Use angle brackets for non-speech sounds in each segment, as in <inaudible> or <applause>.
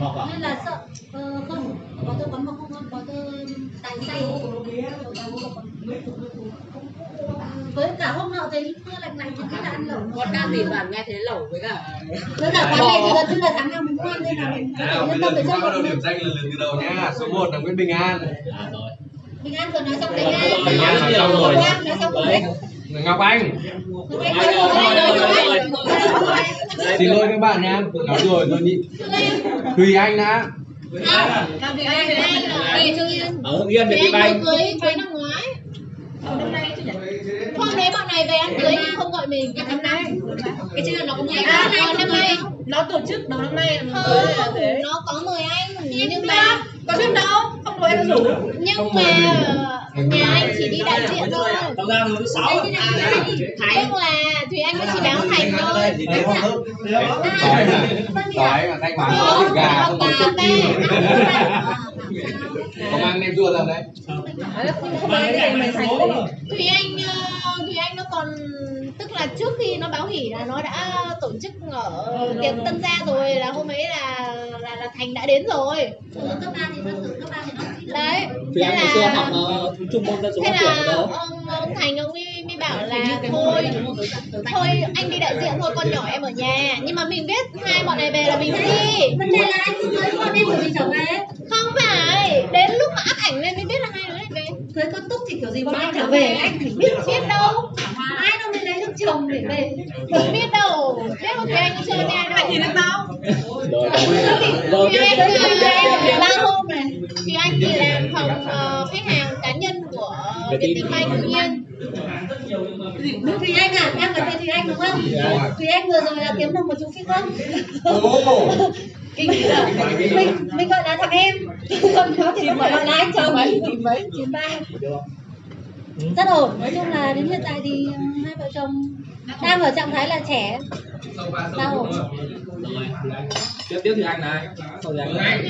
Mọc à? nên là sợ ờ, không có tôi có mọc không không có tôi tại say với cả hôm nọ thấy mưa lạnh lạnh thì biết là ăn lẩu. Con đang thì bạn nghe thấy lẩu với cả với cả quán này thì gần như là tháng nào mình cũng ăn nên là mình có nào thể yên tâm về chất bắt đầu điểm danh lần lượt từ đầu nhá số 1 là Nguyễn Bình An. À rồi. Mình ăn vừa nói xong đấy Bình An. Rồi. nói xong rồi đấy Ngọc Anh. Xin lỗi các bạn nha nói rồi rồi nhị. Thùy Anh đã. Ở hưng yên anh anh mới cưới năm ngoái Hôm đấy bọn này về ăn cưới không gọi mình. Ăn năm nay. Cái chứ là nó cũng À, năm năm nay. nó tổ chức đầu năm nay nó có mời anh Nhưng mà có biết đâu không mời anh rủ Nhưng mà ờ, Nhà anh chỉ đi đại diện thôi Tức là Thùy Anh mới chỉ báo thành thôi đói mà thanh hóa có thịt gà không có sốt chi có mang nem chua ra đấy không cái này Thùy Anh ờ, Thùy Anh nó còn tức là trước khi nó báo hỉ là nó đã tổ chức ở tiệc Tân Gia rồi là hôm ấy là là, là Thành đã đến rồi cấp ba thì nó cấp ba thì nó đấy thì thế anh ngày xưa là học ờ, trung môn dân số thế phát triển là ông ông Thành ông ấy mới bảo là thôi thôi anh đi đại diện thôi con nhỏ em ở nhà. Nhưng mà mình biết hai bọn này về là mình đi. Vấn đề là anh cưới con em rồi mình trở về. Không phải đến lúc mà áp ảnh lên mới biết là hai đứa này về. Cưới con túc thì kiểu gì bọn anh trở về anh phải biết biết đâu. Ai đâu mới lấy được chồng để về không biết đâu biết không thì anh có chơi với ai đâu nhìn đến rồi thì anh tiếp ba hôm này thì anh thì làm phòng uh, khách hàng cá nhân của Việt Tinh Banh Hưng Yên Thùy Anh à, em là tên Thùy Anh đúng không? Thùy Anh vừa rồi là kiếm được một chú phi quân Kinh Mình, mình gọi là thằng em Còn nó thì nó phải gọi là anh chồng Chín mấy? Chín ba rất ổn, nói chung là đến hiện tại thì hai vợ chồng đang ở trạng thái là trẻ. Đang ổn. Tiếp tiếp thì anh này. Không thì này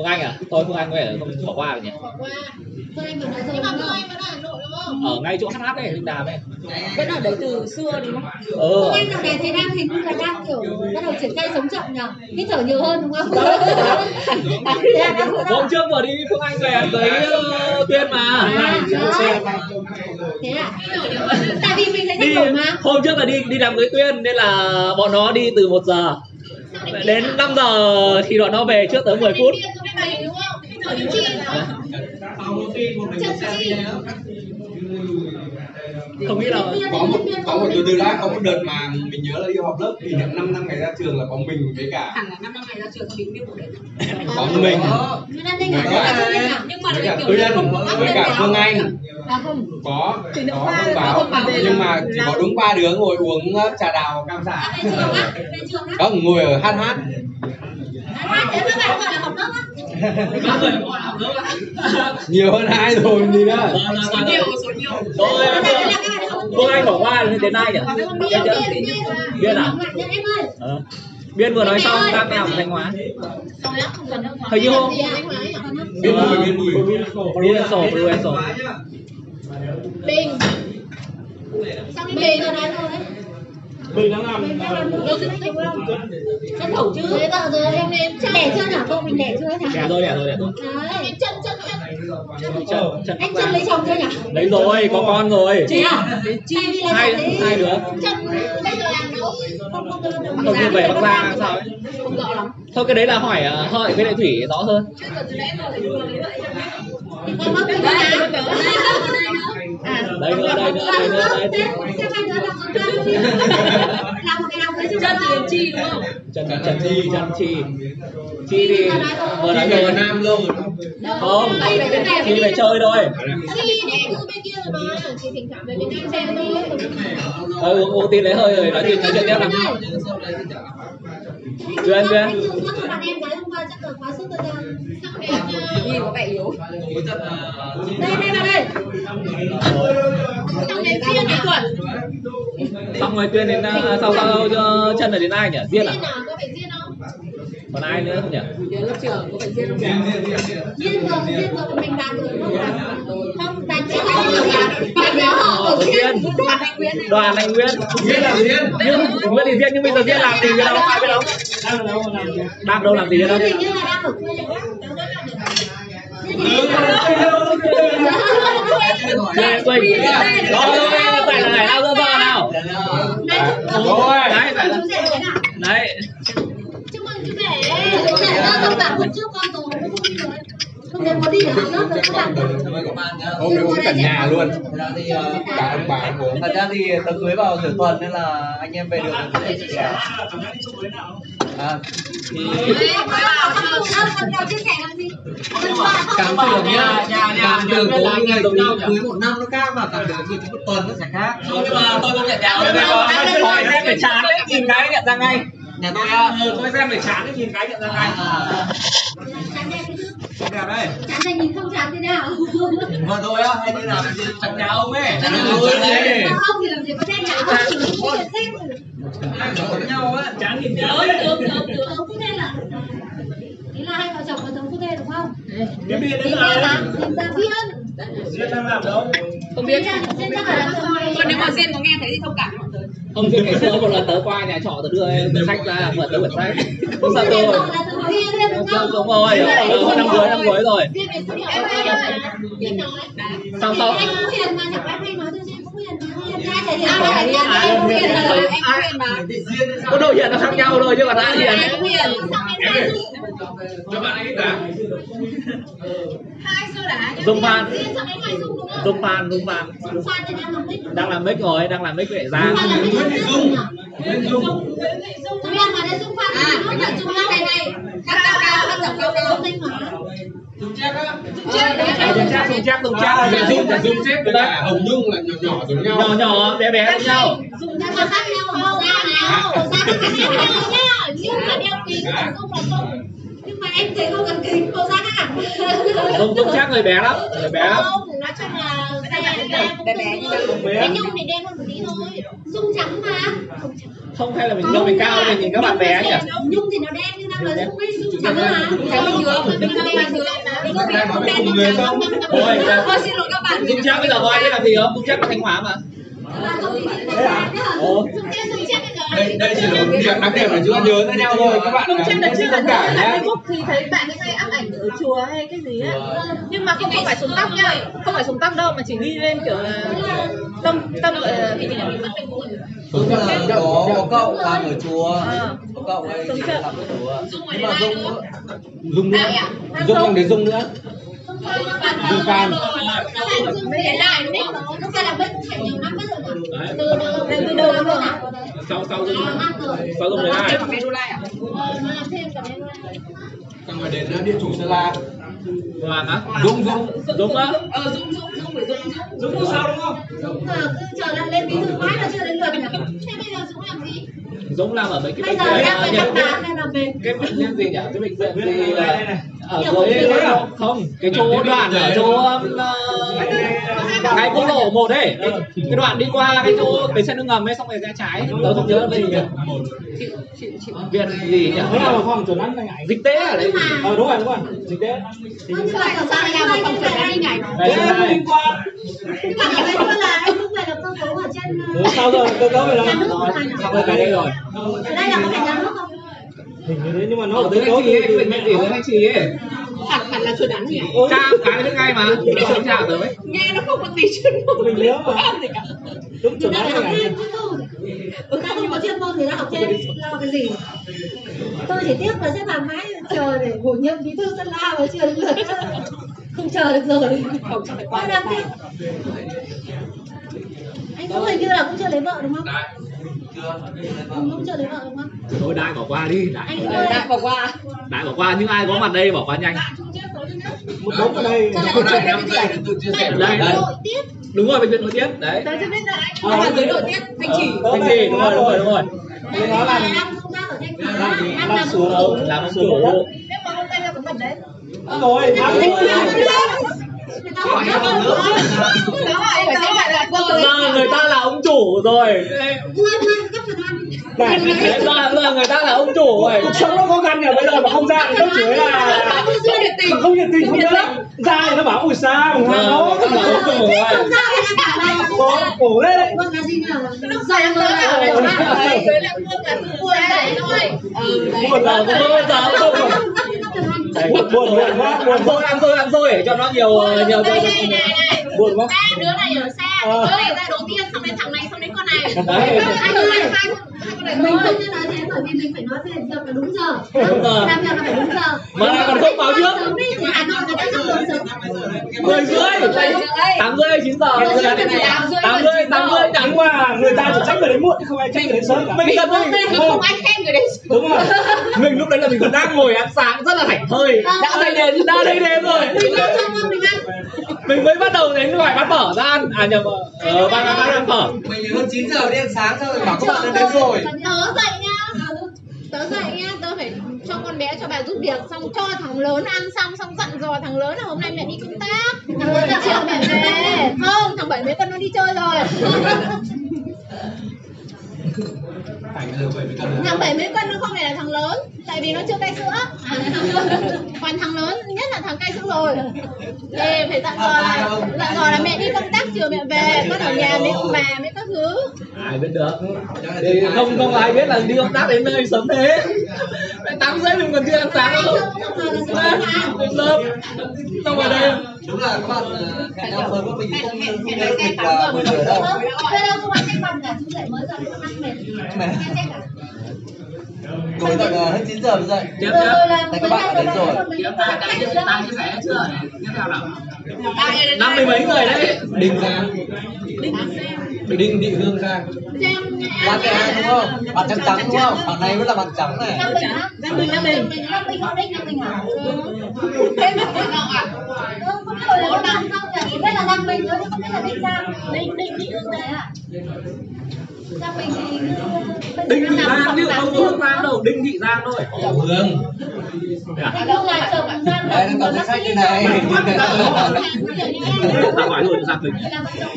phương anh à? Thôi phương anh có vẻ không bỏ qua rồi nhỉ? Bỏ qua Phương Anh vừa nói rồi Nhưng mà Phương Anh vẫn ở Hà Nội đúng không? ở ngay chỗ hh ấy linh đàm ấy. Vẫn ở đấy từ xưa đúng không? Ừ. Phương Anh dạo này thấy đang hình như là đang kiểu bắt đầu triển khai sống chậm nhở Hít thở nhiều hơn đúng không? <laughs> Là hôm trước vừa đi phương anh về tới uh, tuyên mà. À. Thế à? Tại vì mình thấy đi mà hôm trước là đi đi đám cưới tuyên nên là bọn nó đi từ 1 giờ. Đến 5 giờ thì bọn nó về trước tới 10 phút Không? Chi nghĩ là có một có một từ từ đã có một đợt mà mình nhớ là đi họp lớp kỷ niệm 5 năm ngày ra trường là có mình với cả hẳn là năm năm ngày ra trường thì mình biết một đấy có mình. Ninh à? Với Có cả- à? nhưng mà là kiểu có với cả Phương. Anh. À không. Có Kỷ niệm có ba có báo. nhưng mà chỉ có đúng ba đứa ngồi uống uh, trà đào cam á? không ngồi ở hát hát nhiều hơn hai rồi gì nữa lớp phương anh bỏ qua như thế này nhỉ? Biên, biên, biên Biên à? Biên em ơi Ờ. biên vừa nói xong đang làm thanh hóa. Không lắm, không cần đâu. Hình như không? Biên mùi biên mùi biên sổ biên sổ. Bình. Xong rồi nói rồi đấy mình đang làm ờ, logistics xuất khẩu chứ Cưới vợ rồi em em đẻ chưa nhỉ? Cô mình đẻ chưa nhỉ? đẻ rồi đẻ rồi đẻ rồi Đấy, chân chân chân chân chân Anh chân lấy chồng chưa nhỉ? đấy rồi có con rồi Thế à? Hai hai đứa Chân bây giờ làm đâu? Không không được được không như về bắc giang sao ấy không rõ lắm thôi cái đấy là hỏi ờ, hỏi với lại thủy rõ hơn Còn mất cái đây gì đây À, đây nữa đây nữa đây nữa đây. đi. Làm một cái cưới chưa? chân thì chi đúng không? Chân chân chi chân chi. Chi thì vừa nói rồi nam luôn. Không. Chi về chơi thôi. Chi để cư bên kia rồi mà. Chị thỉnh thoảng về Việt Nam xem thôi. uống uống tin lấy hơi rồi nói chuyện nói chuyện tiếp nào Duyên, Duyên. Là bạn em gái hôm qua chắc là quá sức rồi ra. Xong đến nhìn có vẻ yếu đây đây vào đây. Xong đến Diên à? xong rồi tuyên đến ờ, sau sau chân rồi đến ai nhỉ diên à à? Có phải? Còn ai nữa không nhỉ lớp trường có phải riêng không Diên rồi, Diên rồi mình đạt rồi không? Chứ không. Đạt nhớ họ Ờ, ở đoàn anh Nguyễn đoàn anh Nguyễn Diên là Diên nhưng Nguyễn thì Diên nhưng bây giờ Diên làm gì đâu ai biết đâu đang đâu làm gì đâu hình như là đang ở quê quê quê đó phải là này nào dơ nào Rồi. đấy phải đấy rể chú rể ra thông cảm hôm trước con tổ nó không đi rồi không thể có đi được lớp rồi các bạn Hôm nay uống cả nhà luôn. Thật ra thì Cả ông bà cũng uống. Thật ra thì tớ cưới vào nửa tuần nên là anh em về được sẻ à, thì con nào chia sẻ. Làm gì cảm tưởng nha cảm tưởng của người đồng cưới một năm nó khác và cảm tưởng cưới một tuần nó sẽ khác. Nhưng mà tôi cũng nhận ra hỏi xem phải chán đấy. Nhìn cái nhận ra ngay nhà tôi à, tôi xem phải chán đấy nhìn cái nhận ra ngay chán đẹp đây chán đen nhìn không chán thế nào mà tôi á hay như là chặt nhà ông ấy Chặt nhà ông ấy. không thì làm gì có không thể xem giống nhau á chán nhìn Tớ Phúc Thê là Ý là hai vợ chồng có giống Phúc Thê đúng không? cái bia đấy là làm, tìm ra viên Duyên đang làm đâu Không biết. Trên chắc là làm Còn nếu mà Duyên có nghe thấy thì thông cảm mọi Hôm trước ngày xưa một lần tớ qua nhà trọ tớ đưa em sách ra mượn tớ quyển sách. Không sao tôi không? đúng rồi năm cuối năm cuối rồi. Xong xong. Hiện À, hiện có độ hiện nó khác nhau thôi chứ còn ai Hiền. Cho bạn ấy cả. Hai xưa đã Dung Phan. Dung không? phan dung phan. Đang làm mic. Đang rồi đang làm mic để ra là Dung Dung. Dung Viên mà đây Dung Phan À, nó là Dung này. Phan này. Hát cao cao, hát giọng cao cao. Dung Thanh Hóa à, dùng chắc dùng chắc dùng chắc À, nhà Dung, nhà Dung xếp với cả Hồng Nhung là nhỏ nhỏ giống nhau. Nhỏ nhỏ bé bé giống nhau. Dung Thanh Hóa khác nhau. Nào màu da khác nhau. Nhá nhưng mà đeo kính Dung là không nhưng mà em thấy không cần kính màu da khác hẳn dung dung chắc người bé lắm người bé lắm không nói chung là cũng Bé bé như. Cái Nhung thì đen hơn một tí thôi Dung trắng mà không trắng không hay là mình do mình cao mình nhìn các bạn bé nhỉ Nhung thì nó đen nhưng đang là Dung ấy Dung trắng mà Trắng bình thường, bình thường, bình thường. Thì không đen nhưng trắng không Ôi, Thôi xin lỗi các bạn. dung chắc bây giờ có ai biết làm gì không dung chắc là thanh hóa mà Thế Đây, đây chỉ là một điểm đặc điểm là chúng ta nhớ ra nhau thôi. Các bạn Không chắc là chưa là thông cảm là Facebook thì thấy bạn ấy hay up ảnh ở chùa hay cái gì á. Nhưng mà không không phải xuống tóc nhá. Không phải xuống tóc đâu mà chỉ ghi lên kiểu là tâm tâm gọi là cái gì nhỉ? Đúng là có có cậu làm ở chùa. À. có cậu ấy làm ở chùa. Nhưng mà dung Dung nữa. Dung không đến Dung nữa Phải là phải bây giờ năm rồi. sau sau sau dung đấy ai? Ờ, Xong rồi đến địa chủ Sơn La. Hoàng á Dung Dung dung á. Ờ Dung Dung Dung phải Dung Dung dung sao đúng không? Dung giờ cứ chờ lần lên bí thư mãi là chưa đến lượt nhỉ? Thế bây giờ Dung làm gì? dung làm ở mấy cái Bây bệnh giờ viện. đang phải nhận thăm khám hay là về cái bệnh viện gì nhỉ? Cái bệnh viện gì là ở dưới không cái chỗ đoạn ở chỗ um, ờ, cái quốc lộ một ấy. Cái đoạn đi qua cái chỗ bến xe nước ngầm ấy xong rồi ra trái. Tớ không nhớ là gì nhỉ viện gì nhỉ? Nó là phòng chuẩn đoán ảnh. dịch tế à? Đấy Ờ đúng rồi đúng rồi. Dịch tế. Nhưng mà sao lại làm một phòng chuẩn là Liên quan. Nhưng mà cái đó là anh cũng phải là cơ cấu ở trên sao rồi? Cơ cấu rồi là không xong rồi cái đây rồi? Ở đây là có phải nhà nước không? Hình như thế nhưng mà nó ở là dưới bệnh viện gì dưới anh chị ấy. Hẳn hẳn là chuẩn đoán nhỉ cha cái nước ngay mà. Tới nghe nó không có tí chuyên môn. Mình nhớ mà. Đúng chuẩn chứ thôi Người ta không có chuyên môn thì nó học thêm. Lo cái gì? Tôi chỉ tiếc là xếp hàng mãi chờ để bổ nhiệm bí thư dân la mà chưa đến lượt Không chờ được rồi. Không chắc phải Quá qua. đáng tiếc Anh cũng hình như là cũng chưa lấy vợ đúng không? Anh cũng chưa lấy vợ đúng không? thôi đại bỏ qua đi. Đại Anh ơi. đã bỏ qua. Đại bỏ qua nhưng ai có mặt đây bỏ qua nhanh. Một đống ở đây. Không chia sẻ đúng rồi bệnh viện nội tiết đấy. Tớ chưa biết đấy Ờ, Nó là dưới nội tiết Thanh chỉ. Ờ, Thanh gì đúng rồi đúng rồi đúng rồi. Đây nó Hóa. Làm đang làm làm xuống ông chủ Nếu mà hôm nay là có mặt đấy. Rồi Người ta hỏi Đó phải xem lại là người ta là ông chủ rồi Này giờ giờ người ta là ông chủ rồi. Cuộc sống nó khó khăn nhỉ bây giờ mà không ra thì nó chỉ là Chưa nhiệt tình. Mà không nhiệt tình không nhớ lắm ra. thì nó bảo ui sao mà nó ta là ông chủ rồi. Không là là cổ cổ lên. Đấy Vâng là gì nhỉ? lúc này em tới bảo là bạn ấy với lại phương là tự buồn đấy. thôi rồi bây giờ không rồi. Buồn buồn buồn quá buồn ăn xôi ăn xôi ăn xôi để cho nó nhiều nhiều buồn quá. Ba đứa này ở Ờ. đứa này ra đầu tiên xong đến thằng này xong đến con này. Đấy. anh ơi này Mình không nên nói thế bởi vì mình phải nói về việc là đúng giờ. Làm việc là phải đúng giờ. Mà lại còn không báo trước. Sớm đi. Thì Hà Nội người ta không được sớm. Mười rưỡi. Tám rưỡi chín giờ. Tám rưỡi tám rưỡi nhưng chẳng mà người ta chỉ trách người đến muộn chứ không ai trách người đến sớm cả. Mình không mình không ai khen người đấy đúng rồi. Mình lúc đấy là mình còn đang ngồi ăn sáng rất là thảnh thơi đã thấy đến đã thấy đến rồi. Mình mới bắt đầu đến ngoài bắt phở ra ăn. À nhầm ờ ban ban ban ăn phở mình hơn 9 giờ đi ăn sáng xong rồi bảo các bạn đã đến rồi. tớ dậy nha. Tớ dậy nha. Tớ phải cho con bé cho bà giúp việc xong cho thằng lớn ăn xong xong dặn dò thằng lớn là hôm nay mẹ đi công tác. Thằng lớn là chiều mẹ về. Không thằng bảy mấy con nó đi chơi rồi thằng bảy mấy cân nó không phải là thằng lớn tại vì nó chưa cai sữa còn thằng lớn nhất là thằng cai sữa rồi thì phải dặn dò là dặn dò là mẹ đi công tác chiều mẹ về con ở nhà với ông bà với các thứ ai biết được thì không không ai biết là đi công tác đến nơi sớm thế tám rưỡi mình còn chưa ăn sáng đâu lớp xong rồi đây đúng là các bạn ờ, hẹn nhau sớm mình không không nhớ mình là 10 giờ đâu Bây giờ không ăn tranh bằng cả Chú dậy mới giờ ăn mệt Mệt. Ngồi tận ờ, hết 9 giờ mới dậy tiếp tiếp các bạn đến rồi. chia sẻ chưa tiếp theo nào năm mươi mấy người đấy đinh giang đinh định hương giang bạn hai đúng không bạn trắng trắng đúng không bạn này mới là bạn trắng này Năm mình á Năm mình, năm mình họ đích năm mình hả? Thế mà thế nào à, Ừ, không biết là có năm không nhỉ? Chỉ biết là năm mình thôi không biết là đích Giang Đinh, đinh, đinh hương này à? Giang mình thì cứ- đinh thị giang chứ không có hương giang đâu đinh thị giang thôi. Hương Đinh hương là chồng bạn Giang đây nó còn sách như này. ta hỏi luôn giang. Mình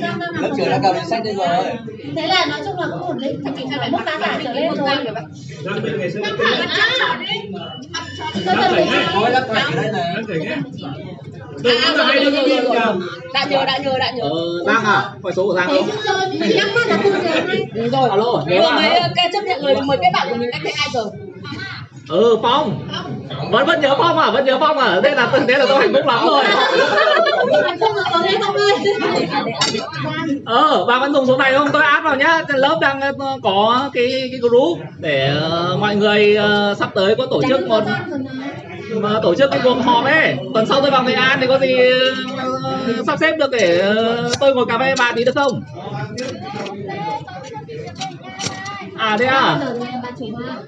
Giang lớp trưởng đã cầm sách đây rồi. Thế là nói chung là cũng ổn định. Thì phải mức khá giả trở lên rồi. Năm mình ngày xưa Năm phải mình đây này. Là hay đi đi nhầm đã nhớ đã nhớ đã nhớ. Ờ giang à? Hỏi số của giang Thế không? chứ rồi, mình là đúng rồi. Alo nếu mà mấy cái chấp nhận lời mời cái bạn của mình cách đây hai giờ. Ừ phong. Vẫn vẫn nhớ phong à? Vẫn nhớ phong à? Thế là thế là tôi hạnh phúc lắm rồi. ờ bà vẫn dùng số này không? Tôi add vào nhá. Lớp đang ờ, có cái cái group để ờ, mọi người ờ, sắp tới có tổ chức một mà tổ chức cái cuộc họp ấy, tuần sau tôi vào nghệ an thì có gì ờ, sắp xếp được để ờ, tôi ngồi cà phê bà tí được không? À thế à?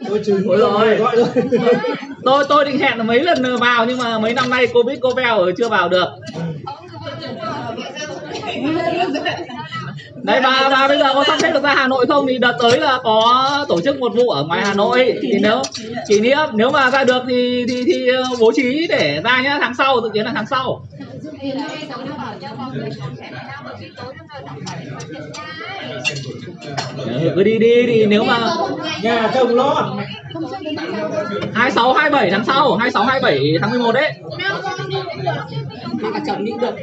Tôi chửi Ôi rồi. rồi tôi tôi định hẹn mấy lần vào nhưng mà mấy năm nay covid cô veo chưa vào được đấy bà bà bây giờ có sắp xếp được ra hà nội không? Thì đợt tới là có tổ chức một vụ ở ngoài hà nội. Thì nếu chỉ nếu nếu mà ra được thì thì thì ờ, bố trí để ra nhá tháng sau dự kiến là tháng sau. Đấy, cứ đi đi thì nếu mà nhà chồng lo. 26 27 tháng sau 26 27 tháng 11 đấy. Mà cả chồng đi được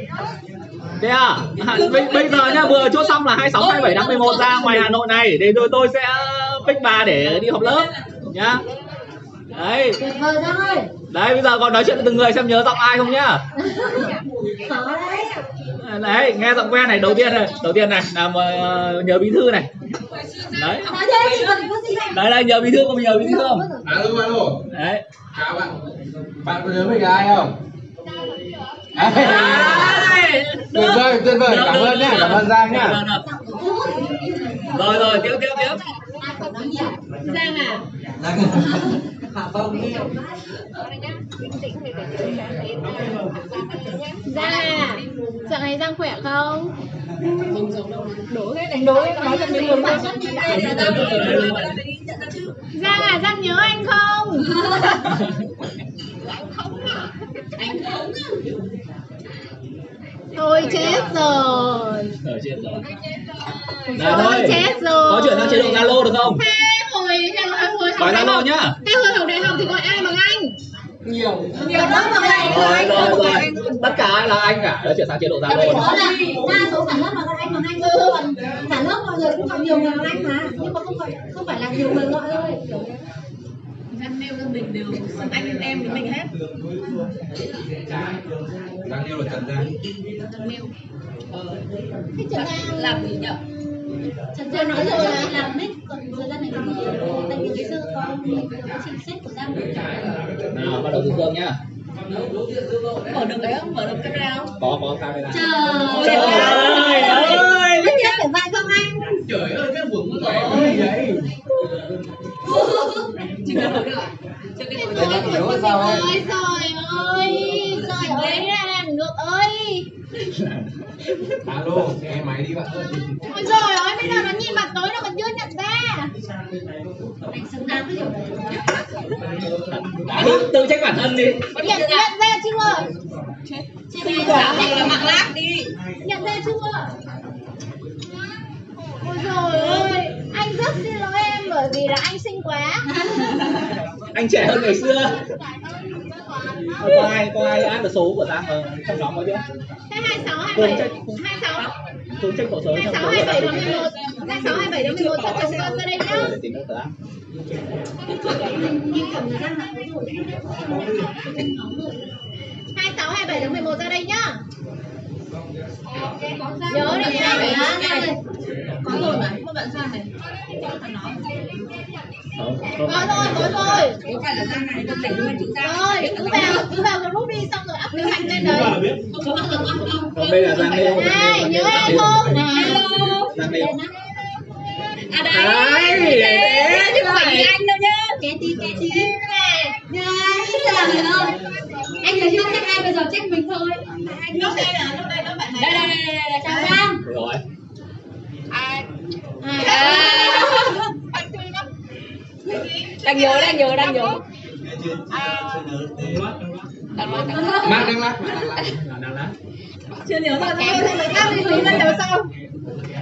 Thế à? à bây, bây giờ nhá vừa chốt xong là 26 27 tháng 11 ra ngoài Hà Nội này để rồi tôi sẽ pick bà để đi họp lớp nhá. Đấy, đấy bây giờ còn nói chuyện từng người xem nhớ giọng ai không nhá. Đấy nghe giọng quen này đầu tiên này, đầu tiên này là ờ, nhớ bí thư này. Đấy. Có Đấy là nhớ bí thư không nhớ bí thư không? alo alo Đấy. chào bạn bạn có nhớ mình là ai không. Tuyệt vời tuyệt vời. Cảm ơn nhé cảm ơn giang nhá. Rồi rồi, tiếp tiếp tiếp. giang à. Giang à. Dạo này giang khỏe không? Đổ cái đánh đố nói cho mình luôn giang à giang nhớ anh không <laughs> Thôi chết rồi. Ở trên rồi. Thôi Nào thôi. chết rồi. Có chuyển sang chế độ Zalo được không? Thế hồi hồi học đại học nhá. Thế hồi học đại học thì gọi ai bằng anh? Nhiều. Nhiều lắm mà lại rồi. Rồi rồi tất cả là anh cả. Đã chuyển sang chế độ zalo đó là đa số cả lớp là các anh bằng anh thôi. Còn cả lớp mọi người cũng gọi nhiều người bằng anh mà. Nhưng mà không phải không phải là nhiều người gọi thôi Dân nêu dân mình đều xưng anh em với mình hết. Đang yêu là trần giang. Dân nêu. Thế Trần Giang làm gì nhở? Trần Giang nói rồi là làm mic còn thời gian này thì tại vì ngày xưa có chị sếp của Giang. Nào bắt đầu từ dương nhá. Mở được đấy không? Mở được camera không? Có có camera. Trời trời ơi. ơi Tất nhiên phải vậy không anh. Trời ơi cái buồn của mẹ vậy chưa nối được à? chưa hiểu sao ấy ôi trời ơi. Trời ơi. ra làm được ơi. Alo nghe máy đi bạn ơi. Ôi trời ơi bây giờ nó nhìn mặt tối nó còn chưa nhận ra. Anh xứng đáng với điều đấy đã tự, trách bản thân đi. Nhận nhận ra chưa chết. Giờ thì là mạng lác đi. Nhận ra chưa ôi trời ơi anh rất xin lỗi em bởi vì là anh xinh quá. <laughs> Anh trẻ hơn ngày xưa. Ờ, có ai có ai add được số của giang ở trong nhóm có chưa? Thế hai sáu hai Phương bảy trách cổ số hai trong sáu số hai của bảy giang tháng mười một. Hai sáu hai bảy tháng mười một cho chồng con ra đây nhá. Tìm được rồi hai sáu hai bảy tháng mười một ra đây nhá nhớ để nha phải á có rồi mà các bạn sang này. Có rồi có rồi có phải là sang này tôi để luôn chị sang rồi cứ vào cứ vào group đi xong rồi up kế hoạch lên Chúng ta đấy. là biết. Còn đây này nhớ em không? Này nêu à Đấy, đấy đấy, chứ không phải anh đâu nhá cái tí cái tí đấy trời ơi anh thấy chưa trách ai bây giờ trách mình thôi anh lúc đây là lúc đây nó bạn này đây đây đây đây chào Giang rồi ai à. đang nhớ đang nhớ đang nhớ đang nói đang lát đang lát chưa nhớ rồi thôi thôi khác đi tí nữa nhớ sau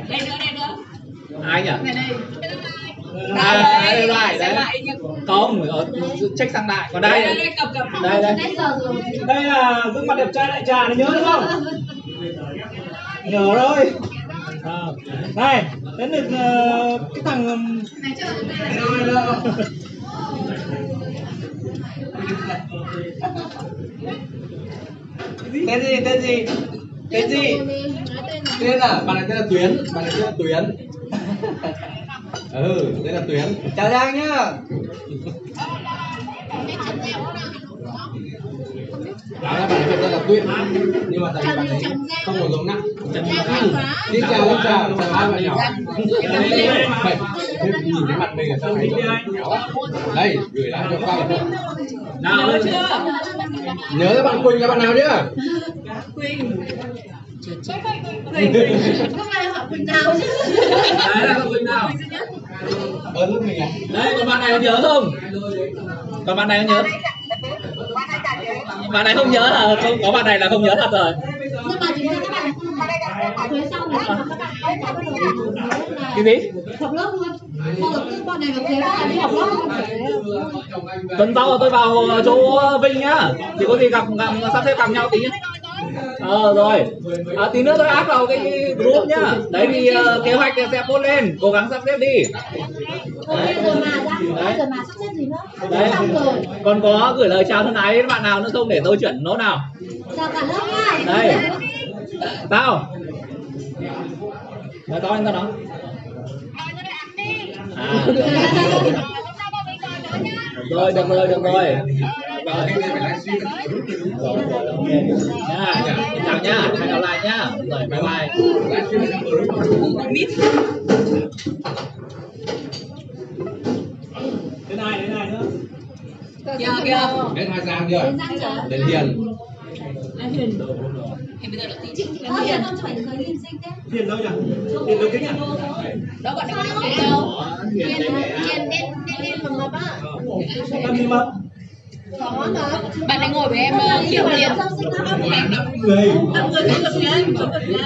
đây nữa đây nữa ai nhỉ? Này đây. Đây lại đấy không ở check sang lại. Còn đây. Đây đây đây là gương mặt đẹp trai đại trà này nhớ đúng không? Nhớ rồi. À, này đến được ờ, cái thằng chưa tên gì tên gì? Tên gì? Tên là bạn này tên là tuyến. Bạn này tên là tuyến <laughs> ừ tên là tuyến. Chào giang nhá. Đó là bạn này tên là tuyến nhưng mà tại vì bạn ấy không có giống nặng. Chân xin chào xin chào. Chào hai bạn nhỏ. Nhìn cái mặt mình là sao thấy đây gửi lại cho là nào nhớ chưa nhớ các bạn quỳnh các bạn nào nhá? Quỳnh không ai hỏi quỳnh nào chứ. Đấy là quỳnh nào? Ở lớp mình à? Đấy còn bạn này có nhớ không? Còn bạn này có nhớ? Bạn này không nhớ là không có bạn này là không nhớ thật rồi. Nhưng mà các bạn thuế xong các bạn là cái gì? Học lớp luôn. Sau rồi cứ bọn này vào thuế các bạn đi học lớp luôn. Tuần sau tôi vào chỗ vinh nhá. Thì có gì gặp, gặp sắp xếp gặp nhau tí nhá ờ rồi. À, tí nữa tôi áp vào cái group nhá. Đấy thì ờ, kế hoạch sẽ post lên. Cố gắng sắp xếp đi. Đấy. Rồi. Còn có gửi lời chào thân ái đến bạn nào nữa không để tôi chuyển nốt nào? Chào cả lớp nha. Đây. Tao. Nói to anh tao nói à <laughs> được rồi được rồi được rồi. Rồi. Rồi rồi ok nha chào nhá hẹn gặp lại nhá. Rồi bye bye. Thế này thế này nữa? Kìa kìa đến hai giang chưa? Đến giang đến hiền thì bây giờ là tí Ơ hiền. không phải giới liên sinh thế. Tiền đâu nhỉ? Tiền đâu. Kính à đó gọi là cái cái đâu. hiền hiền đấy hiền đen đen đen mập mập á mà có mà. Bạn ấy ngồi với em ờ, mà không bạn đắp người Đập người đập người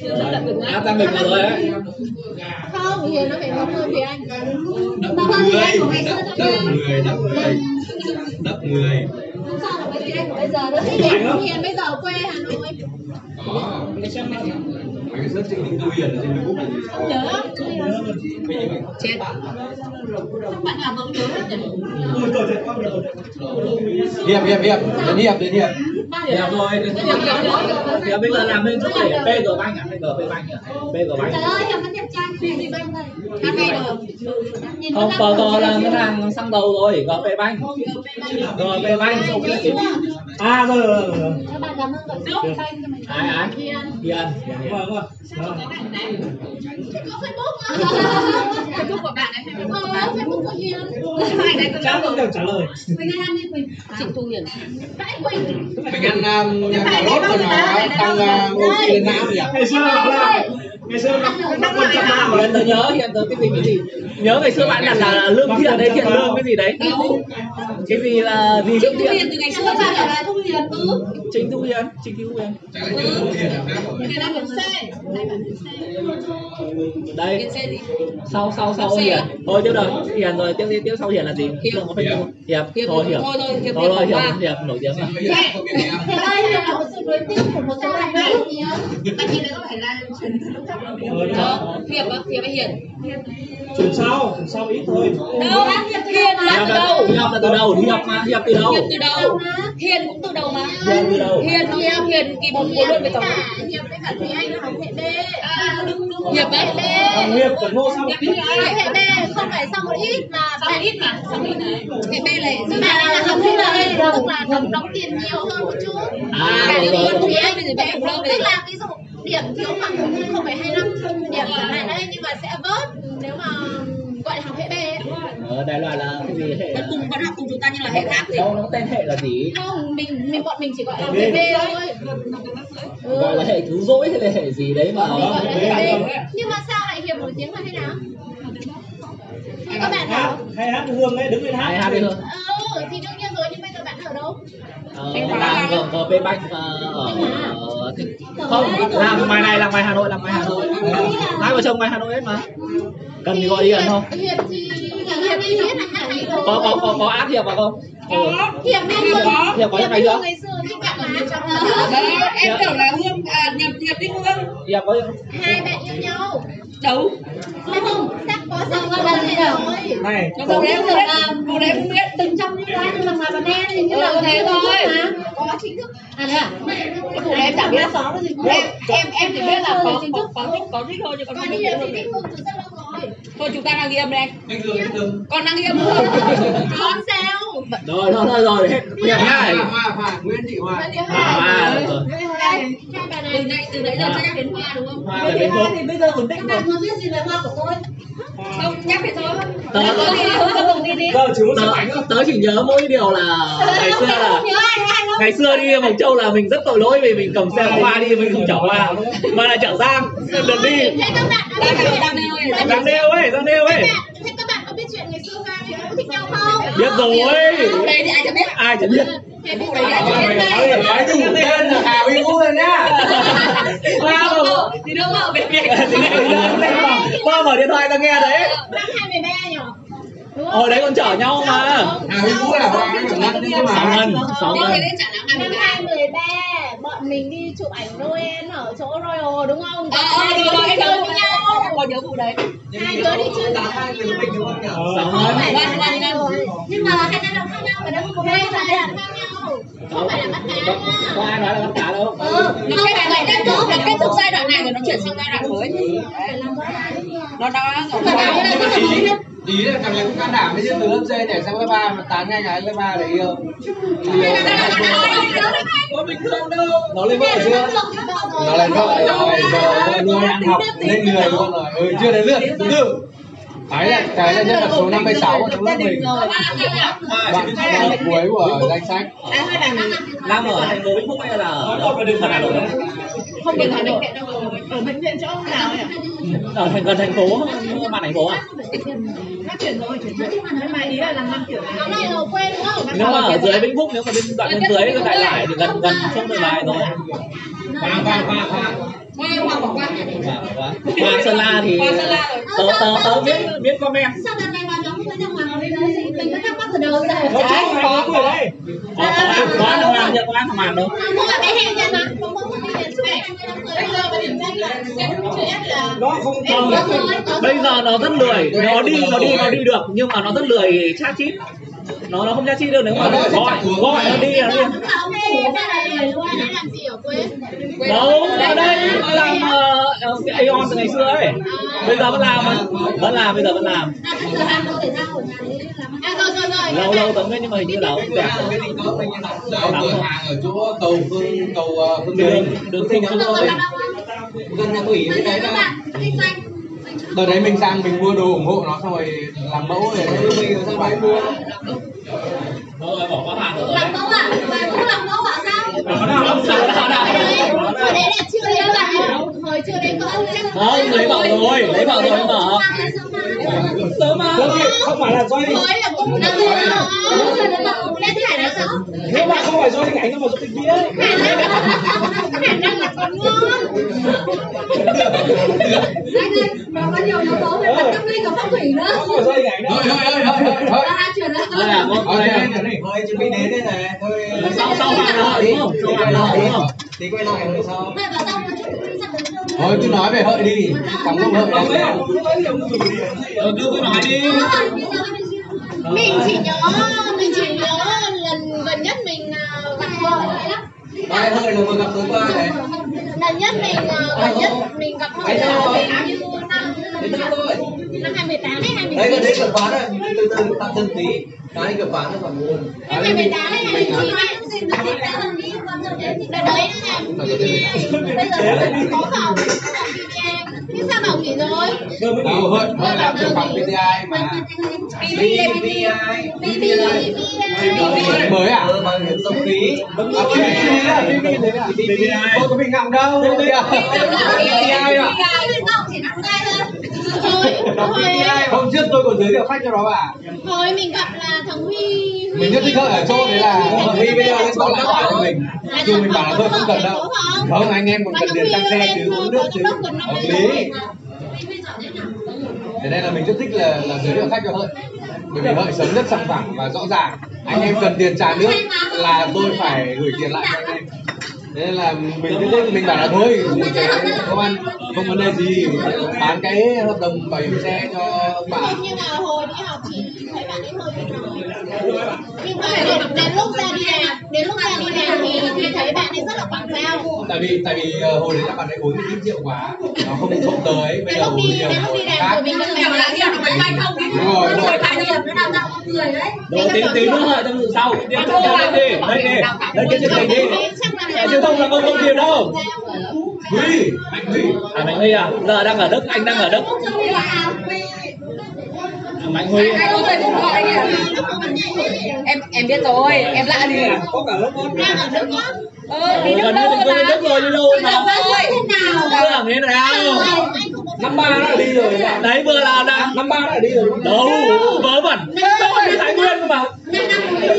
chưa đập được áp ra mình vào rồi đấy không hiền nó phải mập hơn thì anh mập thì người. nha người đắp người. Đắp người không sao được với chị anh của bây giờ nữa Chị Hiền Hiền bây giờ ở quê Hà Nội. Có mấy cái search trên Linh Tu Hiền ở trên Facebook là gì không nhớ chết các bạn nào vẫn nhớ tôi thấy hiệp hiệp hiệp. Đến hiệp đến hiệp Đẹp rồi. Thì bây giờ làm lên chỗ để PG Bank à? PG Bank à? PG Bank. trời ơi vẫn đẹp trai gì bây giờ hát hay rồi nhìn Không, PG là ngân hàng xăng dầu rồi, GP Bank. GP Bank xong cái gì? À rồi rồi rồi. rồi. các bạn cảm ơn mình Ai ai? Hiền. Hiền. Vâng vâng. Rồi. Chị có Facebook Facebook của bạn ấy Ờ, Facebook của Hiền Chắc cũng đều trả lời. Quỳnh Anh đi Quỳnh Trịnh Thu Hiền Vãi Quỳnh ăn um, cà rốt cho nó tăng oxy lên não nhỉ Ngày xưa nó quan trọng nào Hiền tớ nhớ, Hiền tớ cái gì cái gì? Nhớ ngày xưa bạn đặt là lương thiện đấy, thiện lương cái gì đấy? Cái gì là gì lương thiện? Từ ngày xưa bạn bảo là Thu Hiền ừ Trịnh Thu Hiền, Trịnh Thu Hiền. Xe Đây, sau sau sau Hiền. Thôi tiếp rồi, Hiền rồi tiếp tiếp tiếp sau Hiền là gì? Hiệp. Hiệp. Thôi Hiệp. thôi thôi Hiệp Thôi Hiệp Hiệp, nổi tiếng rồi. Hiền là một sự nối tiếp của một số bạn đấy Bạn chị đấy có phải là truyền Ờ, Hiệp á, Hiệp hay Hiền. Chuyển sau, chuyển sau ít thôi. Đâu Hiền là từ đầu Hiệp là từ đầu, Hiệp mà, Hiệp từ đầu. Hiệp từ đầu Hiền cũng từ đầu mà. Hiền từ đầu. Hiền Hiền Hiền kỳ một của luôn với tổng Hiệp với cả Thúy Anh là học hệ B À, đúng đúng Hiệp đấy Thằng Hiệp còn. Hiệp Học ai? Hệ B không phải xong một ít mà Xong ít mà, xong ít này? Cái B này. Nhưng mà đây là học hệ B tức là đóng tiền nhiều hơn một chút. À, Cả rồi. Tức là ví dụ điểm thiếu khoảng 0,25 điểm chẳng hạn đấy nhưng mà sẽ bớt nếu mà gọi là học hệ B ấy. Ở Đài Loan là cái gì? Hệ Vẫn cùng vẫn học cùng chúng ta nhưng là hệ khác gì đâu nó tên hệ là gì? Không mình mình bọn mình chỉ gọi là hệ B thôi. Gọi là hệ cứu rỗi hay là hệ gì đấy mà mình gọi là hệ B. Nhưng mà sao lại hiệp nổi tiếng là thế nào? Các bạn nào hay hát hương ấy, đứng lên hát. ai hát đi thôi ừ thì đương nhiên rồi nhưng bây giờ bạn ở đâu ờ, làm ở ở P Bank ờ, ở không làm ngoài này làm ngoài Hà Nội làm ngoài Hà Nội. Hai vợ chồng ngoài Hà Nội hết mà. Cần thì gọi điện không? Là có có có có áp hiệp vào không. Hiệp Hiệp có. Hiệp hiệp là trong Đó, em tưởng là Hương, à, nhập nhập đi Hương. Hiệp có hai bạn yêu nhau. Đâu? Sao không. Sắp có sắp có lần này rồi. Này, đấy không biết. Đâu đấy không biết. Từng trong những cái nhưng mà ngoài bạn em thì như là Ừ, thế thôi. có chính thức. À thế à? Này em chả biết. Có cái gì em, em, em chỉ biết là có, có, có thích, có thích thôi chứ còn còn không đi biết là thì thích hương từ rất lâu rồi. Thôi chúng ta đang ghi âm đây. Con đang ghi âm con sao rồi rồi rồi. Rồi hết hiệp nhá Hoa Hoa. Nguyễn Thị Hoa. À hai Từ này nãy, từ nãy giờ chưa nhắc đến hoa đúng không? hoa ở bên thì bây giờ ổn định rồi. bạn không biết gì về hoa của tôi? Không, nhắc thì thôi. Tớ- Có gì không, không đồng đi đi. Giờ chỉ tớ, thôi. tớ nhớ mỗi điều là ngày xưa là ngày xưa đi Mộc Châu là mình rất tội lỗi vì mình cầm xe hoa đi mình không chở hoa. Mà là chở giang lần đi. Giang nêu ấy giang nêu ấy thế các bạn có biết chuyện ngày xưa hoa thì cũng thích nhau không biết rồi. Đây thì ai chả biết. Ai chẳng biết. Thì ai chả biết. Nói đủ tên là Hà Huy Vũ rồi nhá mà Thì hoa mở điện thoại tao nghe đấy. Năm hai mười ba không hồi đấy còn chở nhau mà. Hà Huy Vũ là Hoa của năm nhưng sáu mà. ngân sáu lắm năm hai mười ba bọn mình đi chụp ảnh Noel ở chỗ Royal đúng không? Ờ, ờ, hai đứa đi em chơi với nhau. có nhớ vụ đấy. Hai đứa đi chơi. với nhau sáu rồi nhưng mà hai giai đoạn khác nhau phải đâu có hai khác nhau không phải là bắt cá có, có ai nói là bắt cá đâu ừ cái này thúc kết thúc là kết thúc giai đoạn này rồi nó chuyển sang giai đoạn mới nó đã ý là thằng này cũng can đảm với chứ từ lớp C để sang lớp ba mà tán ngay cái lớp ba để yêu có bình thường đâu nó lên vợ chưa nó lên vợ rồi rồi nuôi ăn học lên người luôn rồi ừ chưa đến lượt từ từ cái là cái là nhân vật số 56 ở trong lớp mình bạn bạn cuối của danh sách? Nam ở thành phố Vĩnh Phúc hay là ở đừng Hà Nội? Không được Hà Nội ở bệnh viện chỗ ông nào nhỉ ở thành gần thành phố. Mà thành phố à phát triển rồi chuyển rồi nhưng mà ý là làm năm kiểu nó này ở quê đúng không? Nếu mà ở dưới Vĩnh Phúc nếu mà bên đoạn bên dưới cái đại lại thì gần gần sông Đường Lại rồi. Hoa hoa hoa hoa Hoa Hoa bỏ qua. Hoa Sơn La thì tớ tớ tớ biết biết comment sao đợt này vào nhóm với nhau ngoài bên đấy mình vẫn thắc mắc rồi đâu ra. Nó trái chắc là có đây có ăn thằng màn chưa có ăn thằng màn đâu mua ở cái hàng nhà mà có mua cái hàng này bây giờ mà điểm danh là sẽ chuyện là Nó không không bây giờ nó rất lười. Nó đi nó đi nó đi được nhưng mà nó rất lười chat chít nó nó không chat chít đâu nếu mà gọi gọi nó. đi nó đi luôn làm gì ở quê đâu ở đây nó làm uh, cái Aeon từ ngày xưa ấy bây giờ vẫn làm vẫn làm bây giờ vẫn làm ở lâu lâu tấm đấy nhưng mà hình như là cũng đẹp Cái định Đâu, cửa hàng ở chỗ cầu Phương, cầu Phương đường đường không không thôi Gần nhà Thủy bên đấy các đó kinh doanh Đợt đấy mình sang mình mua đồ ủng hộ nó xong rồi làm mẫu rồi mình sang đấy mua. Rồi bỏ qua hàng rồi. Làm mẫu à về cũng làm mẫu à sao đấy là chưa lấy bạn hồi chưa lấy chắc không lấy vợ rồi lấy vợ rồi mà sớm mà Không, không phải là do hồi là cũng năm rồi lên thải là sao nếu mà không phải do hình ảnh mà do cái kia ấy. khả năng là còn ngon anh ơi nó có nhiều yếu tố về mặt tâm linh và phong thủy nữa không phải do hình ảnh đâu Thôi thôi thôi thôi thôi à nữa là có Thôi đây này Thôi chuẩn bị đến đây này Thôi sau sau là hợi đúng không sau là hợi đúng không Tí quay lại rồi nữa Thôi cứ nói về hợi đi. Chẳng lúc hợi gì. ừ, cứ cứ nói đi mình chỉ nhớ mình chỉ nhớ lần gần nhất mình à, gặp vợ Đây hợi là vừa gặp tối qua này? Lần nhất mình à, gần nhất mình gặp vợ là hình năm Đến đây thôi năm hai mười tám hay hai Đấy mười gần đấy cửa quán rồi Từ từ tạm dừng tí Cái cửa quán nó còn buồn hai mười tám hay hai mươi chín ấy đợt đấy nữa này bây giờ có phòng nhưng sao bảo nghỉ rồi Đâu hợi hợi làm trưởng phòng PTI mà BB BB BB mới à? Ờ, bảo hiểm sống khí. À, BB đấy à? BB đấy à? Tôi có bị ngọng đâu. PTI à? chỉ nặng tay thôi thôi thôi Hôm trước tôi còn giới thiệu khách cho nó bà. thôi mình gặp là thằng huy Huy Mình nhất thích hợi ở chỗ đấy là Huy bây giờ lên có lại hỏi cho mình. Dù mình bảo là thôi không cần đâu. Không, anh em còn cần tiền xăng xe chứ, uống nước chứ. Hợp lý. Thế nên là mình rất thích là là giới thiệu khách cho hợi. Bởi vì hợi sống rất sòng phẳng và rõ ràng. Anh em cần tiền trả nước là tôi phải gửi tiền lại cho anh em. Thế nên là mình rất thích mình bảo là thôi mình sẽ không ăn không vấn đề gì. Bán cái hợp đồng bảo hiểm xe cho ông bà. Nhưng mà hồi đi học chị thấy bạn ấy hơi bị nói nhưng mà đến, đến lúc ra đi làm đến lúc ra đi làm thì thì thấy bạn ấy rất là quảng giao. Tại vì tại vì ờ, hồi đấy là bạn ấy uống ít rượu quá nó không không tới bây giờ uống nhiều đến lúc đi làm rồi mình Mèo là hiểu nó bay không? Đúng rồi đúng rồi. Rồi trải nghiệm nó đào tạo con người đấy. Đồ tí tí nữa sự sau. Đi lên đi. đây đi đây. cái chương trình đi Thông là không không tiền đâu. Huy anh Huy. À Mạnh Huy à? Giờ đang ở Đức anh đang ở Đức. À, Mạnh Huy. Hai ông thầy cũng gọi kìa Em em biết rồi, em lạ gì? Có cả lớp con Ờ, đi gần như đâu mình quên Đức rồi đi đâu mà. chưa làm thế nào? Năm ba đã đi rồi đấy vừa là đã năm ba đã đi rồi đâu vớ vẩn. Con đi Thái Nguyên cơ mà.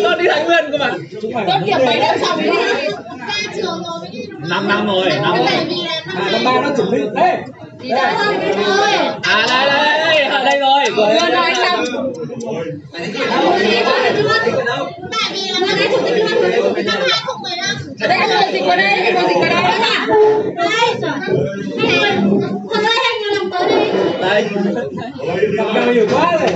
Con đi Thái Nguyên cơ mà. Chúng mày con kiểm mấy năm mới đi ra trường rồi năm năm rồi năm à năm ba nó chuẩn bị. Đấy đây thôi à đây đây ở đây rồi Vừa nói xong tại vì là năm cái chủ tịch luôn năm hai không mười lăm Đây em vừa dịch vào đây, em vừa dịch vào đây Đây, rồi. Thật ơi, anh làm tới đi. đây gặp nhau nhiều quá rồi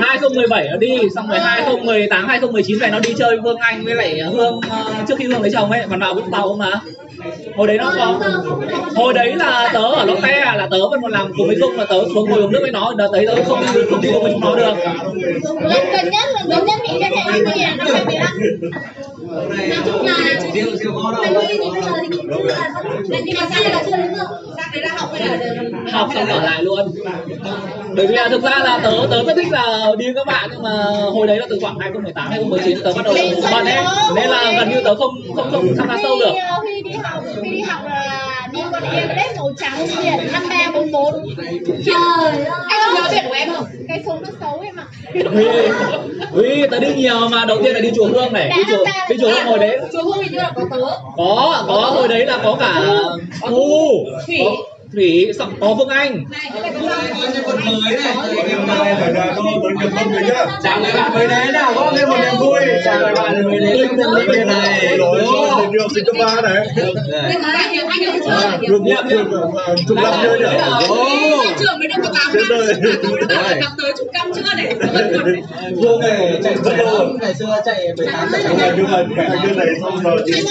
2017 nó đi, xong rồi 2018 2019 này nó đi chơi Vương Anh với lại Hương ờ, trước khi Hương lấy chồng ấy, mà vào Vũng Tàu mà. Hồi đấy nó có hồi đấy là tớ ở Lotte à, là tớ vẫn còn làm cùng với Dung là tớ xuống ngồi uống nước với nó. Đợt đấy tớ không không đi cùng với chúng nó được. Lần gần nhất lần gần nhất mình cái này là năm 2015 Nói chung là siêu ngon Mình đi thì bây giờ thì cũng chưa là Nhưng mà sang là chưa đến được Sang đấy là học bây giờ học xong ở lại luôn. Bởi vì là thực ra là tớ tớ rất thích là đi với các bạn nhưng mà hồi đấy là từ khoảng 2018 2019 tớ bắt đầu bận ấy. nên là gần như tớ không không không tham gia sâu được. Huy đi học Huy đi học là con kia đấy màu trắng biển năm ba bốn bốn. Trời ơi. Anh có nhớ biển của em không? cái số nó xấu em ạ. Huy, tớ đi nhiều mà đầu tiên là đi chùa Hương này, đi chùa, đi chùa Hương hồi đấy. Chúa Hương hình như là có tớ. Có có hồi đấy là có cả thu. Thủy. có thủy xong có phương anh. Chào người bạn mới đến nào có thêm một niềm vui. Chào người bạn mới đến. Trong đầu tiên này. Rồi. điều sinh cấp ba này. Chưa Được nhận được chục năm chơi nhỉ? Trường mới được có 8 Chết năm rồi. Năm tới chục năm chưa này Vương này chạy rất lâu ngày xưa chạy 18 chạy Nhưng mà nhưng mà cái này xong rồi thì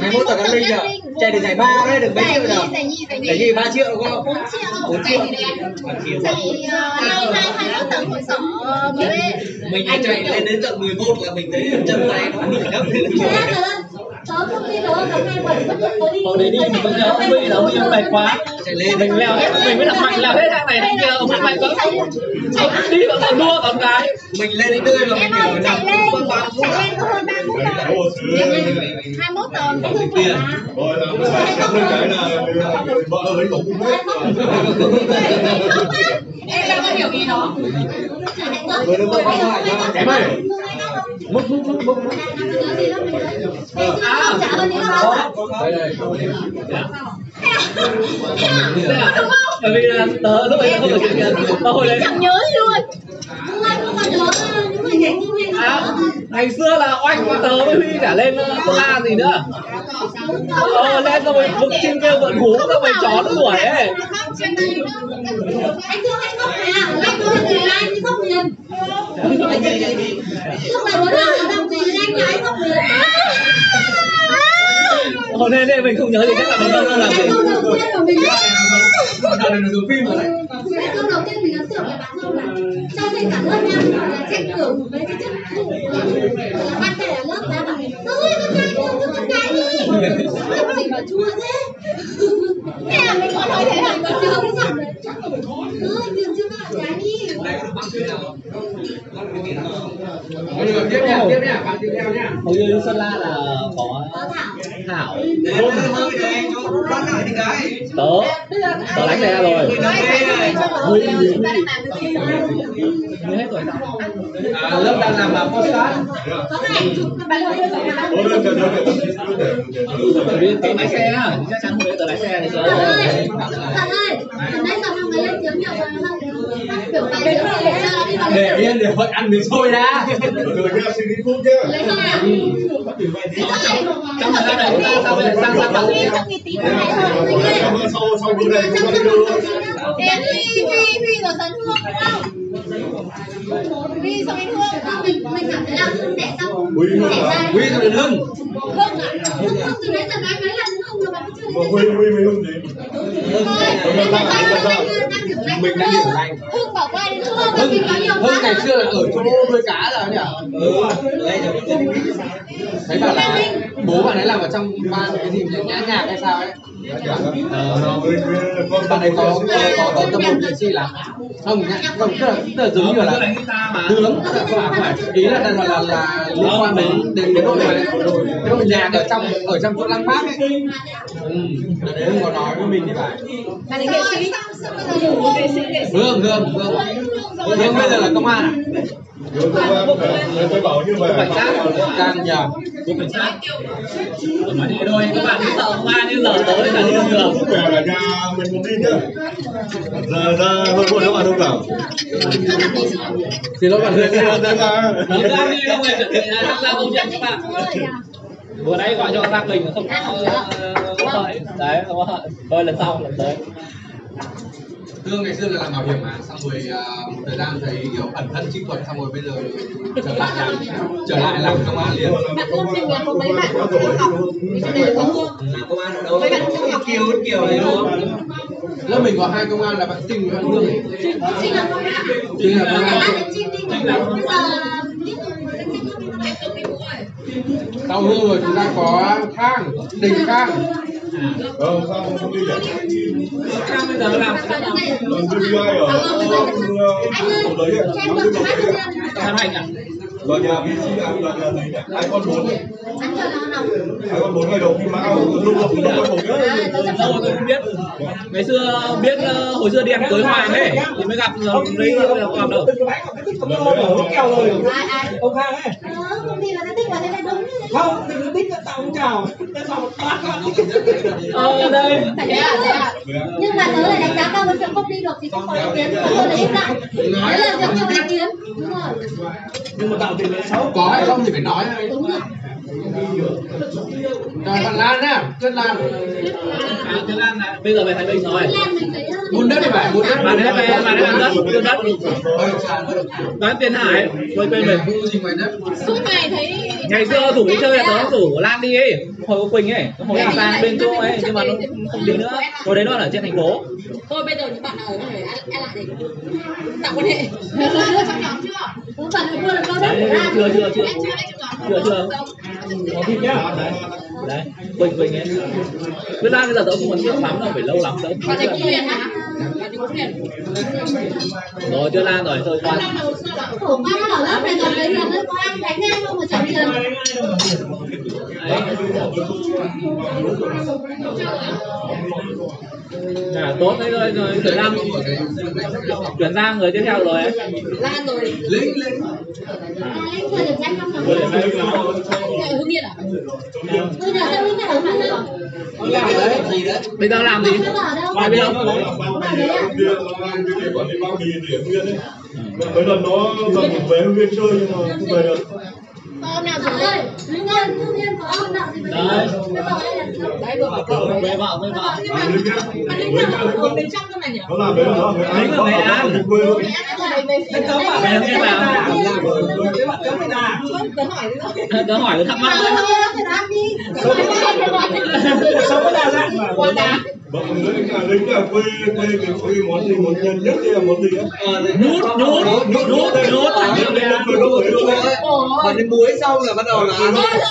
21 tuổi Cam Linh nhỉ? Chạy được giải ba đấy được mấy giải triệu nhì nhỉ giải nhì. Giải nhì gì 3 triệu bốn triệu bốn giải triệu gì đấy giải ờ, hai hai hai mốt tầng hội sở mình chạy lên đến tận 11 là mình thấy chân tay nó bị gấp không đi đi. hồi đấy đi mình vẫn nhớ. Huy là Huy mệt quá. Chạy lên mình leo hết mình mới đặt mạnh leo hết thang này thang kia ông mạnh quá. Ông đi vào còn đua còn cái. Mình lên đến nơi mà em mình kiểu lên. Con bao phút chạy lên có hơn ba phút Rồi là cũng phải cắm lên cái là vợ ấy cũng không biết. Em đang có hiểu ý cho em ơi. hơn những năm đây đây bởi vì là tớ lúc ấy không phải chuyện mà hồi đấy chẳng nhớ luôn à, ngày xưa là oanh tớ với Huy cả lên uh, Sơn La gì nữa ờ lên xong rồi vực trên kêu vượn hú xong rồi chó nó đuổi ấy Anh thương anh khóc mà, anh thương thì anh đi khóc liền. Lúc mà muốn làm làm gì anh là anh khóc liền. Hồi nên nên mình không nhớ gì chắc là mình không làm gì Cái câu đầu tiên của mình Thằng này nó dùng phim rồi. Đấy Cái câu đầu tiên mình ấn tượng là bạn không là trong khi cả lớp nha là trách tưởng với cái chức vụ là ban thầy ở lớp ra bảo ơi con trai thương cho con gái đi. Làm gì mà chua thế? Thế là mình còn nói thế hả còn chưa cái giọng đấy ơi nhường cho bạn gái đi. Mọi người tiếp nha tiếp nha bạn tiếp theo nha. Hồi như Sơn La là có có thảo. Thảo tớ tớ đánh này ra rồi hết rồi à, lớp đang làm là postcard có này bạn tớ lái xe á chắc chắn hồi đấy tớ lái xe thì tớ ơi, thật ơi, mọi người lên tiếng nhiều rồi không? Biểu bài để đi để yên để hội ăn miếng xôi đã. Rồi nha, xin đi phút nhá. Lấy không nào? trong thời gian này chúng ta sang sang sang sang thôi. Sau sau bữa này chúng ta đi luôn. Em Huy Huy Huy rồi Tấn Hương không? Huy xong anh Hương Mình mình cảm thấy là đẻ xong. Hương à? ra Huy rồi lưng Hương à không từ nãy giờ nói mấy lần không mà Huy Huy mới không gì? Mình đang đang điểm danh mình đang qua đến Hương Hưng, Hưng ngày xưa là ở chỗ nuôi cá rồi nhỉ? Ừ. Thấy bảo là bố bạn ấy làm ở trong ban cái gì nhã nhã nhạc hay sao ấy. Bạn ấy có có có tâm hồn nghệ sĩ lắm. Không nhá, không tức là, tức là giống như là tướng là không phải ý là là là, là liên quan đến đến cái đội này cái đội nhạc ở trong ở trong chỗ lăng bác ấy. Ừ. Đấy Hưng có nói với mình thì phải. Bạn ấy nghệ sĩ Nghệ sĩ nghệ sĩ Hương Hương Hương Hương bây giờ là công an à? Hương công an, tôi bảo như vậy. cảnh sát Can nhờ. cục cảnh sát Tôi nói thế thôi các bạn sợ công an như giờ tới là đi đường đường Sức khỏe là nhà mình muốn đi nhá. Ra ra hơi buồn các bạn thông cảm. Xin lỗi bạn Hương Ra nha. ra ra. Chúng ta đi đâu người chuẩn bị là tham gia công chuyện các bạn vừa nãy gọi cho Giang Bình không có đợi đấy đúng không thôi lần sau lần tới. Hương ngày xưa là làm bảo hiểm mà. Xong rồi à, một thời gian thấy kiểu ẩn thân chinh thuật xong rồi bây giờ trở lại làm trở lại làm công an liền. Bạn Hương mình là có mấy bạn học tiểu học? Cho nên là có Hương công an ở đâu? Mấy bạn trung học kiều kiều đấy đúng không? Lớp mình có hai công an là bạn Trinh và bạn Hương Trinh là công an. Trinh là công an. Trinh đi Bây giờ rồi sau Hương rồi chúng ta có Khang Đình Khang Ờ, sao không đi nhỉ? Khang bây giờ làm Bạn ở đây Còn đi ai ở Anh ơi, ở đấy ạ? một hát cho em Phan Hành à tòa nhà VC à tòa nhà gì nhỉ hai con bốn ăn cho nó nào hai con bốn ngày đầu khi mão lúc lập lúc con bốn nhớ à tôi sắp lâu rồi tôi không biết ngày xưa biết ờ, hồi xưa đi ăn cưới hoàng ấy thì mới gặp rồi đấy là còn đâu không rồi. ai ai Ông Khang ấy. ờ, công ty là cái tích vào thế này đúng Không, đừng có tích tạo ông chào. Tại sao một bát con. ờ đây thế à thế à nhưng mà tớ lại đánh giá cao cái việc công ty được thì không có ý kiến tôi là im lặng đấy là việc không ý kiến đúng rồi Nhưng mà tạo tiền lệ xấu. có hay không thì phải nói đúng rồi rồi bạn Lan á rất Lan. À, là là- bây giờ về thái bình rồi Lan mình thấy ờ, muốn đất thì phải muốn đất. Bạn ấy về bạn ăn đất đất. Bán tiền hải gì ngoài đất. Suốt ngày thấy ngày xưa rủ đi chơi là tớ rủ Lan đi ấy hồi có Quỳnh ấy hồi là sang bên chỗ ấy nhưng mà nó không đi nữa. hồi đấy nó ở trên thành phố. Thôi bây giờ những bạn nào ở đây ăn ăn lại để tạo quan hệ. Trong nhóm chưa? Cũng phải là con đất đấy của Lan. chưa chưa chưa. Chưa chưa có thịt nhá. đấy Quỳnh Quỳnh ấy với ra bây giờ tớ không muốn trước lắm đâu phải lâu lắm tớ hả rồi chưa Lan rồi thôi Lan khổ quá ở lớp này còn lấy tiền nữa đánh ngang không mà trả tiền à, tốt đấy rồi rồi chuyển sang chuyển sang người tiếp theo rồi ấy lan rồi lính lính à, được danh không ở hương yên à? Tôi giờ sao biết ở bạn đâu Ông làm đấy. gì đấy? Bây giờ làm gì? Ở Ngoài bì điện quản lý bao bì để nguyên ấy mấy lần nó lần về nguyên chơi nhưng mà không về được. Hôm nào rồi Nhân, Thư Nhân có nợ gì với Đấy. Bây giờ đây là đấy vừa bảo cậu về vợ về vợ nhưng mà mà lính nào ở bên trong cơ mà nhỉ nó làm đấy là ở Nghệ An. quê luôn Anh cấm à? Không làm Cái bạn cấm ta. không tớ hỏi đấy tớ hỏi tớ thắc mắc đấy Thôi, phải làm đi sống có đa dạng mà. qua đá Vâng, lính là lính là quê quê cái quê món gì món nhân nhất là món gì á? nhút nhút nhút nhút nhút À, nhút đấy là quê lúc đấy luôn đấy. còn đến muối xong là bắt đầu là ăn dừng lại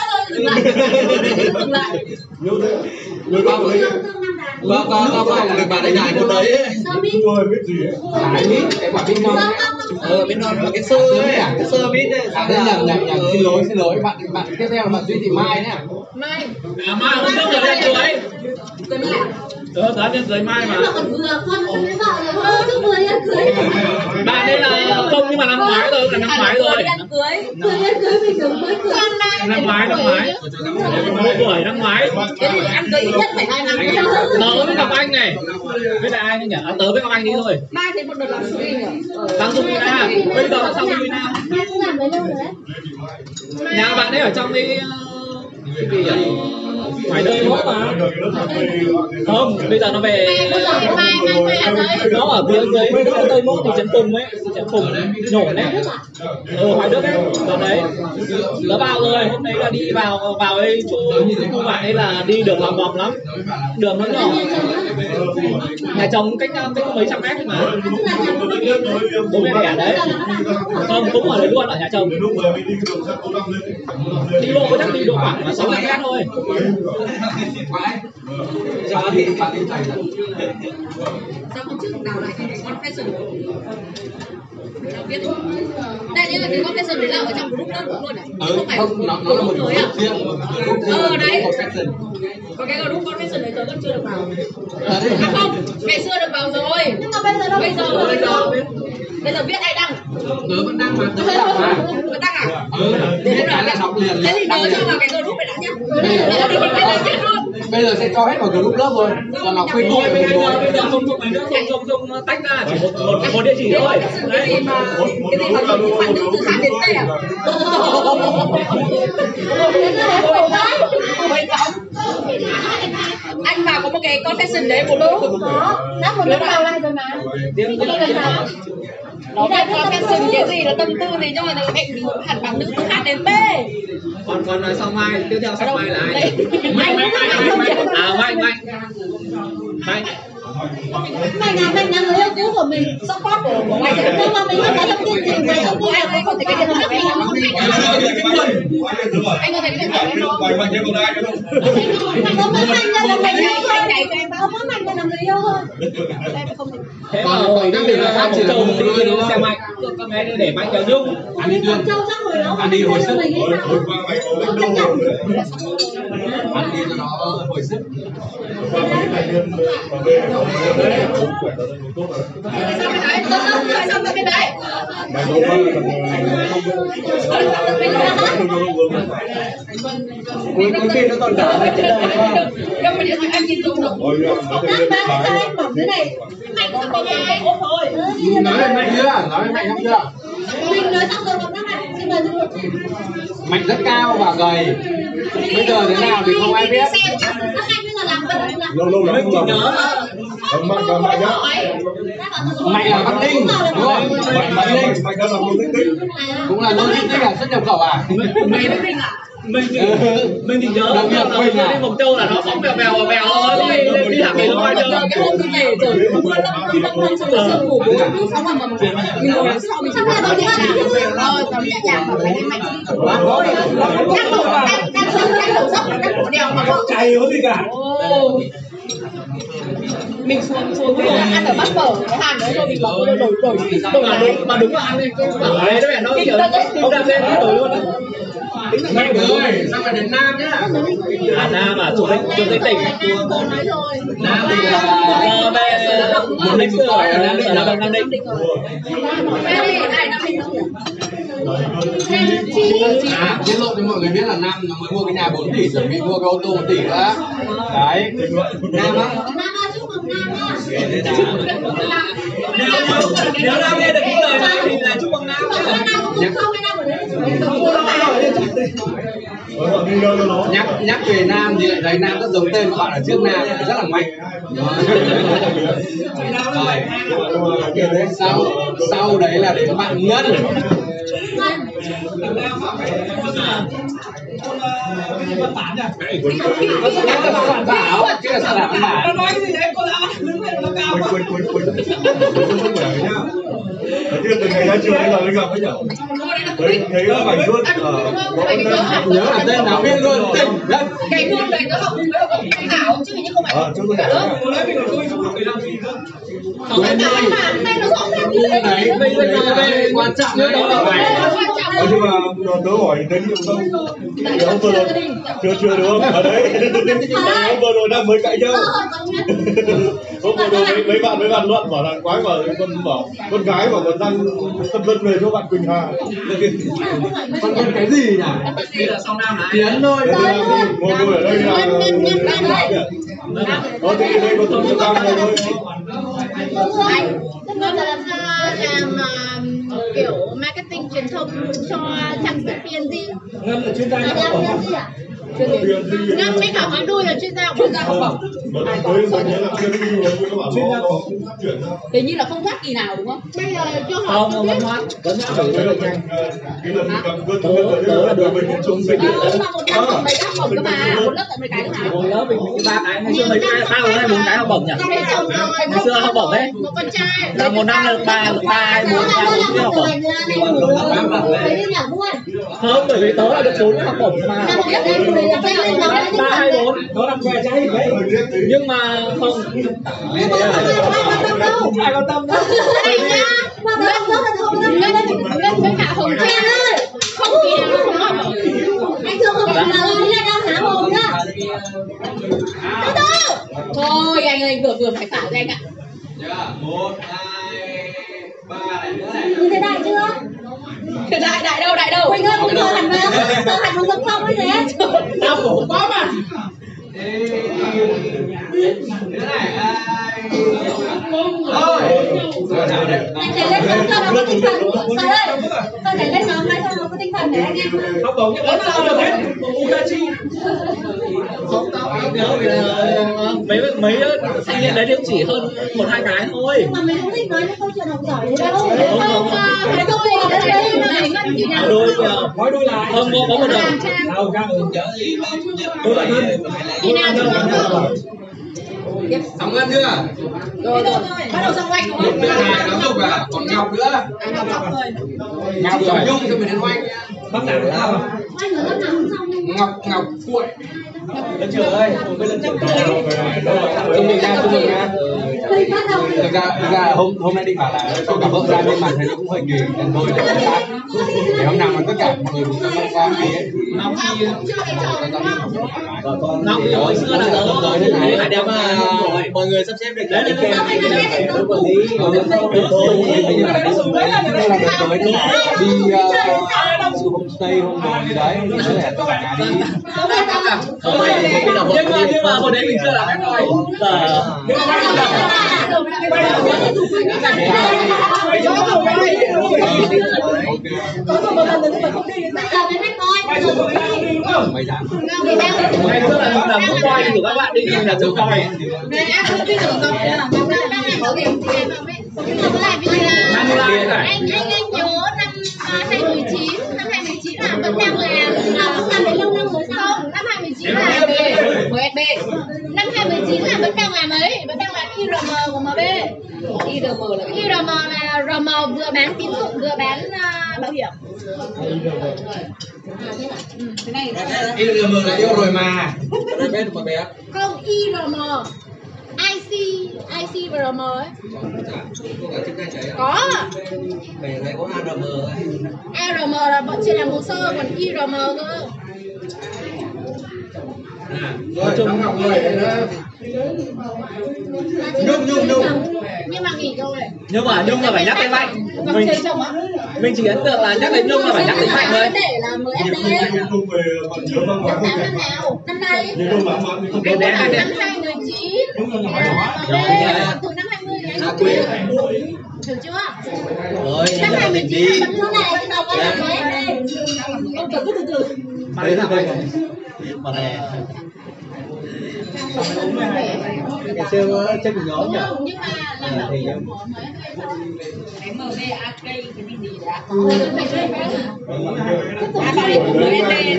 Nhút đấy. Nhút đó đấy. có có có có được bạn đánh giải một đấy Không ai biết gì. Cái mít, cái quả mít non. Ờ, mít non và cái sơ ấy à, cái sơ mít ấy. À, đây là nhầm nhầm xin lỗi xin lỗi bạn bạn tiếp theo là bạn Duy Thị Mai nhá. mai à mai hôm trước là đêm cưới cưới mai tớ tớ đêm cưới mai mà. Bạn đây là không nhưng mà năm ngoái rồi là năm ngoái rồi. cưới. Vừa nhân cưới mình cũng mới cưới. Năm ngoái năm ngoái. Một buổi năm ngoái. Ăn cưới ít nhất phải hai năm tớ với ngọc anh này. Với lại ai nữa nhỉ? À, tớ với ngọc anh đi thôi. Mai thì một đợt làm suy nhỉ? Sang Sumina bây giờ là sang Sumina Mẹ cũng làm đấy lâu rồi đấy? Nhà bạn ấy ở trong cái ờ, cái gì nhỉ ngoài đời Có mà. không bây giờ nó về. Ở đây nó ở phía dưới tây mốt thị trấn phùng ấy trấn phùng nhổ đấy. Ừ hoài đức ấy ở đấy. Nó vào rồi. Hôm đấy là đi vào vào ấy chỗ khu bạn ấy là đi đường lòng vòng lắm. Đường nó nhỏ. Nhà chồng cách cách mấy trăm mét thôi mà. Tức là nhà bố mẹ đẻ đấy. Không cũng ở đấy luôn ở nhà chồng. Đi bộ chắc đi độ khoảng sáu trăm mét thôi Cho thì bạn đi thầy sao không trước đào lại cái confession Tao biết đây đấy là cái confession đấy là ở trong group đơn luôn này Ừ, không phải không, nó nó là một group mới à? Ờ, đấy. còn cái group confession đấy tớ vẫn chưa được vào. À không ngày xưa được vào rồi. Nhưng mà bây giờ đâu? Bây giờ bây giờ bây giờ viết ai đăng. Tớ vẫn đang mà tớ vẫn mà. đăng à? Ừ, biết cái là đọc liền thế thì nhớ cho vào cái group này đã nhá Bây giờ- Bây Bây giờ sẽ cho hết vào group lớp rồi. Còn nó khuyên thôi thôi bây giờ bây giờ không không không không không tách ra. Chỉ một một, một địa chỉ thôi. cái gì đấy mà cái gì mà bạn nữ từ hát đến tê à? anh vào có một cái confession đấy một lúc có Đã một lúc vào lại rồi mà. Lần nó viết confession cái gì là tâm tư gì nhưng mà hẹn hẳn bằng nữ từ hát đến b còn còn là sau mai tiếp theo sau mai là ai? Đấy. Mạnh mạnh mạnh mạnh mạnh à mạnh mạnh mạnh Mày là mày là người yêu cũ của mình. Support của của mày. Nhưng mà mình không có thông tin gì Mày thông tin là mày không thể cái điện thoại của mày anh có thấy cái điện thoại em không mạnh còn không? Có mới mạnh ra là mày yêu thôi. Mày có mới mạnh ra là người yêu thế mà hồi đi là một chồng đi xe mạnh các bé để mạnh cho nhung. Ăn đi đó. Ăn đi hồi sức. Hồi qua mày có ăn đi cho nó hồi sức có cuối cuối khi nó còn đỡ này cái đâu Nhưng mà điện thoại anh nhìn dùng được. Ba cái anh bỏng thế này. Anh bên đấy? Ôi thôi. nói mạnh chưa nói lên mạnh không chưa Mình nói xong rồi bỏng nó mạnh. Mạnh rất cao và gầy. Bây giờ thế nào thì không ai biết làm cái là Lâu lâu lắm mình không chỉ làm. nhớ Thằng Mạnh và Mạnh nhá. mạnh là bắc ninh đúng không mạnh bắc ninh Mạnh làm tích tích. cũng là logistics là xuất nhập khẩu à Mày với mình à? mình chỉ mình chỉ nhớ Đồng là mình à? đi mộc châu là nó phóng bèo bèo bèo thôi đi thẳng đi thôi chứ Cái hôm tôi về rồi, hôm qua năm năm năm năm xong rồi sương mù bốn lúc xong rồi mà mình ngồi sau mình Xong rồi tôi nhớ là Ờ, tao nhẹ nhàng mà phải mạnh đi quá. đang đổ đang đang đang đổ dốc đang đổ đèo mà không Chả hiểu gì cả. Mình xuống xuống rồi ăn ở bát phở cái hàng đấy rồi mình bảo đổi đổi đổi không mà đúng là ăn đi bảo đấy đấy nó kiểu không đặt lên cái đổi luôn đấy mạnh ơi sao phải đến nam nhá à nam à chủ tịch chủ tịch tỉnh nam thì là Ờ, về một lịch sử ở Nam Định, ở Nam Nam Định. À tiết lộ cho mọi người biết là nam nó mới mua cái nhà 4 tỷ chuẩn bị mua cái ô tô 1 tỷ nữa đấy nam á Nam ơi chúc mừng Nam nha Nếu Nam nghe được những lời này thì là chúc mừng Nam Nó. nhắc nhắc về nam thì lại thấy nam rất giống tên của bạn ở trước nam rất là mạnh. Rồi. sau sau đấy là đến bạn ngân. Bảo. Chứ là sao bản bảo? Nói cái gì đấy cô đã đứng lên nó cao Quỳnh, Tiên từ ngày ra trường đến giờ mới gặp ấy nhở. Đấy, thấy là Bảnh luôn. Ờ, tên. nhớ là tên giáo viên luôn đất cái môn này nó học với học cái ảo chứ nhưng không phải Ờ, là tôi cơ. quên đi Đây nó thế đấy bây giờ về quan trọng nhất đó là trọng Ờ, nhưng mà tớ hỏi đến nhiều không? Thì ông vừa rồi, chưa chưa đúng không? Ở đấy, ông vừa rồi đang mới cãi nhau. <laughs> Hôm vừa rồi mấy, mấy bạn mấy bạn luận bảo là quái bảo con bảo con gái bảo còn đang phân vân về cho bạn Quỳnh Hà. con con cái gì nhỉ Đây là sau Nam này. tiến thôi Đây là ngồi ngồi ở đây là Nhân, nhân, nhân, có thì đây có tổng số tăng này thôi. Anh là làm sao làm à, kiểu marketing truyền thông cho trang sức PNG Ngân là chuyên gia cái à? gì ạ? Ngân với cả Hoàng Đuôi là chuyên gia của ra học bổng là cũng phát triển ra. hình như là không thoát kỳ nào đúng không bây giờ cho họ Không, chưa không biết vẫn ờ, cái lần gặp Vân Vân ở đây là đội mình chung mình. Ờ, nhưng mà một năm còn mấy cái học bổng cơ mà một lớp tận mấy cái mà Một lớp mình ba cái ngày xưa mấy cái ba hay bốn cái học bổng nhỉ? Ngày xưa học bổng đấy. một con trai Là một năm là ba ba bốn ba bốn cái học bổng. Đi nhà buôn Không, bởi vì tớ là được bốn cái học bổng mà. Năm nhất lên là lên lên lên Ba hay bốn. Nó làm què cháy đấy. Nhưng mà không. Ai quan tâm đâu Ai quan tâm đâu. Này nha Mà tớ không rất là không tâm Ngân Ngân với cả Hồng Trang ơi không bổng Anh chưa không phải là đi lên đang há mồm nhá Từ từ thôi anh ơi vừa vừa phải xả ra anh ạ một hai ba này nữa này Như thế đại chưa? Đại đại đâu đại đâu? Quỳnh ơi, Quỳnh ơi, hẳn vào Tớ hẳn vào ngực không ấy thế. Tao khổ quá mà nữa này hai thôi rồi nào đấy Anh thấy lên nhóm cho nó có tinh thần Trời ơi Tôi thấy lên nhóm này cho nó có tinh thần để anh em Không bổng như lớn sao được hết. Udachi. Không tao không nhớ vì là mấy mấy sinh viên đấy thì cũng chỉ hơn một hai cái thôi. Nhưng mà mình không thích nói những câu chuyện học giỏi gì đâu Không, không, không. Cái câu chuyện ở đây này Ngân kỳ nào Đôi nhiều. Nói đôi lại. Không có có một lần. Đâu ra ừ. Đôi lại xong ngân chưa rồi rồi bắt đầu xong anh đúng không Đứa này giáo dục à còn ngọc nữa anh học xong rồi ngọc rồi nhung cho mình đến oanh Bác nào là sao mà. Anh ở lớp nào xong ngọc ngọc cuội Lên trường ơi, cùng với lên trường. chúng mình ra chúng mình ra thực ra thực ra hôm hôm nay đi bảo là cho cả vợ ra nhưng mà thấy nó cũng hơi kỳ nên thôi để nó khác để hôm nào mà tất cả mọi người cùng tham đi ấy thì Năm khi chưa cái trò đúng không năm khi hồi xưa là tớ tới thế này hai đứa mà mọi người sắp xếp được đấy đấy đấy đấy là là tới thế này đi uh, homestay hôm rồi gì đấy thì có thể tất cả nhà đi nhưng mà nhưng mà hồi đấy mình chưa làm em rồi giờ bây giờ mới biết coi mày dám mày xưa là mình làm không coi của các bạn đi là chưa coi anh anh anh nhớ năm 2019 năm 2019 là vẫn đang là là vẫn làm đến lâu năm rồi sao không năm 2019 là MSB năm 2019 là vẫn đang làm ấy vẫn đang làm IRM của MB IRM là? IRM là RM vừa bán tín dụng vừa bán à, bảo hiểm. Cái này yêu là yêu rồi mà. Không IRM. IC IC và RM ấy. Có. Về đây có ARM ARM là bọn chưa làm hồ sơ còn IRM cơ nói chung học người nhung nhung nhung. Nhưng mà nghỉ rồi. Nhưng mà nhung là phải nhắc đến mạnh. Mình chồng á mình chỉ ấn tượng là nhắc đến nhung là phải nhắc đến mạnh thôi. Để là mang tháng máng năm nào? Năm nay đấy, năm đấy. 2019 là từ năm 20 đến năm 20 Được chưa? rồi Năm giờ mình 2019 đi. là vẫn này có làm đấy Ông từ từ từ từ. Đấy là vậy. Mà này ngày xưa chơi cùng nhóm nhỉ? Nhưng mà làm bảo hiểm của mấy cái MVAK cái gì gì đã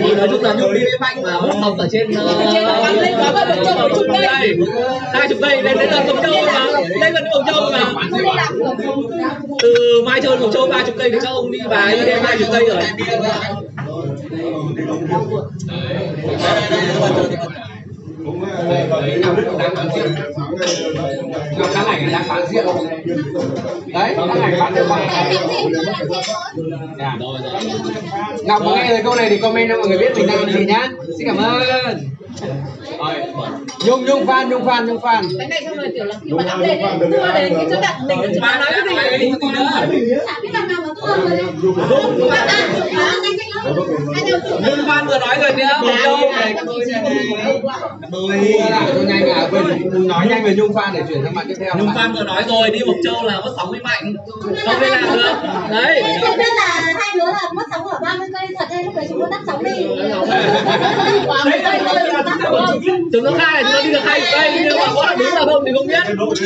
thì nói chung là nhung đi với mạnh mà mất học ở trên ờ, đây hai chục cây lên đến gần Mộc Châu mà. Lên gần Mộc Châu mà. Từ Mai đến Mộc Châu ba chục cây thì các ông đi bài đi đến hai chục cây rồi cũng là nào đức đang bán rượu nào tháng này đang bán rượu đấy tháng này bán được bao nhiêu Dạ. Nào có nghe thấy câu này thì comment cho mọi người biết mình đang làm gì nhá. Xin cảm ơn. Rồi. Nhung Nhung fan Nhung fan Nhung fan. cái này xong rồi tiểu là khi mà up lên ấy, thua đến cái chỗ đặt mình ở chỗ mà nói cái gì cái gì nữa Cái thằng nào mà thua rồi đấy Nhung Phan vừa nói rồi này Tôi là tôi nhanh à quên nói nhanh về Nhung fan để chuyển sang bạn tiếp theo. Nhung Phan vừa nói rồi đi Mộc Châu là có sóng với mạnh. Không liên lạc được. Đấy. Thế biết là hai đứa là mất sóng ở 30 cây thật hay lúc đấy chúng nó tắt sóng đi. Thôi là không? chúng nó khai là chúng nó đi được hai cây. Nhưng mà có là đúng là không thì không biết.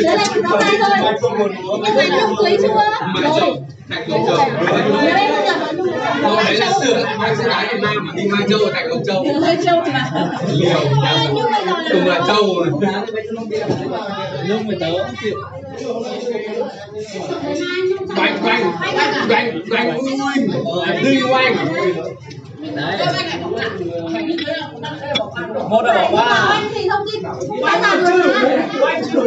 Đấy chúng ta đi mai không còn nữa Nhưng mà nhung cưới chưa? Rồi Đấy là châu nhung Câu đấy là sửa Mai sẽ gái Việt Nam mà đi Mai Châu thành Lộc Châu. hơi trâu mà Liều. Nhưng bây giờ Cùng là là Châu nhưng mà tớ không chịu Bành bành châu, bành ui đi oanh đấy một là bỏ qua anh thì thông tin rõ ràng rồi mà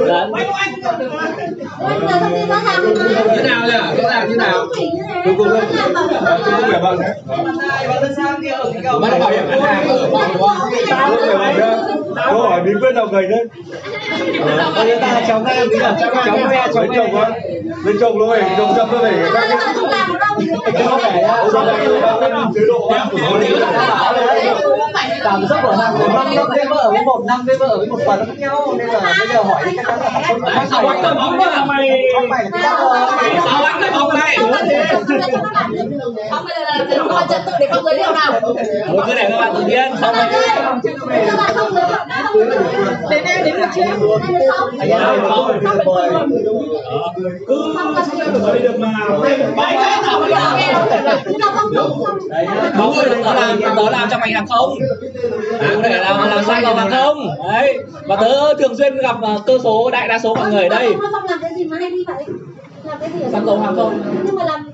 Đấy. Anh là thông tin rõ ràng rồi Thế nào nhỉ? Rõ ràng như nào? Như Đúng rồi không phải bạn đấy Bắt bảo hiểm ngân hàng ở đúng không? không phải câu hỏi bí quyết nào gầy đấy người ta cháu nghe tí là cháu nghe cháu lấy chồng á lấy chồng phải chồng chăm nó phải các cái không phải các cái chế độ á cảm xúc của thằng một năm với vợ với một năm với vợ với một tuần nó khác nhau nên là bây giờ hỏi chắn là học sinh Đấy, sao anh cầm bóng nhá mày không phải là cái sao anh cầm bóng này không bây giờ là phải coi trật tự để không giới thiệu nào Thôi cứ để các bạn tự nhiên xong rồi đến đây đến được chưa em ơi không được mời bóng rồi có làm tớ làm trong ngành hàng không. Cụ thể là làm sang vào hàng không. Đấy. Và tớ thường xuyên gặp ờ, cơ số, đại đa số mọi người ở đây. Không làm cái gì gì ở sang dầu hàng không Nhưng mà làm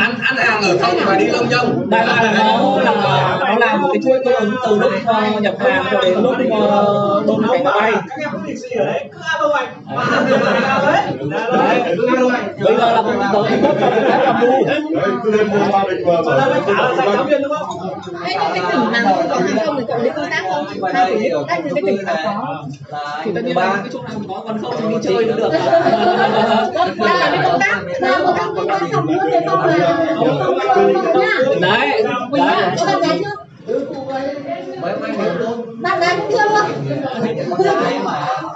Ăn ăn hàng ở không mà đi lông nhông. đại loại là nó là nó làm một cái chuỗi cung ứng từ lúc ờ, nhập hàng cho đến lúc ờ, đôn máy bay. Các em không lịch sử ở đấy. Cứ alo anh đấy. Bây giờ là cũng tới cung cấp cho được phép làm bu cứ lên mua ba bịch cho nên phải trả là giáo viên đúng không? Thế nhưng cái tỉnh nào có hàng không thì cậu đi công tác không? Hay phải đi công tác những cái tỉnh nào có? thì tất nhiên là cái chỗ nào có còn không thì đi chơi cũng được. <laughs> Là đi công tác, là một tháng công tác xong nữa thì không là không không nha. đấy Quỳnh đấy nhá, có bạn gái cũng chưa luôn.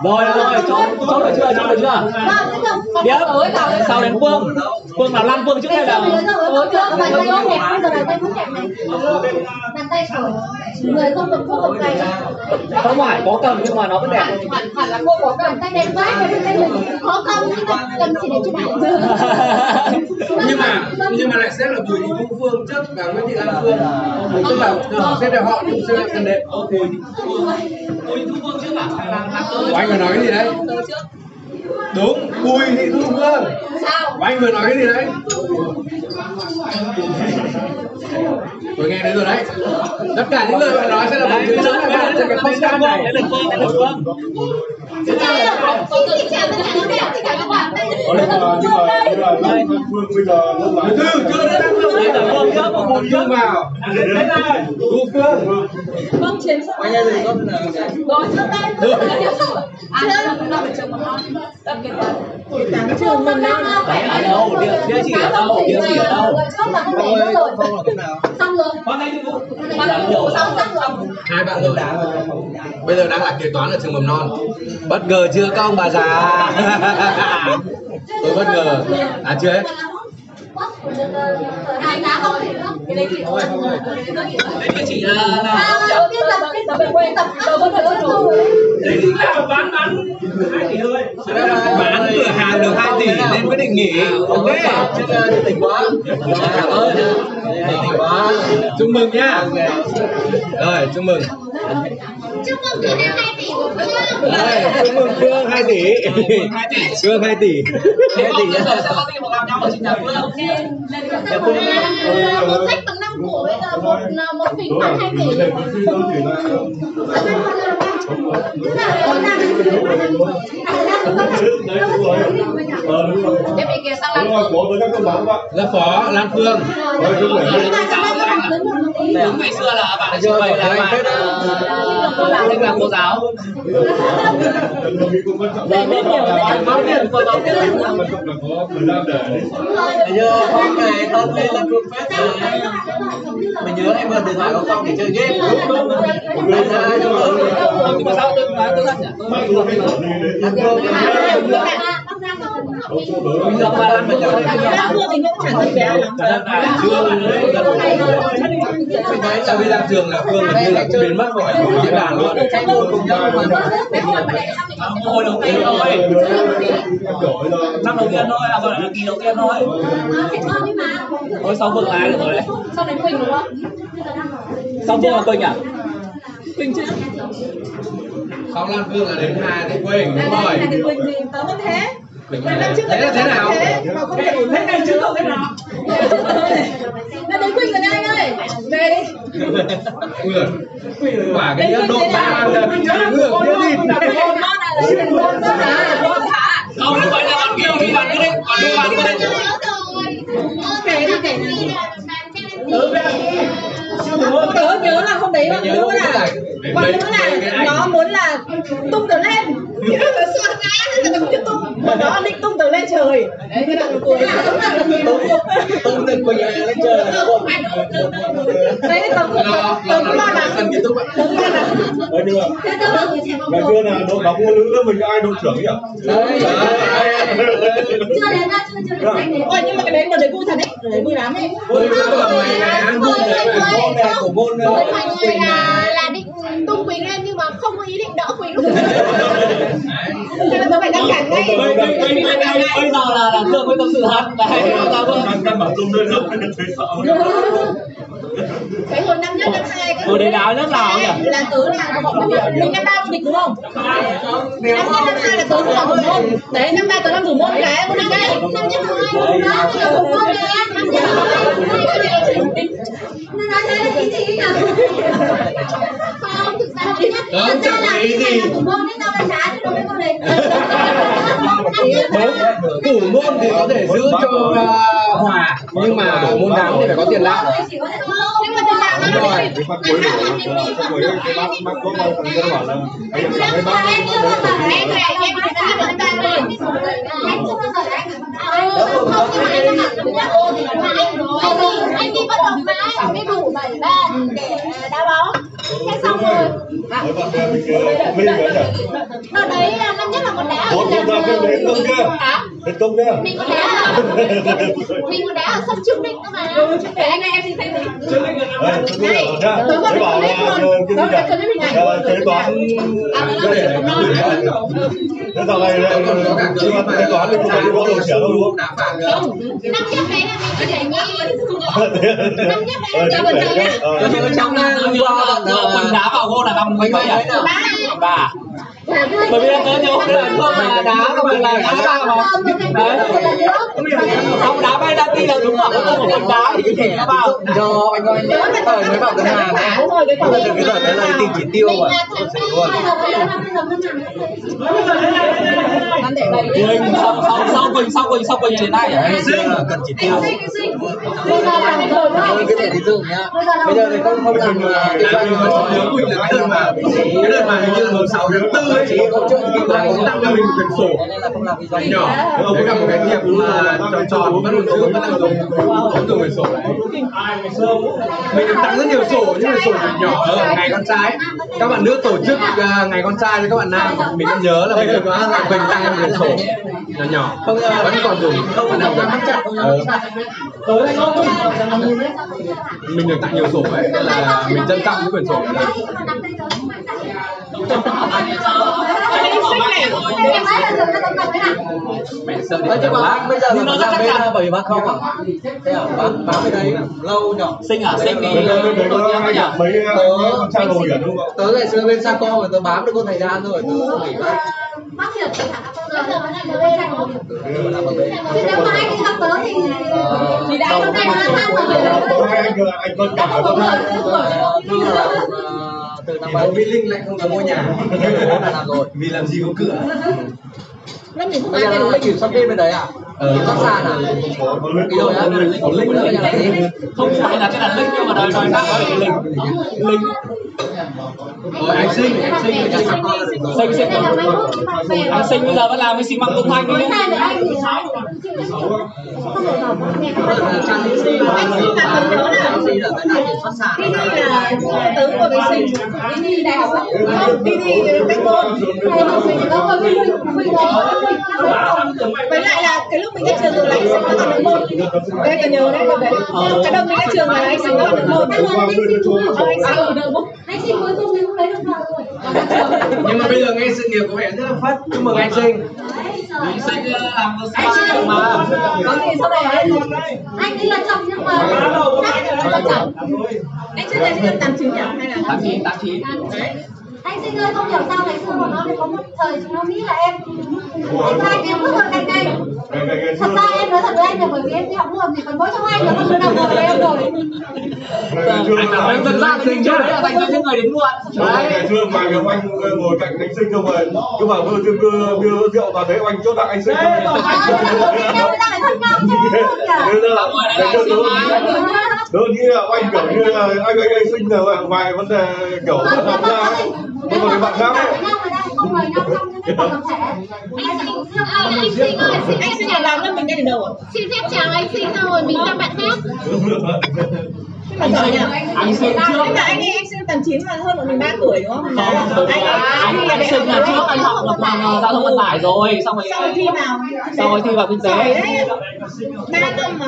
rồi rồi chốt chốt được chưa chốt được chưa tiếp sau đến phương phương nào lăn phương trước hay là bàn tay không đẹp, bây giờ bàn tay không đẹp này. Bàn tay của người không được cày. không phải có cầm nhưng mà nó vẫn đẹp Hẳn hẳn là cô có cầm tay đẹp quá, tay mình khó cầm nhưng mà cầm chỉ để chụp ảnh. <laughs> nhưng mà lại xếp là Bùi Thị Thu Phương trước và Nguyễn Thị Lan Phương tức là xếp là họ nhưng xếp là cần đẹp. Ủa, anh vừa nói cái gì đấy? Đúng Bùi Thị Thu Phương Sao? Anh vừa nói cái gì đấy tôi nghe đấy rồi đấy tất cả những lời bạn nói sẽ là bằng chứng chứng là trên cái postcard này đấy là phương đấy là phương Có tự chào tất cả các đẹp thì cả các bạn đây. Ờ, nhưng mà nhưng mà nhưng mà Phương bây giờ lớp lái Thư chưa đấy đấy là phương trước một Bùi Phương vào Thu Phương Vâng, chiến sĩ. Anh em đừng có là Rồi, chưa tay. À, chưa. Nó phải trường mầm non. Tập. Kế toán trường mầm non. Đấy, ở đâu? Địa- chỉ ở đâu? Địa chỉ ở đâu? Chốt là không để nữa rồi. không là con Xong rồi. hai bạn rồi. Bây giờ đang là kế toán ở trường mầm non. Bất ngờ chưa các ông bà già? <laughs> Tôi bất ngờ. À chưa hết Hai cá không thể nữa. Cái đấy thì thôi. đấy địa chỉ là là À, cái tập cái tập quay tập tập có thể luôn. đấy chính là bán bán hai tỷ thôi bán cửa hàng được hai tỷ nên quyết định nghỉ ok nhiệt tình quá cảm ơn nhiệt tình quá chúc mừng nhá rồi chúc mừng Chúc mừng cửa hàng 2 tỷ của Phương. Chúc mừng Phương 2 tỷ hai tỷ Phương 2 tỷ thế 2 còn tỷ bây giờ sẽ có gì mà gặp nhau ở trên nhà phương Một sách bằng năm của bây giờ một một bình bằng 2 tỷ. Tiếp đi kia sang các bạn. là phó Lan Phương Đúng ngày xưa là bạn chưa vậy là bạn thích làm cô giáo. Về biết nhiều chẳng có tiền, tiền. Quan trọng là để bây giờ có ngày thân lên là cương phép rồi mình nhớ em vừa điện thoại của con để chơi game. Bây giờ ai cho mở nhưng mà sao tôi nói tôi rất nhỉ? Tôi Mang tôi cái này bây giờ mà làm được rồi Đang mua thì cũng chẳng thấy béo lắm. Mình nói là bây giờ trường là Phương gần như là cũng biến mất khỏi diễn đàn luôn. Hồi đầu tiên thôi. Rồi. năm đầu tiên thôi à gọi là kỳ đầu tiên thôi. Thôi sau vương lái được rồi đấy? Sau đến Quỳnh đúng không? sau vương là quỳnh à? Quỳnh chứ. Sau Lan Phương là đến hai thì Quỳnh đúng rồi. Quỳnh thì tớ vẫn thế. Quỳnh thế là thế nào. Mà không thể thế này chứ không thế nào. Đã đến Quỳnh rồi anh ơi. Về đi. Quỳnh quả cái nhớ độ ba lần. Ngược nhớ đi Con non à, lấy tiền con con à, con hả? không ấy là bạn kia đi. Bạn quyết định còn đưa bạn quyết định Kể đi. Kể đi. Tớ nhớ là hôm đấy nhớ nữ là bạn nữ là nó muốn là tung tớ lên. Xua cái là nó tung mà nó định tung tớ lên trời. Đấy cái thằng cuối là đúng là tung được quỳnh lên là buồn đấy tớ cũng tớ cũng lo lắng tớ cũng lo lắng Ờ, nhưng mà thế tớ là ngày xưa là đội bóng phụ nữ lớp mình ai đội trưởng nhỉ? đấy chưa đến ra chưa chưa đến ôi nhưng mà cái đấy mà đấy vui thật đấy. Đấy. Vui lắm ấy Môn này của môn mọi người là là định tung Quỳnh lên nhưng mà không có ý định đỡ Quỳnh lúc Thế là phải ngăn cản ngay bây bây bây bây bây bây giờ là là thương với tâm sự thật đấy căn bản tung lên lớp thấy sợ. Cái hồi năm nhất năm hai cái hồi đấy đáo nào nhỉ? là tớ là mình năm ba địch đúng không? Năm nhất năm hai là tớ cũng là thủ môn. Đấy năm ba tớ làm thủ môn cái năm nhất năm nhất năm hai đó thì là thủ môn đấy năm nhất năm hai nó nói thế là cái gì. nhỉ gì Thủ môn nên tao đã trả chứ đâu biết con này. Thủ môn thì có thể giữ cho uh, hòa. Nhưng mà môn thắng thì phải có tiền lãi. Nhưng mà tiền đạo Đúng rồi. cái phát cuối của cuối cái bác bác có bao thằng kia bảo là bây giờ cái bác Em đi với đi mà anh anh mới đủ bảy bàn để đá bóng thế xong rồi mấy mình đợt đấy là năm nhất là còn đá một công kia mình còn đá ở mình còn đá ở sân trương định cơ mà Để anh em xin thấy đây tôi bảo là cái kế toán thế giờ này kế toán kế toán thì không phải đi có đồ sửa đâu đúng không đá phạt nữa năm nhất đấy là mình có thể nhi năm nhất ờ đấy chứ là phải nhá ờ Cho nên trong Như là quần đá vào gôn là bằng mấy mấy à? Ba Ba. Bởi vì là tớ nhớ cái lần không là đá không phải là đá ba mà. Đấy. Xong đá bay ra đi là đúng là có một quần đá thì cái thể nó vào. do anh ơi thời mới vào ngân hàng giờ cái đợt đấy là tính chỉ tiêu mà. Luôn. Quỳnh sau sau sau Quỳnh sau Quỳnh sau Quỳnh đến đây à? là cần chỉ tiêu. Thôi cái thẻ tín dụng nhá bây giờ thì không không làm ờ, kinh doanh có nhớ là cái đợt mà cái hình như là mùng sáu tháng tư ấy chỉ có chỗ doanh có tăng cho mình quyển sổ là không nhỏ với cả một cái nghiệp mà tròn tròn vẫn còn chữ vẫn đang dùng vẫn dùng quyển sổ mình được tặng rất nhiều sổ nhưng mà sổ quyển nhỏ ở ngày con trai các bạn nữ tổ chức à, ngày con trai với các bạn nam mình vẫn nhớ là mình được mình tặng em quyển sổ nhỏ nhỏ không vẫn còn dùng vẫn đang dùng Ờ. mình được tặng nhiều sổ ấy nên là mình trân trọng cái quyển sổ này Đấy à mẹ sợ Ờ, nhưng thoại mà bây giờ Nhưng nó rất chắc chắn. bởi vì bác không à thế à bán bán bên đấy lâu nhỏ Sinh à? Sinh đi. Đấy rồi à không tớ ngày xưa bên Saco mà tớ bám được con thời gian rồi tớ nghỉ bác Bác hiểu thì hả? Bây giờ nó đang ở bên này rồi. Thì nếu mà anh đi gặp tớ thì thì đã hôm nay nó ở có hai anh anh con cả con hai từ năm bảy Linh lại không có ngôi nhà. Là làm rồi. Vì làm gì có cửa <laughs> năm mình không ai về nó kiểm soát bên bên đấy à? Kiểm soát sàn à đi đâu nhá? Linh nhà là gì Không phải là cái đặt link nhưng mà đòi đòi tặng là để link. Link. Rồi anh sinh anh sinh anh sinh Sinh sinh Anh sinh bây giờ vẫn làm với xi măng công thanh đấy. sinh đi đi là tớ của vệ sinh. Đi đi đại học đi đi cách môn Thầy học sinh có hơi đó với lại là cái lúc mình ra trường rồi là anh sinh nó còn được môn đây còn nhớ đấy không đấy cái đầu mình ra trường là anh sinh nó còn được môn Anh sinh đúng Ờ, không? anh sinh được môn Anh sinh cuối cùng thì được rồi nhưng mà bây giờ nghe sự nghiệp của mẹ rất là phát chúc mừng anh sinh Anh sinh làm một spy mà. có gì sau này anh ấy là chồng nhưng mà anh là chồng anh trước tám chín nhỉ hay là Tám chín tám chín anh sinh ơi không hiểu sao ngày xưa bọn nó lại có một thời chúng nó nghĩ là em anh trai em rất là cạnh tranh thật ra em nói thật với anh là bởi vì em đi học luôn thì còn mỗi trong anh là con đứa nào ngồi với em rồi Anh làm anh dân gian sinh chứ đấy là những người đến muộn. Đấy. ngày xưa mà gặp anh ngồi cạnh anh sinh không rồi cứ bảo vừa chưa đưa đưa rượu vào đấy anh chốt lại anh sinh không à, là em kìa Thế là là anh kiểu như là anh anh anh sinh là ngoài vấn đề kiểu rất là cái bạn khác ấy không mời nhau trong những cái cuộc tập thể. Anh sinh anh sinh ơi anh sinh là làm lớp mình đây từ đầu à xin phép chào anh sinh xong rồi mình sang bạn khác anh sinh Anh sinh trước. nhưng mà anh ấy anh sinh tám chín mà hơn bọn mình ba tuổi đúng không vì anh anh sinh là trước anh học là bằng giao thông vận tải rồi, xong rồi sau khi thi vào xong rồi thi vào kinh tế. ba năm mà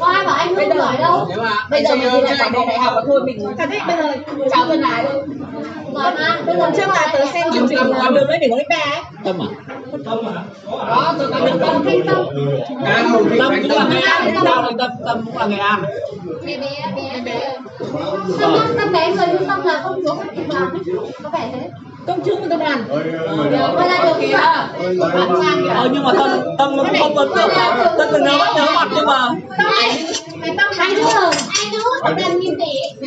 có ai bảo anh không giỏi đâu mà bây giờ mình thi lại bằng đại học thôi mình thật đấy bây giờ cháu thân lại thôi giỏi mà bây giờ lần trước là tớ xem chương trình con đường lên đỉnh Olympic ba ấy Tâm à? đó tớ con đường con kinh tâm thì Tâm anh cũng là Nghệ An, là Tâm, Tâm cũng là Nghệ An. Ờ. bé bé bé bé bé người nhưng tâm là công chúa của làm đoàn ấy có vẻ thế? Công chúa của tập đoàn Vậy là được kìa Ờ nhưng mà Tâm, Tâm nó cũng không ấn tượng. Tâm là nhớ mắt nhớ mặt nhưng mà tâm cái tâm nữa anh nữa tập đoàn nghìn tỷ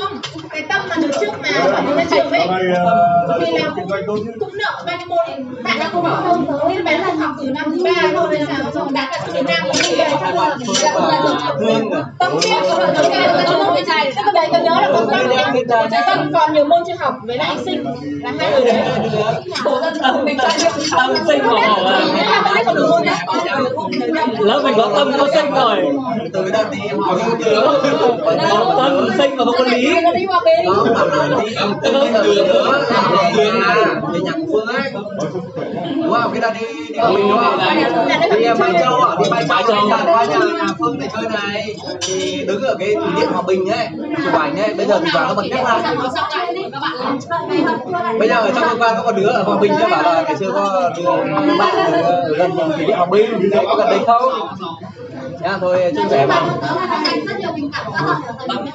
không cái tâm là được trước mà khoảng ra trường ấy thì là cũng nợ bao nhiêu môn thì bạn đã cũng học không thế bạn là học từ năm thứ ba thôi nên sao xong đạt cả tiếng nam thì về chắc là tâm huyết của đội thống kê là trung tâm trai tức là đấy tôi nhớ là có tâm nhá tâm còn nhiều môn chưa học với lại sinh mình cho học à lớp mình có tâm, có sinh rồi. Từ người đi học có tâm sinh mà không có lý. Nó đường nữa đường à về nhạc phương ấy đúng không cái ta đi đi hòa đúng không đi mai châu. À đi mai châu. đi đặt qua nhà phương chơi này thì đứng ở cái thủy điện hòa bình ấy chụp ảnh ấy bây giờ thì vào nó bật cách ra bây giờ ở trong hôm qua có một đứa ở hòa bình chứ bảo là ngày xưa có đứa bạn ở gần thủy điện hòa bình. Có gần đấy không? Nha thôi chia sẻ mà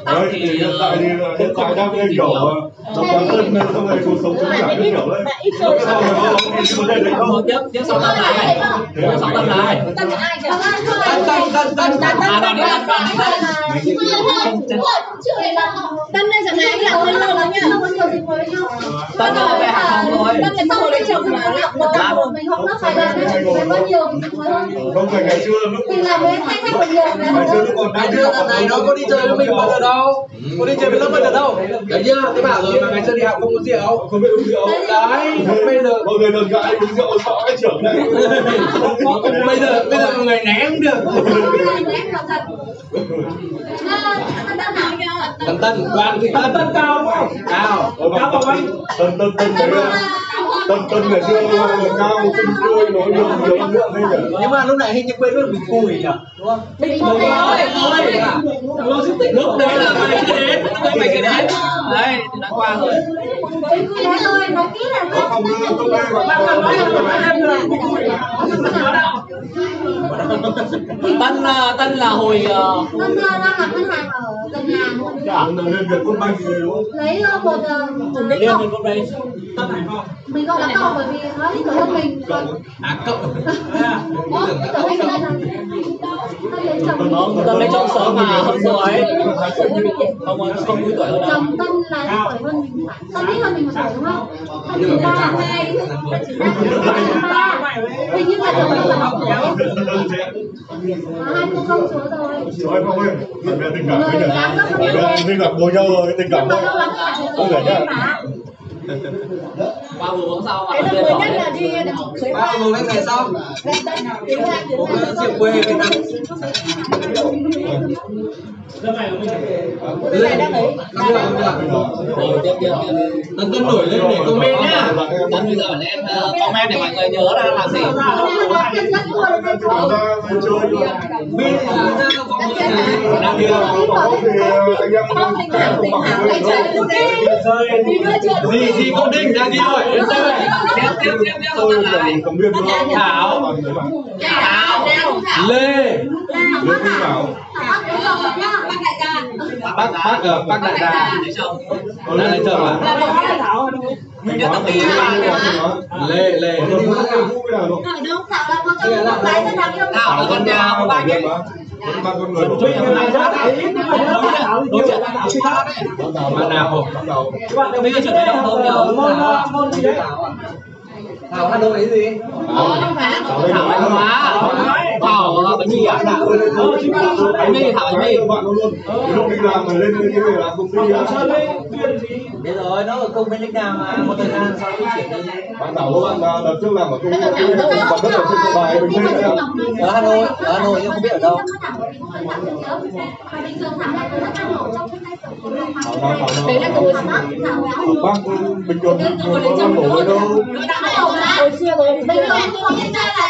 Đấy, thì hiện tại thì hiện tại đang cái kiểu ờ, độc quán tân nên xong rồi cuộc sống cũng giải cái kiểu đấy. Không biết sao mà có cái vấn đề đấy không? tiếp tiếp sau tâm lại. tiếp sau tâm lại. Tân tân tân tân tân à đoàn đi đoàn đoàn đi Tân đây chẳng này là hơi lâu lắm nhá. Tân là về hàng không? Thôi Tân là sau lấy chồng mà làm một Không phải ngày xưa lúc ngày xưa lúc còn ngày đang ngày xưa thằng này nó có đi chơi với mình bao giờ đâu có đi chơi với lớp bao giờ đâu đấy nhá thế bảo rồi mà ngày xưa đi học không có rượu không biết uống rượu. đấy bây giờ Mọi người đừng gãi uống rượu sợ cái trưởng này. bây giờ bây giờ mọi người né cũng được tân tân quan thì tân tân cao không cao Cao bằng anh. Tân tân tân đấy tân tân là cao xinh tươi nói nhiều nhiều năng lượng đấy nhỉ. nhưng mà lúc này hình như quên mất mình cùi nhỉ? Đúng không? Bình thôi rồi. lúc đấy là mày chưa đến lúc đấy mày chưa đến đấy đã qua rồi Có phòng ngừa tốt đây mà tân là- tân là hồi ờ, Cả lên việc công banh gì đúng không? lấy ờ, một ờ, liên minh con đây mình gọi là cậu bởi vì nó ít tuổi hơn mình à cậu Ủa, tuổi hơn mình là Tân lấy chồng tân lấy chồng sớm mà hơn ấy không không vui tuổi hơn chồng Tân là ít tuổi hơn mình Tân ít hơn mình một tuổi đúng không? Tân chỉ ba hai Tân chỉ ba ba hình như là chồng mình là học tuổi hai cô không số rồi. Nói không ơi, tình cảm bây giờ Bạn bè mình gặp bố nhau rồi, tình cảm nhưng mà rồi Không phải nhá ba vừa uống sau mà Cái năm biết mới nhất là đi suối ba mùng mấy ngày sau bố cứ rượu quê Việt Nam Cái này đang ấy tân tân nổi lên để comment nhá tân bây giờ lên ờ, comment để mọi người nhớ ra là gì chơi bên ra có một cái đang đi đâu Có thì anh em anh chơi Đi đưa gì gì công đinh đang đi rồi. Tôi là biết luôn Thảo. Thảo. Lê. Không bảo bác bác ở bác đại chồng đang lấy chồng à mình nhất tâm lý lê lê. Thảo. Là con nhà của bạn ấy ba con người chuyện đối chuyện bạn nào bây giờ chuyện đấy không Thảo Hà Nội gì? Thảo Anh Hóa Thảo ờ, bánh mì à bánh mì Thảo bánh mì bạn luôn lúc đi làm mà lên cái này làm công ty Biết rồi, nó ở công bên lãnh đạo mà một thời gian sau khi chuyển đi bạn bảo các bạn là đợt trước làm ở công ty bạn đất ở trên bài mình thấy đấy ở Hà Nội, ở Hà Nội nhưng không biết ở đâu. Đấy là tôi bác bình thường có bổ ở đâu Hồi xưa rồi bây giờ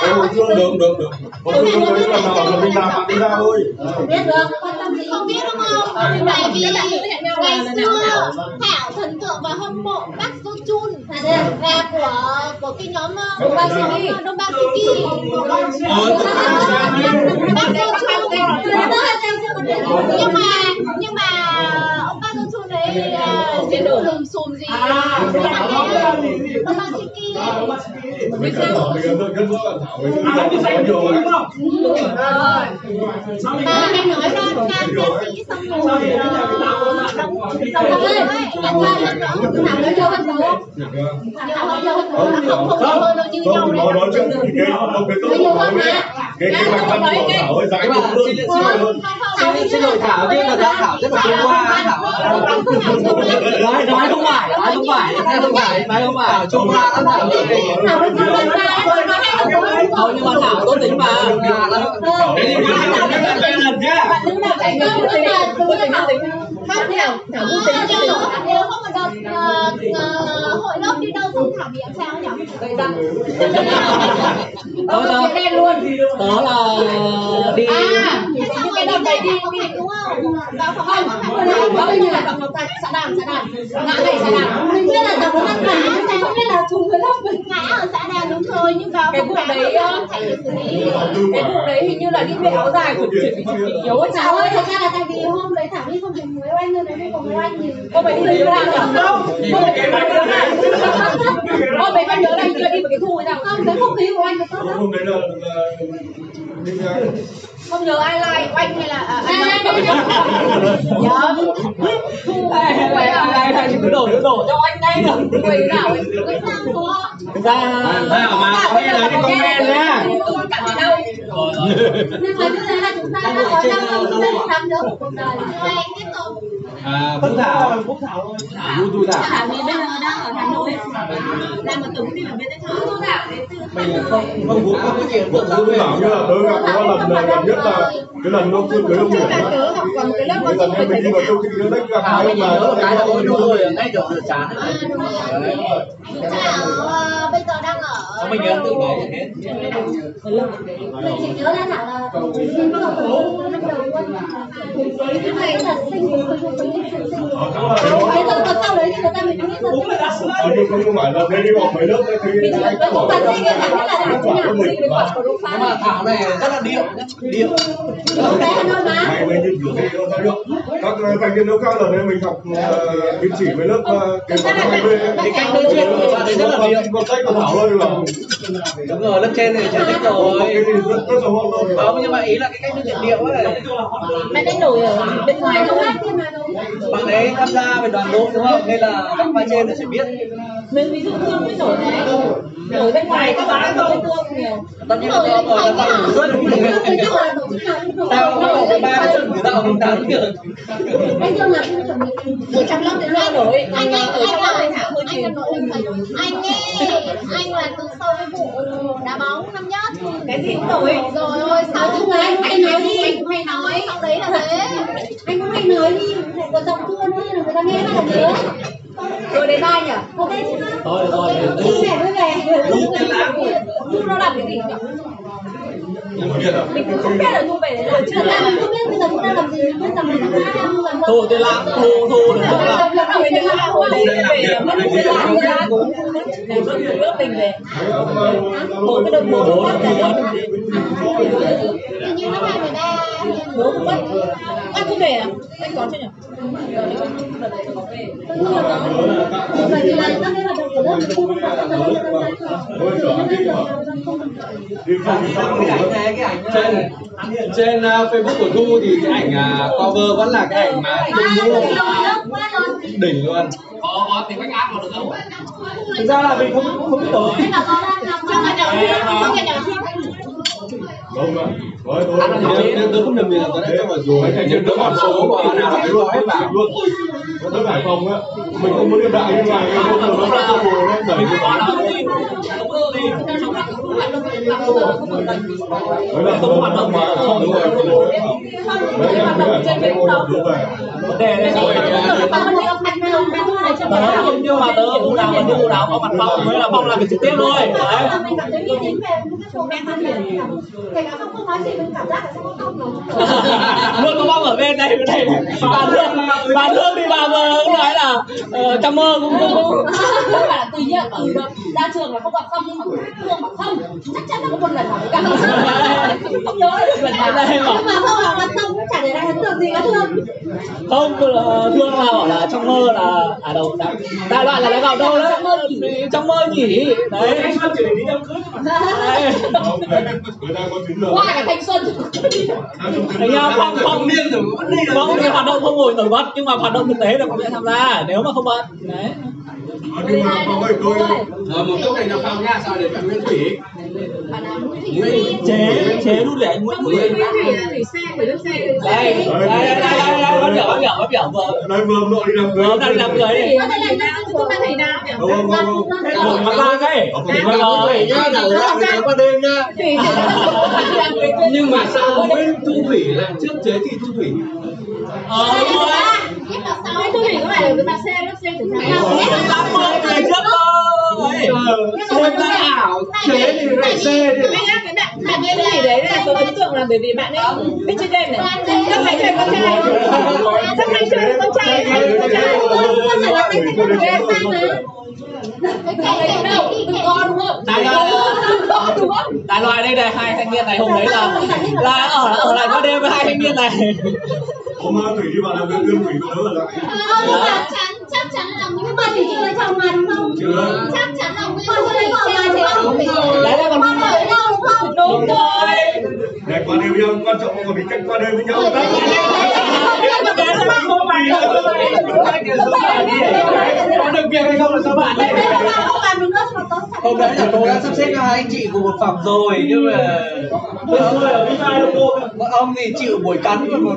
Ê, hồi xưa được được được hồi xưa tôi thấy lần nào là mình làm bạn đi ra thôi. Biết được không biết đúng không? Tại vì ngày xưa Thảo thần tượng và hâm mộ bác Do Chun là của của cái nhóm ờ, Đông Ba Suki Đông Ba Suki bác Chun nhưng mà nhưng mà ờ, cái đồ lùm xùm gì? Nó mang Siki. Mình sẽ tỏ mình rất rất rất thảo với những cái có nhiều ấy. Ba hay nói ra ca ca sĩ xong rồi. xong rồi. Anh ra lên đó. Thảo nói cho anh nữa thảo nói cho anh nữa không không nhiều hơn đâu như nhau Không, đấy nó nói trước thì cái không cái mạch văn của Thảo dài Nhưng mà hơn xin lỗi- thảo chứ là thảo thảo rất là trung hoa thảo nói nói không phải nói không phải nói không phải nói không phải thảo trung hoa lắm thảo không nhưng mà thảo tốt tính mà hoa lắm lần nhá bạn nữ nào là thảo vui tính chứ nếu không một đợt ờ, ờ, hội lớp đi đâu xong thảo bị làm sao nhỉ? Vậy đó đó. đen luôn. Đó là đi à thế xong cái đợt đấy đi đi đúng không? Vào phòng hành phòng hành bao nhiêu là phòng tập xã đàn xã đàn ngã này xã đàn mình biết là tập nó ngã sao không biết là thùng với lớp ngã ở xã đàn đúng rồi nhưng vào cái vụ đấy lý cái vụ đấy hình như là đi với áo dài của chuyển bị yếu ấy Thảo ơi, thật ra là tại vì hôm đấy Thảo đi không cùng với anh là đi cùng với anh thì Cô phải đi anh nhỉ? Không, cô phải đi anh này. Cô mấy con nhớ là anh chưa đi với cái thu ấy nào? không, cái không khí của anh là tốt lắm. Không nhớ ai like anh hay là à, Đây, anh đây, đây, đây. nhớ thu này này này này cứ đổ đổ cho anh đây được quay nào Cái sang của ra nào mà có nghe lời đi comment nhá tôi cảm thấy đau Nhưng mà như thế là chúng ta đã có năm năm nữa của cuộc đời. Rồi tiếp tục. à phúc thảo Phúc Thảo thôi. du thảo Thảo thì bây giờ đang ở Hà Nội làm một tổng ty ở bên đấy thôi thu thảo đến từ mình không không vũ không có được Tôi bảo như là tớ gặp nó lần lần gần nhất là cái lần nó cưới ông Nguyễn cái cái lần em mình đi vào châu kinh đấy gặp thảo hai bây ông giờ nhớ một cái là ôi đu rồi ngay chỗ chán À, ờ, bây giờ đang ở mình ấn tượng đấy hết Mình chỉ nhớ là Thảo là mình bắt đầu năm đầu. Cái này là mình xinh. Thế rồi còn sau đấy thì người ta mới biết là Ờ, nhưng không không phải là đây đi học mấy lớp đấy thì ai cũng bảo Bản sinh cái biết là quả nhà mình sinh mà quả của đỗ nhưng mà thảo này rất là điệu nhá, điệu. Mà. mày mới nhìn kiểu gì đâu sao được các ờ, thành viên đấu cao lần này mình học ờ, biên chỉ với lớp ờ, kế toán hai b cái cách nói chuyện của bạn ấy rất là điệu. Con sách của thảo ơi là đúng rồi lớp trên thì giải thích cái rồi. gì rất rất là luôn. Không nhưng mà ý là cái cách nói chuyện điệu ấy mẹ đánh nổi ở bên ngoài không thì mà bạn ấy tham gia về đoàn đội đúng không? Nên là các bạn trên là sẽ biết. Mình ví dụ thương mới nổi này. Nổi bên ngoài các bạn không thương nhiều. Tất nhiên là có rồi là tao rất tao nó ở ba cái chân người ta không đáng được Anh Dương là anh chuẩn bị một trăm lớp đến ra nổi anh anh anh trong lớp anh thảo hơi anh nhiều là anh lực thầy anh ấy anh là từ sau cái vụ đá bóng năm nhất cái gì cũng nổi rồi ôi sao chứ anh anh nói đi anh hay nói sau đấy là thế anh cũng hay nói đi lại có giọng chua nữa là người ta nghe rất là nhớ rồi đến ai nhỉ ok chứ thôi thôi vui vẻ vui vẻ thu nó làm cái gì nhỉ nhưng mà biết là mình cũng không biết là thu về đấy là chưa ra làm mình không biết bây giờ chúng ta làm gì mình biết rằng mình đang làm tiền lắm thu thu được không nào làm làm cái là hồi đấy về mất làm để rất nhiều lớp mình về bố cái đồng hồ bố là thu mất hình như năm 2013 bố cũng mất anh không về à anh có chưa nhỉ bởi vì là các cái hoạt động của lớp mình không có các hoạt động Ôi trời ơi, đi mà. đi không sao cái ảnh trên trên uh, Facebook của Thu thì cái ảnh uh, cover vẫn là cái ảnh mà Thu đỉnh luôn có có tiếng backup vào được không Thực ra là mình không không biết trong hoạt động trong hoạt động không nhầm thì là tớ đã cho vào rồi nhưng tớ còn số của nào là cái rồi hết bảo luôn Tôi Hải Phòng á, mình không muốn liên đại nhưng mà nó ra tô bồ nó đẩy cái có đó. đâu đi không ơ đi Đấy là không hoạt động mà không đúng rồi. Đấy là cái Hải Phòng nó vấn đề đây rồi đó nhưng mà tớ cũng đang ở đâu đó có mặt phong mới là phong làm việc trực tiếp thôi. Đấy. mình cảm thấy nghĩ đến về cái chỗ đang thân kể cả không nói gì mình cảm giác là sẽ có rồi. <laughs> Luôn có phong ở bên đây bên đây. Bà thương bà thương thì bà vừa cũng nói là ờ, trong mơ cũng cũng cũng không phải là tùy nhiên ở ra trường là không gặp không nhưng mà thương mà không chắc chắn là có một lần nào gặp <laughs> không nhớ được lần nào. Đây nhưng mà không là không cũng chả để lại ấn tượng gì cả thương không thương là bảo là trong mơ là à đâu đại, đại loại là đã gặp đâu đấy trong mơ nhỉ đấy. Thanh Xuân chỉ để đi đám cưới thôi mà. Không, qua cả thanh xuân. Thấy nhau phong phong niên rồi phong thì hoạt động không ngồi nổi bật nhưng mà hoạt động thực tế là có sẽ tham gia nếu mà không bận. Đấy nhưng mà có ơi tôi Ờ, một chỗ này là phong nha, sao để bạn Nguyễn Thủy chế chế đút để anh Nguyễn Thủy đây thủy xe phải đưa xe đây đây đây đây đây bắt biểu bắt biểu bắt biểu vừa nói vừa nội đi đám cưới vừa đang làm cưới đi có thể là nam cũng là thầy nam không không không một mặt ba cái vừa rồi nhá, đầu ra với tới qua đêm nhá. Nhưng mà sao Nguyễn Thu Thủy lại trước chế thì Thu Thủy? ờ thủy có phải là cái bà xe nước xe của năm mươi người trước thôi Xem ra ảo, chế thì lại xe thì bạn bạn cái gì đấy là có ấn tượng là bởi vì bạn ấy biết chơi game này. Rất hay chơi con trai. Rất hay chơi con trai. Con trai. Không phải là anh thích con không? Đại loại đây này hai thanh niên này hôm đấy là là ở ở lại qua đêm với hai thanh niên này hôm thủy đi vào làm việc đương thủy có đỡ ở lại chắc chắn chắc chắn là những thì chưa lấy chồng mà đúng không? Chưa. Chắc chắn là Nguyễn chưa lấy vợ mà đúng không đúng rồi qua đêm với nhau quan trọng là phải cách qua đêm với nhau bạn Hôm đấy là tôi đã sắp xếp cho hai anh chị cùng một phòng rồi nhưng mà bọn ông thì chịu buổi cắn còn một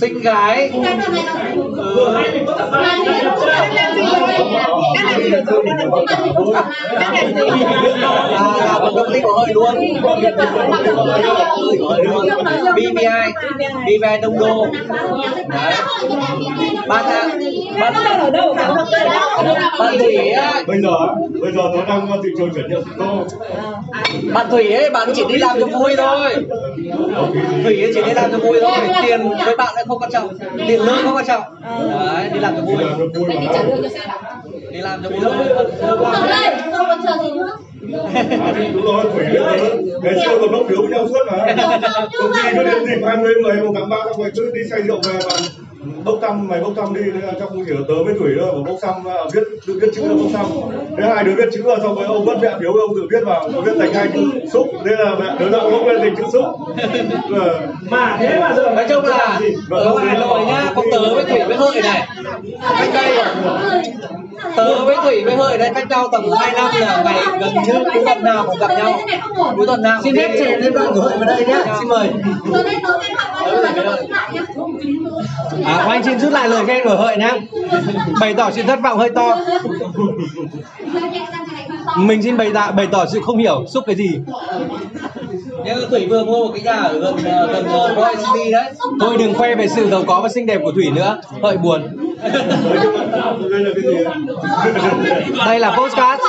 xinh gái. Là một công ty của hơi luôn. BBI BBI Đông Đô. Đấy. Tháng ba ở đâu bạn thủy á bây giờ bây giờ nó đang thị trường chuyển nhượng ô bạn thủy ấy bạn chỉ đi làm cho vui thôi. Thủy ấy chỉ đi làm cho vui thôi. Tiền với bạn lại không quan trọng. Tiền lương không quan trọng. Đấy đi làm cho vui. Đi làm cho vui. Thôi đúng rồi thủy ngày xưa còn nốc phiếu với nhau suốt mà. Công ty cứ đến dịp 20 10 một tháng ba xong rồi cứ đi say rượu về mà bốc thăm mày bốc thăm đi trong kiểu tớ với thủy thôi mà bốc thăm à, viết tự viết chữ là bốc thăm. Thế hai đứa viết chữ là xong rồi ông vất mẹ phiếu ông tự viết vào viết thành hai chữ xúc. Nên là mẹ đứa nào bốc lên thành chữ xúc. Ờ. Mà thế mà giờ nói chung là ở Hà Nội nhá có tớ với thủy với hợi này. Cách đây tớ với thủy với hợi đây cách nhau tầm 2 năm là ngày gần như cuối tuần nào cũng gặp nhau. Cuối tuần nào Xin phép chèn lên bạn của Hợi vào đây nhé, xin mời. À, anh xin rút lại lời khen của Hợi nhé. Bày tỏ sự thất vọng hơi to. Mình xin bày tỏ bày tỏ sự không hiểu xúc cái gì. nhưng thủy vừa mua một cái nhà ở gần ờ, gần ờ, Royal City đấy Thôi đừng khoe về sự giàu có và xinh đẹp của Thủy nữa. Hợi buồn. <laughs> đây là postcard.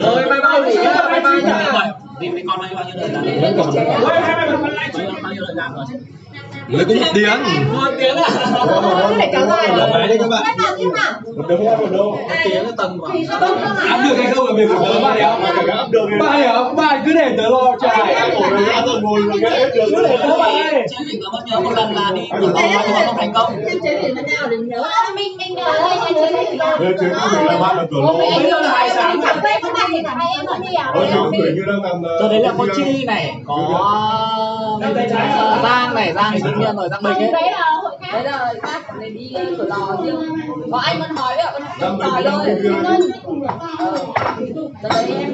rồi bye bye thủy nhá bye bye nhá vì con này bao nhiêu lại chuyện bao nhiêu đàn rồi Mới có một tiếng. một tiếng à? Để kéo dài. Đấy đây các bạn. một đứa không ăn một đâu tiếng là tầm khoảng Áp được hay không? Là việc của tớ bạn được thì Bạn hả? Bạn cứ để tớ lo hết được. Cứ để các bạn ơi chứ mình có bao nhiêu một lần là đi lò nhưng mà không thành công. Em chế thì nó nào để nhớ? Mình mình ở đây anh chế thì không là bây giờ là hai sáng. chẳng quen các bạn thì cả hai em vẫn đi à? Tôi thấy là có chi này có giang này giang đương nhiên rồi giang bình ấy đấy là hội khác. Đấy là khác để đi cửa lò riêng có anh vẫn hỏi ạ Giang vẫn hỏi thôi. ờ Đợt đấy em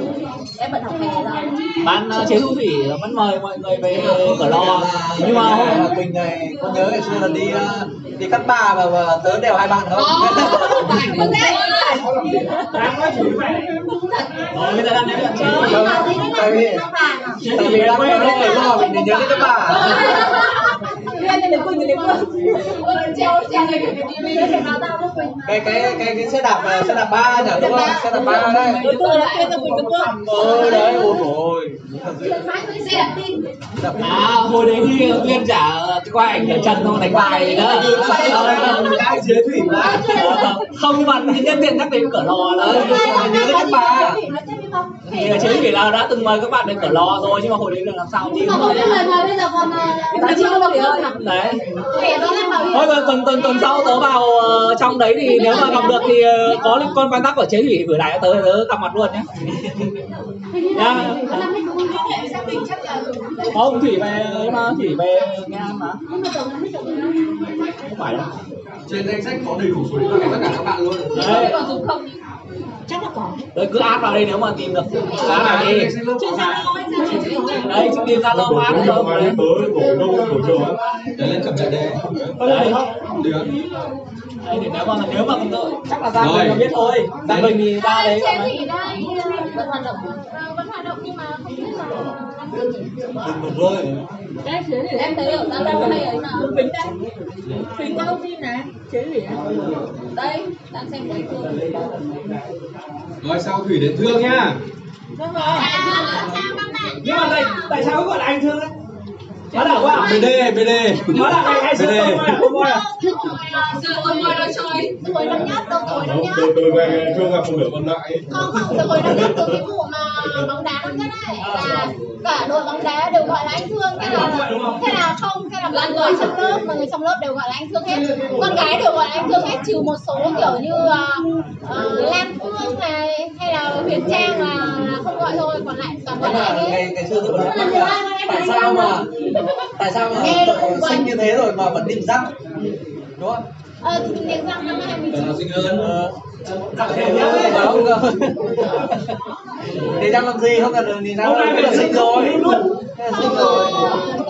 em bận học hè rồi. Ban chế thu thủy vẫn mời mọi người về cửa lò. Nhưng mà hôm Quỳnh này có nhớ ngày xưa là đi ờ, đi cắt bà và, và tớ đều hai bạn không không đấy Đáng nói chửi mày Rồi, bây giờ đang nói chuyện chứ tại vì tại vì đang phải lo mình để nhớ đến các bà <laughs> <laughs> Cái cái cái cái cái xe đạp là xe đạp ba nhỉ đúng không? Xe đạp ba đấy ừ đấy ôi ôi. Xe đạp tin à hồi đấy đi viên trả qua ảnh ở trần không đánh bài gì nữa ai chế thủy mà. Không mà nhân tiện nhắc đến cửa lò là nhớ các bà thì là chính vì là đã từng mời các bạn đến cửa lò rồi nhưng mà hồi đấy là làm sao đi mà không biết mời bây giờ còn đấy. Để thôi tuần tuần tuần tuần sau tớ vào ờ, trong đấy thì nếu mà gặp được thì ờ, có con quan contact của chế thủy gửi lại tớ tớ gặp mặt luôn nhé nhá không thủy về mà thủy về nghe ăn mà. Không phải đâu. Trên danh sách có đầy đủ số điện thoại tất cả các bạn luôn. Đấy. còn dùng không? Chắc là có. Đấy cứ add vào đây nếu mà tìm được. Add vào đi đấy chứ tìm ra lâu add được tới cổ đông cổ trường. Để lên cập nhật đây đấy được đấy thì nếu mà nếu mà không tôi chắc là ra Rồi. mình biết. Thôi ra mình thì ra đấy. Thì đây vẫn hoạt động. Ờ, vẫn hoạt động nhưng mà không biết là đừng vơi đây chế thì em thấy ở đang đâu hay ấy mà bình đây. Bình có thông tin này chế thì đây đang xem đấy thương rồi sau thủy đến thương nhá vâng rồi nhưng mà tại tại sao gọi là anh thương đấy nó là quá. Bd bd nó là ngày hay xưa tôi là tôi coi là tuổi năm nhất đâu tuổi năm nhất tôi tôi về chưa gặp nửa còn lại không không hồi năm nhất từ cái vụ mà bóng đá năm nhất ấy là cả đội bóng đá đều gọi là anh thương thế là thế là không thế là mọi người trong lớp mọi người trong lớp đều gọi là anh thương hết. Con gái đều gọi là anh thương hết trừ một số kiểu như uh, lan phương này hay là huyền trang là, là không gọi thôi còn lại toàn gọi là anh ấy tại sao mà tại sao mà sinh như thế rồi mà vẫn điểm răng? Đúng không? Ờ thì đánh răng năm 2019 là sinh hơn Đúng không? Để răng làm gì? Không cần thì răng là sinh rồi. Là sinh rồi.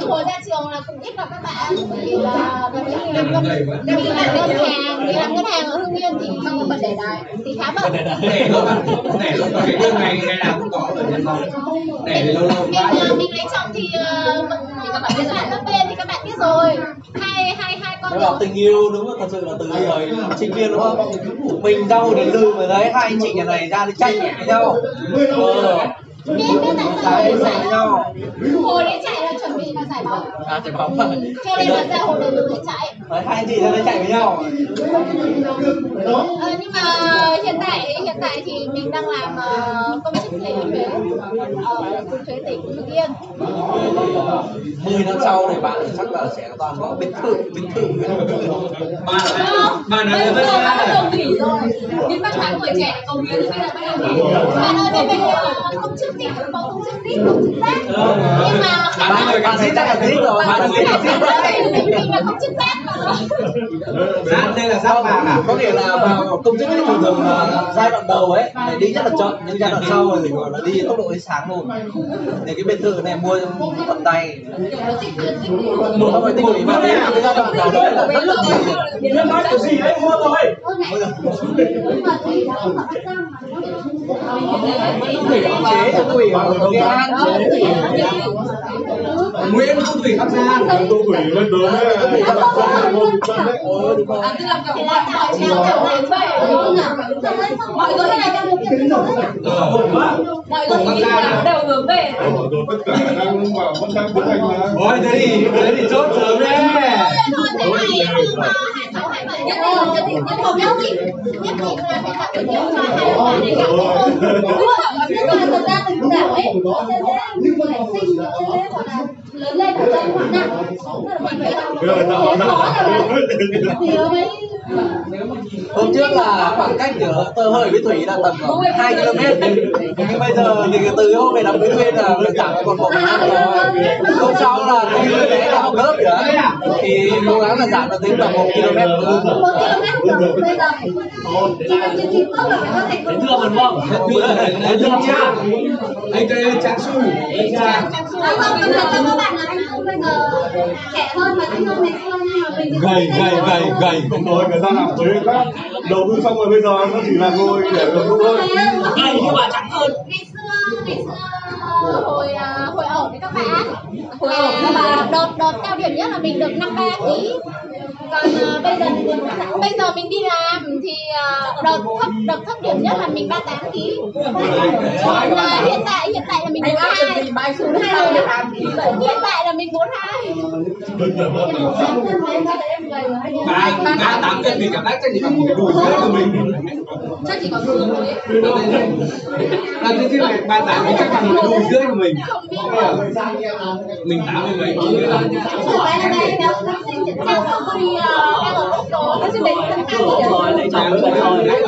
Hồi ra trường là cũng ít gặp các bạn. Vì là đi làm ngân đi làm ngân hàng. Đi làm ngân hàng ở hưng yên thì không bật để đài thì khá bận. Để luôn để luôn cái này ngày nào cũng có phòng để thì lâu lâu mình mình lấy chồng thì ờ, thì các bạn biết bạn lớp bên thì các bạn biết rồi. Hai hai hai con Nó bảo tình yêu đúng là thật sự là từ thời sinh viên đúng không? Mình hồi đến lư mà thấy hai anh chị nhà này ra đi tranh với nhau. Ờ, biết biết tại sao Đấy, với chạy nhau hồi đấy chạy là chuẩn bị là giải bóng. À, bóng cho nên là ra hồi đầu để chạy. Đấy, hai anh chị ra đây chạy với nhau. Ờ, nhưng mà hiện tại hiện tại thì mình đang làm ờ, công chức thuế thuế ở cục thuế tỉnh Hưng Yên. 10 năm sau thì bạn chắc là sẽ toàn có biệt thự, biệt thự. Bạn bạn nói giờ với bắt ta đầu nghỉ rồi. Những bác gái tuổi trẻ công hiến thì bây giờ bắt đầu nghỉ. Bạn ơi bên ờ, công chức thì cũng có công chức zip công chức rác nhưng mà Bạn năng bạn thấy chắc là thích rồi, bạn thấy khả là đây là sao vàng à có nghĩa là vào công chức thường thường giai đoạn đầu ấy để đi rất là chậm nhưng giai đoạn sau thì gọi là đi tốc độ ấy sáng luôn thì cái biệt thự này mua tận tay một không phải tích lũy mà đấy cái giai đoạn đầu đó là rất là tiền nhưng nói kiểu gì đấy mua rồi chế quỷ ở nghệ an nguyễn thu thủy bắc giang tôi gửi bên đó đấy môn chân đấy ờ đúng rồi thì là chào chào chào làm vậy mọi người này đang được biết mọi người nghĩ là đều hướng về rồi tất cả đang vào vẫn đang tiến hành mà thôi thế thì thế thì chốt sớm đấy thôi thế này nhưng mà nhất định nhất định nhất định nhất định là phải tạo điều kiện cho hai bạn để gặp nhau nhưng mà thực ra tình cảm ấy sẽ dễ nảy sinh sẽ dễ gọi là lớn lên ở trong mình thì mới hôm trước là khoảng cách giữa tơ hơi với thủy là tầm khoảng 2 km. Nhưng bây giờ thì từ hôm về đám cưới thuyên là giảm còn một năm rồi hôm sau là cái đứa bé là học lớp nữa thì cố gắng là giảm được đến tầm một km nữa. Một km bây giờ chỉ là chỉ chỉ không là phải có thể đến thưa mình không đến thương cha anh đây trang su không, không, không, các bạn là anh không bây giờ trẻ hơn và sinh hơn ngày xưa nhưng mà mình thì không gầy gầy gầy gầy. Không rồi người ta làm thuế khác. Đầu tư xong rồi bây giờ nó chỉ là ngồi để tư thôi. Đây nhưng mà chẳng hơn. Ngày xưa ngày xưa hồi à, hồi ở với các bạn. Hồi ở với các bạn. đợt đợt cao điểm nhất là mình được năm ba ký còn à, bây giờ bây giờ mình đi làm thì à, đợt thấp đợt thấp điểm nhất là mình ba tám ký còn à, hiện tại hiện tại là mình được hai hiện tại là mình mình bốn hai ba ba tám cân mình cảm giác chắc chỉ bằng cái đùi dưới của mình chắc chỉ có vừa thôi là cái chứ này ba tám chắc cái đùi dưới của mình mình tám mươi mấy kg là nó sẽ đến cân tăng rồi lấy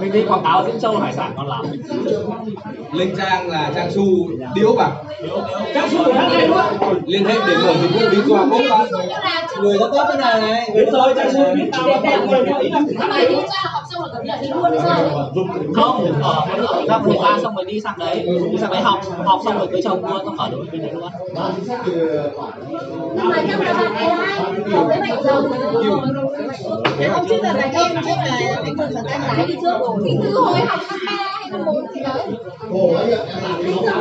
mình đi quảng cáo diễn châu hải sản ngon lắm linh trang là trang su điếu bằng Trang su hay quá. liên hệ để mở dịch vụ đi qua bốc bạn người nó tốt thế này này Biết rồi, trang su biết tao là đẹp rồi, ý là ra luôn không ở năm mười ba xong rồi đi sang đấy đi sang đấy học học xong rồi cưới chồng luôn xong ở đội bên đấy luôn nhưng mà trong là bạn ấy hay cùng với mạnh dầu không trước là là em trước là thành phần phần tay lái đi trước thì từ hồi học năm ba hay năm bốn thì đấy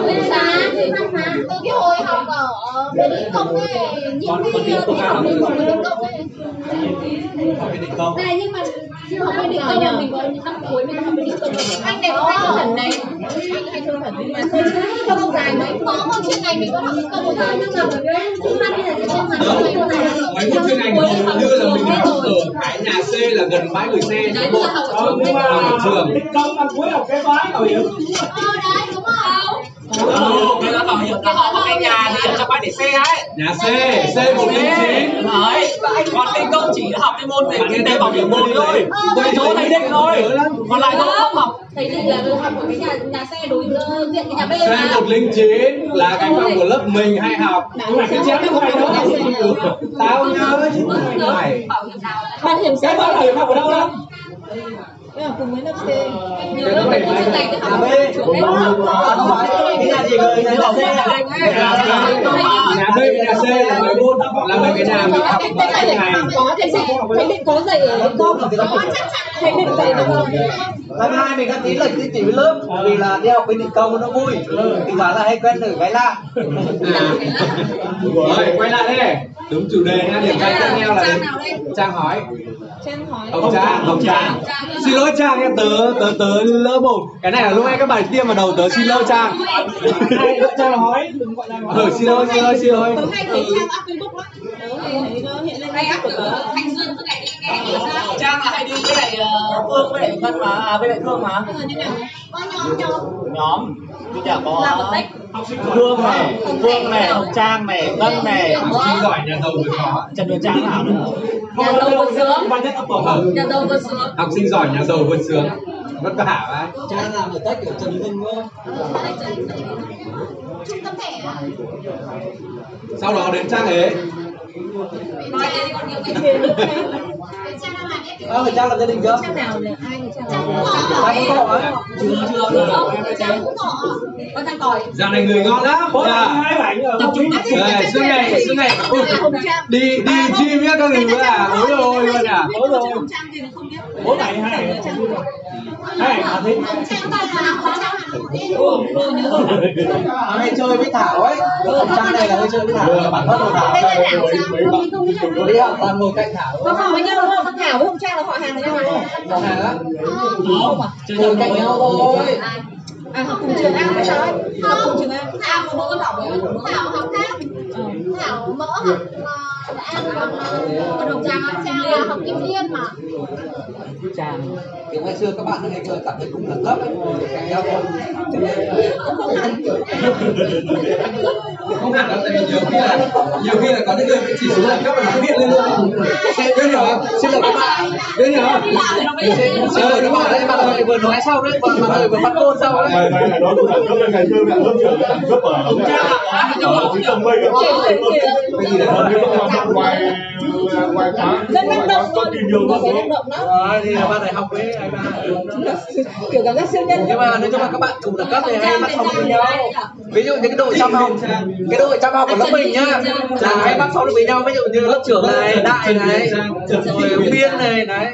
bên giá thì văn hóa từ cái hồi học ở bên định công ấy những cái thì học bên của bên định công ấy này nhưng mà nhưng học bên định công là mình có năm cuối mình học bên định công anh này có hay thương thần này anh hay thương thần nhưng mà thôi chứ không? Không dài mấy có một chuyên ngành mình có học định công thời nhưng mà chúng ta bây giờ không phải không phải mấy chuyên ngành như là mình học ở cái nhà C là gần bãi gửi xe. Bộ nhưng mà ở trường định công năm cuối học cái bái bảo hiểm. ờ đấy đúng không? Ừ, cái đó bảo hiểm là họ có cái nhà thì trong bãi để xe ấy. Nhà C C một linh chín. Đấy còn định công chỉ học cái môn về kinh tế bảo hiểm một thôi. Cái chỗ thầy định thôi. còn lại tôi không học? Thầy định là học ở cái nhà nhà xe đối ờ, diện cái nhà bên C một linh chín là cái phòng của lớp mình hay học. Cái chém cái này đó. tao nhớ chứ. Phải bảo hiểm nào bảo hiểm Cái bảo hiểm học ở đâu đâu? Thế là cùng với lớp C nhớ lớp mình chuyên ngành thì học chỗ đấy nhà gì người nhà C nhà B nhà C là mấy môn là mấy cái nhà mình học ở cái ngày có thầy định thầy định có dạy ở công thầy định dạy ở đâu Tháng hai mình đăng ký lịch đi chỉ với lớp vì là đi học bên định công nó vui thì thoảng là hay quen được cái lạ quay lại đây đúng chủ đề nha điểm danh tiếp theo là trang hỏi Trang hỏi Hồng Trang, Hồng Trang. Xin lỗi Trang nha, tớ tớ tớ lỡ mồm. Cái này là lúc nãy các bạn tiêm vào đầu tớ xin lỗi Trang. Chồng hỏi, đừng gọi là. Ừ, xin lỗi, xin lỗi, xin lỗi. tớ hay thấy trang up Facebook lắm. Tớ hay Facebook được thanh xuân cứ ngày đi nghe trang là hay đi với lại ờ, phương với lại ngân mà à, với lại thương mà. Bây giờ như nào? Có nhóm nhóm nhóm. Như chả có làm một tách Phương này, Phương này, Hồng Trang này, Ngân này, Học sinh giỏi nhà giàu vừa có. Trần Huyền Trang nào nữa nhà giàu vượt sướng nhà giàu vượt sướng Học sinh giỏi nhà giàu vượt sướng. Vất vả vậy. Trang làm ở tách ở Trần tâm thẻ à Sau đó đến Trang ấy. Lúc này trang làm Ờ, gia đình chưa? trang nào là ai thì trang nào cũng có có cậu ấy. Chưa, chưa, không trang cũng có có trang tỏi Dạo này người ngon lắm. Có Dạ. hai ảnh ở Tập trung Đây, suốt ngày, suốt ngày. Đi đi gym nhá các người à. Ôi rồi luôn à. Ôi rồi bốn ảnh hai. Hai à thế. hay chơi với Thảo ấy. Trang này là hay chơi với Thảo bản thân của Thảo. Đây là Đi học toàn ngồi cạnh Thảo. Có họ với nhau đúng không? Thảo với Hồng Trang là họ hàng với nhau đúng hàng á. Không, chơi Ngồi cạnh nhau thôi. À học cùng trường A với sao ấy? Học cùng trường A thảo có bố con học thảo học khác thảo mỡ học ăn còn hồng trang trang là học kim liên mà Trang Kiểu ngày xưa các bạn hay cười cảm thấy cùng là cấp ấy. Cạnh nhau thôi. Cũng không hẳn Không hẳn đâu, tại vì nhiều khi là nhiều khi là có những người chỉ số là cấp là nó hiện lên luôn. Biết hiểu không? Xin lỗi các bạn. Biết hiểu không? Xin lỗi các bạn đấy, bạn ơi vừa nói xong đấy, bạn bạn ơi vừa phát ngôn xong đấy. mày mày là nói tôi đẳng cấp lên ngày xưa mẹ lớp trưởng đẳng cấp ở ở trong mây các bạn cái gì đấy ngoài ngoài khóa có tìm nhiều lắm thì là bạn đại học với anh bạn. Kiểu cảm giác siêu nhân nhưng mà nói chung là các bạn cùng đẳng cấp thì hay bắt sóng với nhau ví dụ những cái đội chăm học cái đội chăm học của lớp mình nhá. là hay bắt sóng được với nhau ví dụ như lớp trưởng này đại này rồi biên này đấy.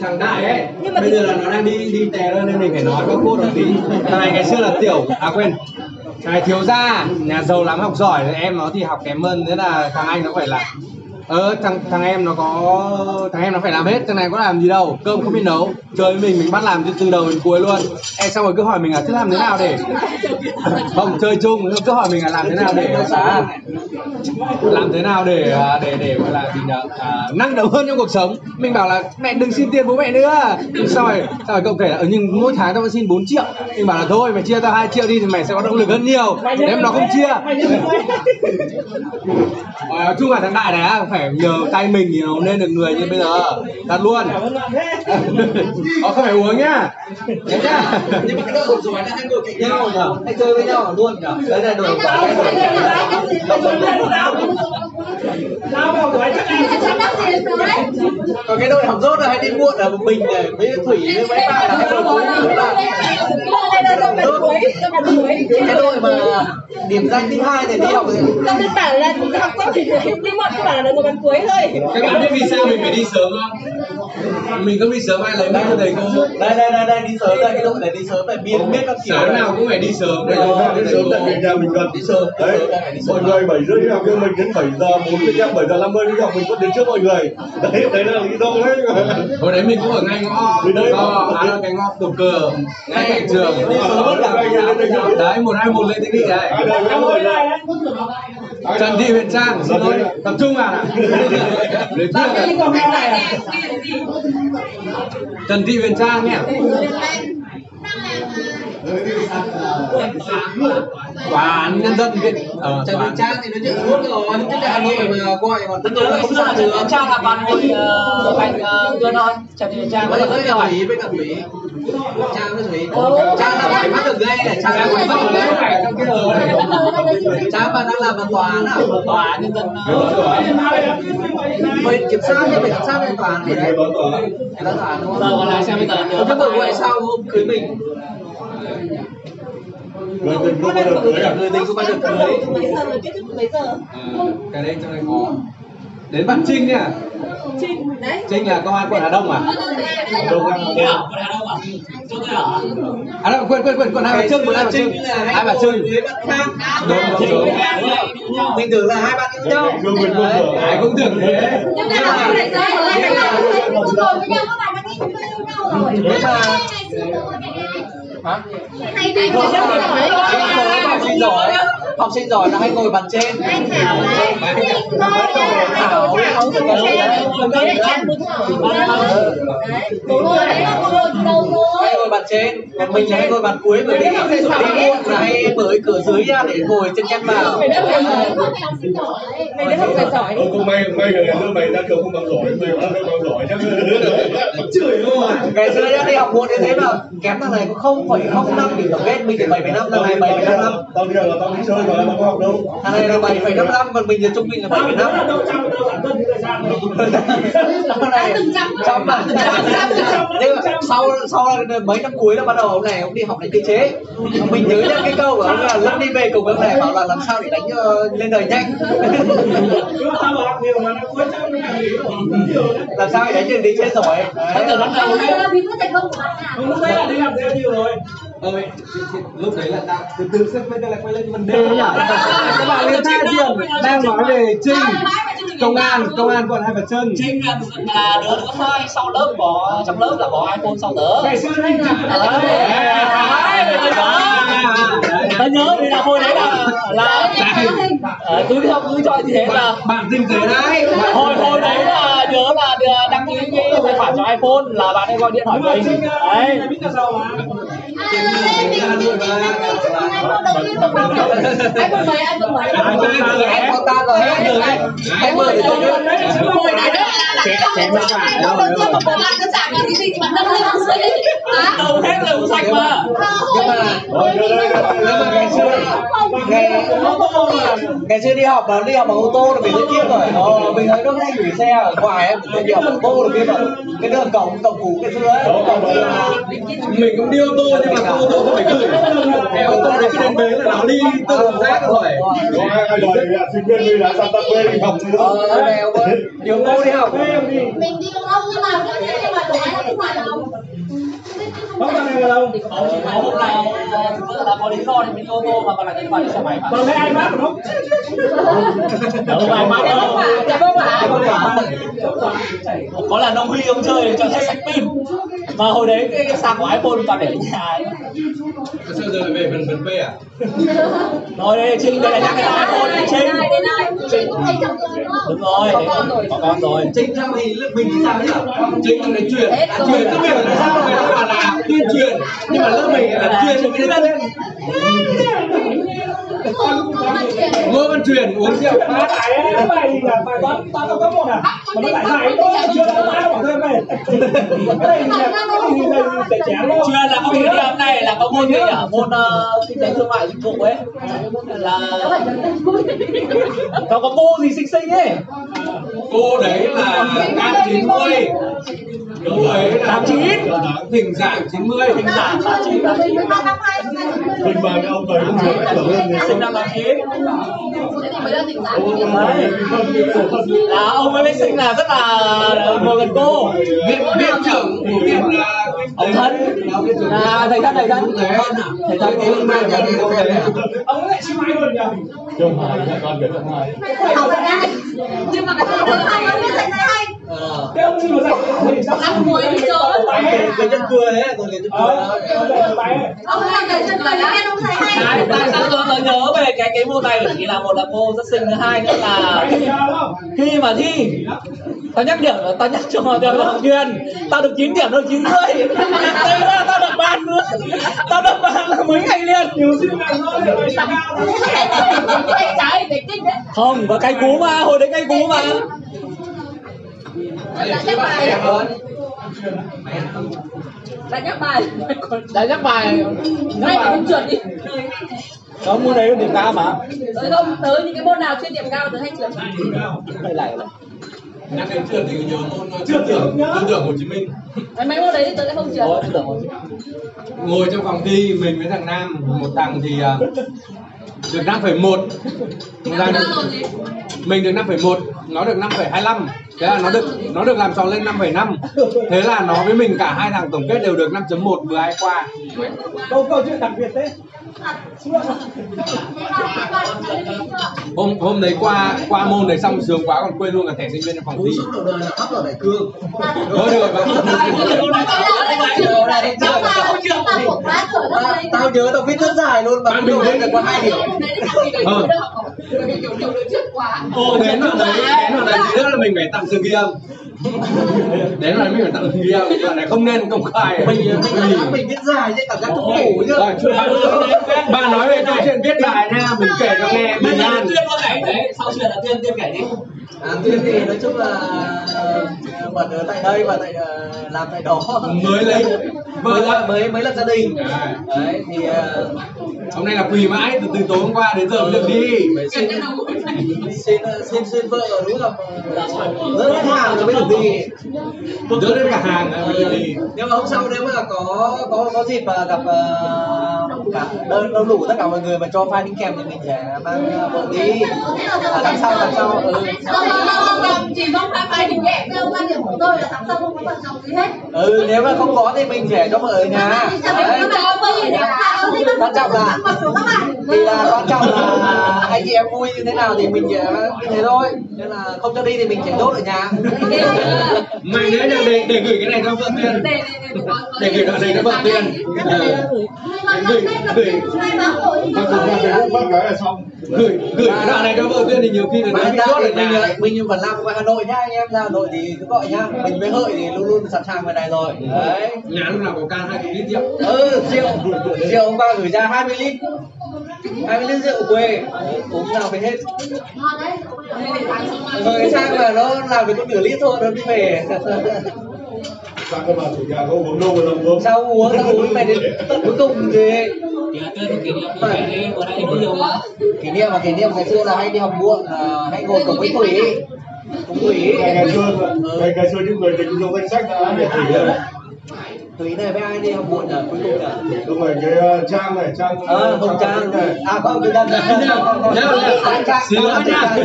Thằng đại ấy. Bây giờ là nó đang đi đi tè lên nên mình phải nói có cốt một tí. Thằng này ngày xưa là tiểu à quên. Thằng này thiếu gia nhà giàu lắm học giỏi. Em nó thì học kém hơn thế là thằng anh nó phải là ờ thằng thằng em nó có thằng em nó phải làm hết thằng này có làm gì đâu cơm không biết nấu. Chơi với mình mình bắt làm từ từ đầu đến cuối luôn. Em xong rồi cứ hỏi mình là thế làm thế nào để không chơi chung cứ hỏi mình là làm thế nào để à, làm thế nào để à, để để gọi là gì nhở? À, năng động hơn trong cuộc sống. Mình bảo là mẹ đừng xin tiền bố mẹ nữa. Xong rồi xong rồi cậu kể là ừ, nhưng mỗi tháng tao vẫn xin 4 triệu. Mình bảo là thôi mày chia tao hai triệu đi thì mày sẽ có động lực hơn nhiều. Nếu nó không chia. Nói chung là thằng đại này phải phải nhờ tay mình thì nó nên được người như bây giờ thật luôn ờ, không phải uống nhá nhá nhưng mà cái đội giỏi là hai người cạnh nhau nhở hay chơi với nhau luôn nhở đấy là đội cái còn cái đội học rốt là hay đi muộn là một mình này với thủy với mấy bạn là hay đội cuối cái đội mà điểm danh thứ hai thì đi học thì bảo là học tốt thì đi muộn cứ bảo là ngồi bàn cuối thôi. các bạn biết vì sao mình phải đi sớm không? Mình không đi sớm ai lấy mấy cho thầy cô đây đây đây đây đi sớm đây cái đội này đi sớm này biên biết các kiểu sáng nào cũng phải đi sớm để giờ thầy đến sớm tại vì nhà mình gần đi sớm. Đấy. mọi người bảy rưỡi đi học nhưng mình đến bảy giờ bốn mươi năm bảy giờ năm mươi đi học mình vẫn đến trước mọi người. Đấy đấy là lý do đấy. Hồi đấy mình cũng ở ngay ngõ Đi đây. ngõ à, là cái ngõ cột cờ ngay cạnh trường. Đấy một hai một lên đấy năm người này Trần Thị Huyền Trang xin lỗi tập trung vào nào. Này. Trần Thị Huyền Trang nhé tòa án nhân dân viện ở Trần tòa Đình án Trang thì nói chuyện suốt rồi chứ tại Hà Nội mà gọi mà nhiên là không sao được Trang là bạn ngồi thành gương thôi Trần Thị Trang với với cả Thủy với cả Thủy Trang với Thủy Trang là phải bắt được gây này Trang là phải bắt được gây Trang mà đang làm ở tòa án à Tòa án nhân dân phải kiểm soát thì phải kiểm soát tòa án thì đấy ta tòa án đúng Giờ không còn lái xe bây giờ nhớ Thế vừa gọi sao hôm cưới mình người tình không bao giờ cưới à? Người tình không bao giờ cưới? Mấy giờ kết thúc mấy giờ? Cái đấy trong này có. Đến bạn Trinh nha Trinh đấy. Trinh là công an quận Hà Đông à? Đâu có Thế à? À? À? Đâu quên quên quên quận hai bà Trưng quận hai bà Trưng hai bà Trưng đúng đúng đúng mình tưởng là hai bạn yêu nhau. Ai cũng tưởng thế. Nhưng mà hai rồi. Hả học sinh giỏi là hay ngồi bàn trên. Anh Thảo. Thảo ngồi đấy. Đấy. Đấy, đấy bàn trên. Còn mình hay ngồi bàn cuối bởi vì đi muộn là hay mở cái cửa dưới ra để ngồi chân chân vào Mày đã học phải giỏi. mày đã học giỏi giỏi đi. Ô, cũng may may là đứa mày ra trường không bằng giỏi. Mình đã không bằng giỏi chắc <laughs> chửi luôn. Ngày xưa nhá đi học muộn như thế mà kém thằng này có không phẩy không năm điểm tổng kết. Mình thì bảy phẩy năm thằng này bảy phẩy năm năm. Tao đi là tao đi chơi không học đâu. Thằng này là bảy phẩy năm năm còn mình thì trung bình là bảy phẩy năm thằng này trăm mà. Nhưng mà sau sau mấy năm cuối là bắt đầu ông này ông đi học đánh cơ chế. Mình nhớ nhá cái câu của ông là lúc đi về cùng ông này bảo là làm sao để đánh ờ, lên đời nhanh. Làm sao để đánh được đi chơi giỏi. Bây giờ đấy. bắt đầu Bây giờ là bí quyết thành công của bạn nào? Ơi lúc đấy là đang từ từ sẽ bây giờ lại quay lên vấn đề các bạn liên tha chuyện đang nói về Trinh công an công an quận hai bà Trưng Trinh là, là đứa thứ hai sau lớp có trong lớp là có iPhone sau tớ. Ngày xưa Trinh Tớ nhớ vì là hồi đấy là là ờ, cứ theo cứ cho như thế là bạn Trinh thế đấy hồi hồi đấy là nhớ là đăng ký cái tài khoản cho iPhone là bạn ấy gọi điện hỏi mình đấy anh muốn đầu? Anh muốn anh muốn em có ta rồi em mời để tôi nhớ Hồi đấy là là không có chọn anh đầu tiên của bạn cứ cái gì thì bạn nâng lên không dưới. Đầu hết là màu xanh mà nhưng mà nhưng mà ngày xưa ngày ngày xưa đi học mà đi học bằng ô tô là mình rất kiếp rồi ờ mình thấy nó hay gửi xe ở ngoài em tôi đi học bằng ô tô là biết rồi cái đường cổng cổng cũ ngày xưa ấy mình cũng đi ô tô nhưng mà ô tô không phải gửi cái ô tô đấy cứ đến bến là nó đi tự rác rồi là sinh viên đi là Santa Fe đi học nữa ông ơi đi học. Mình đi cùng ông nhưng mà cứ thế mà đổ ai không phải đâu. rồi đâu Ờ, có hôm nào bữa là có lý do thì mình đi ô tô mà còn lại đi vào đi xe máy mà còn thấy ai mát không đâu ai mát? Đâu dạ vâng ạ có là nông huy ông chơi cho hết sạch pin. Mà hồi đấy cái sạc của iphone toàn để ở nhà ấy. Sao giờ về phần phần P à? rồi đây trinh đây là nhắc cái iphone này trinh. trinh. Đúng rồi. Có con rồi. Chính trong thì lớp mình thì sao đấy ạ Chính là truyền. Truyền cái việc là sao người ta bảo là tuyên truyền. Nhưng mà lớp mình là truyền cho cái tên Ngô Văn Truyền uống rượu phát cái bài là bài toán toán cấp một à mà nó lại giải tôi chưa mãi nó bảo thêm này cái này là cái này trẻ trẻ luôn chuyên là có kỷ niệm này là có môn gì nhỉ môn ờ, kinh tế thương mại dịch vụ ấy là nó có cô gì xinh xinh ấy Cô đấy là Cam 90 Cô ấy là Tám chín. Thỉnh dạng 90 hình dạng tám chín tám chín Mình cái ông này cũng thì sinh năm tám chín Đấy. là ông ấy mới sinh là rất là ngồi gần cô. Viện viện trưởng của viện. Là ông thân. Là thầy thân thầy thân. Thầy thân đi đâu về. Ông ấy lại xin máy luôn nhỉ? Trong hai là con được nhưng mà cái biết thầy này hay cái ông thì sao? Ăn muối đi chơi. Cái chân cười chân cười ờ ông làm cái chân cười biết ông thầy hay. Tại sao tôi tôi nhớ về cái cái môn này bởi vì là một là cô rất xinh thứ hai nữa là khi mà thi tao nhắc điểm tao nhắc cho mọi người học truyền tao được 9 điểm được chín rưỡi. Thế tao được ban nữa tao được ban là mấy ngày liền. Nhiều xin làm nó bài cao không có cây cú mà hồi đấy cây cú mà đã nhắc bài. Đã nhắc bài. Đã nhắc bài nhắc ngay bài cũng trượt đi có môn đấy điểm cao mà. Tới không tới những cái môn nào chuyên điểm cao tới hay trượt đây này Nhắc đến trượt thì nhớ. Môn tư tưởng tư tưởng Hồ Chí Minh. Mấy mấy môn đấy thì tới lại không trượt ngồi trong phòng thi mình với thằng Nam một thằng thì à, được 5,1 một. Thằng mình được 5,1 nó được 5,25 thế là nó được nó được làm tròn lên 5,5 thế là nó với mình cả hai thằng tổng kết đều được 5.1 vừa hai qua. Câu câu chuyện đặc biệt thế hôm hôm đấy qua qua môn đấy xong sướng quá còn quên luôn cả thẻ sinh viên trong phòng thi. Thôi được rồi Tao- Tao nhớ tao viết rất dài luôn Mà Bạn mình bình viết được. có hai điểm Ờ. Ô, đến đoạn đấy, đến đoạn đấy. Nữa là mình phải tặng sự ghi âm. Đến đấy mình phải tặng sự ghi âm, đoạn này không nên công khai. Mình mình mình viết dài chứ cảm giác cũng đủ chứ. Rồi, Bà nói về câu chuyện viết bài nha, mình kể cho nghe bình an tuyên có kể đấy. Sau chuyện là tuyên tuyên kể đi. À, Tuyên thì nói chung là ờ, Bật ở tại đây và tại ờ, làm tại đó. Mới lấy. Vợ mới mới mới lập gia đình. Đấy. Thì ờ, Hôm nay là quỳ mãi, từ từ tối hôm qua đến giờ mới được đi xin xin vợ đúng không rất hết hàng rồi mới được đi Dỡ lên cả hàng rồi mới được đi nhưng mà hôm sau nếu mà có có có dịp mà gặp ờ, cả đông đông đủ tất cả mọi người mà cho file đính kèm thì mình sẽ mang ờ, vợ đi à, tháng sau tháng sau ừ. chỉ mong bài đỉnh đẹp theo quan điểm của tôi là tháng sau không có bận chồng gì hết ừ nếu mà không có thì mình sẽ cho vợ ở nhà quan trọng là thì là quan trọng là anh chị em vui như thế nào thì mình sẽ như thế thôi nên là không cho đi thì mình sẽ đốt ở nhà Mày nữa là để, để gửi cái này cho vợ Tuyên Để gửi đoạn này cho vợ Tuyên Facebook bác cái là xong. Gửi, gửi. Cái đoạn này cho vợ Tuyên thì nhiều khi là anh bị ở mình nhà mình vẫn làm ngoài Hà Nội nhá anh em ra Hà Nội thì cứ gọi nhá. Mình với hợi thì luôn luôn sẵn sàng ngoài này rồi. Đấy. Nhà lúc nào có can 2 lít rượu. Ừ rượu. Rượu hôm qua gửi ra 20 lít. 20 lít rượu quê. Uống nào phải hết. Rồi cái sang mà nó làm được có nửa lít thôi nó đi về <laughs> Sang cái bà chủ nhà có uống đâu mà làm uống? Sao uống? Sao uống? Mày đến tận cuối cùng thì là kỷ niệm mà kỷ niệm ngày xưa là hay đi học muộn là hay ngồi cùng với thủy. Cùng thủy. Ngày ngày xưa ngày ngày xưa những người tình trong danh sách đã để thủy rồi thủy này với ai đi học muộn nhỉ? Cuối cùng nhỉ? Đúng rồi cái ờ, trang này trang ờ hồng trang này. À không cái nhá. Xin lỗi nha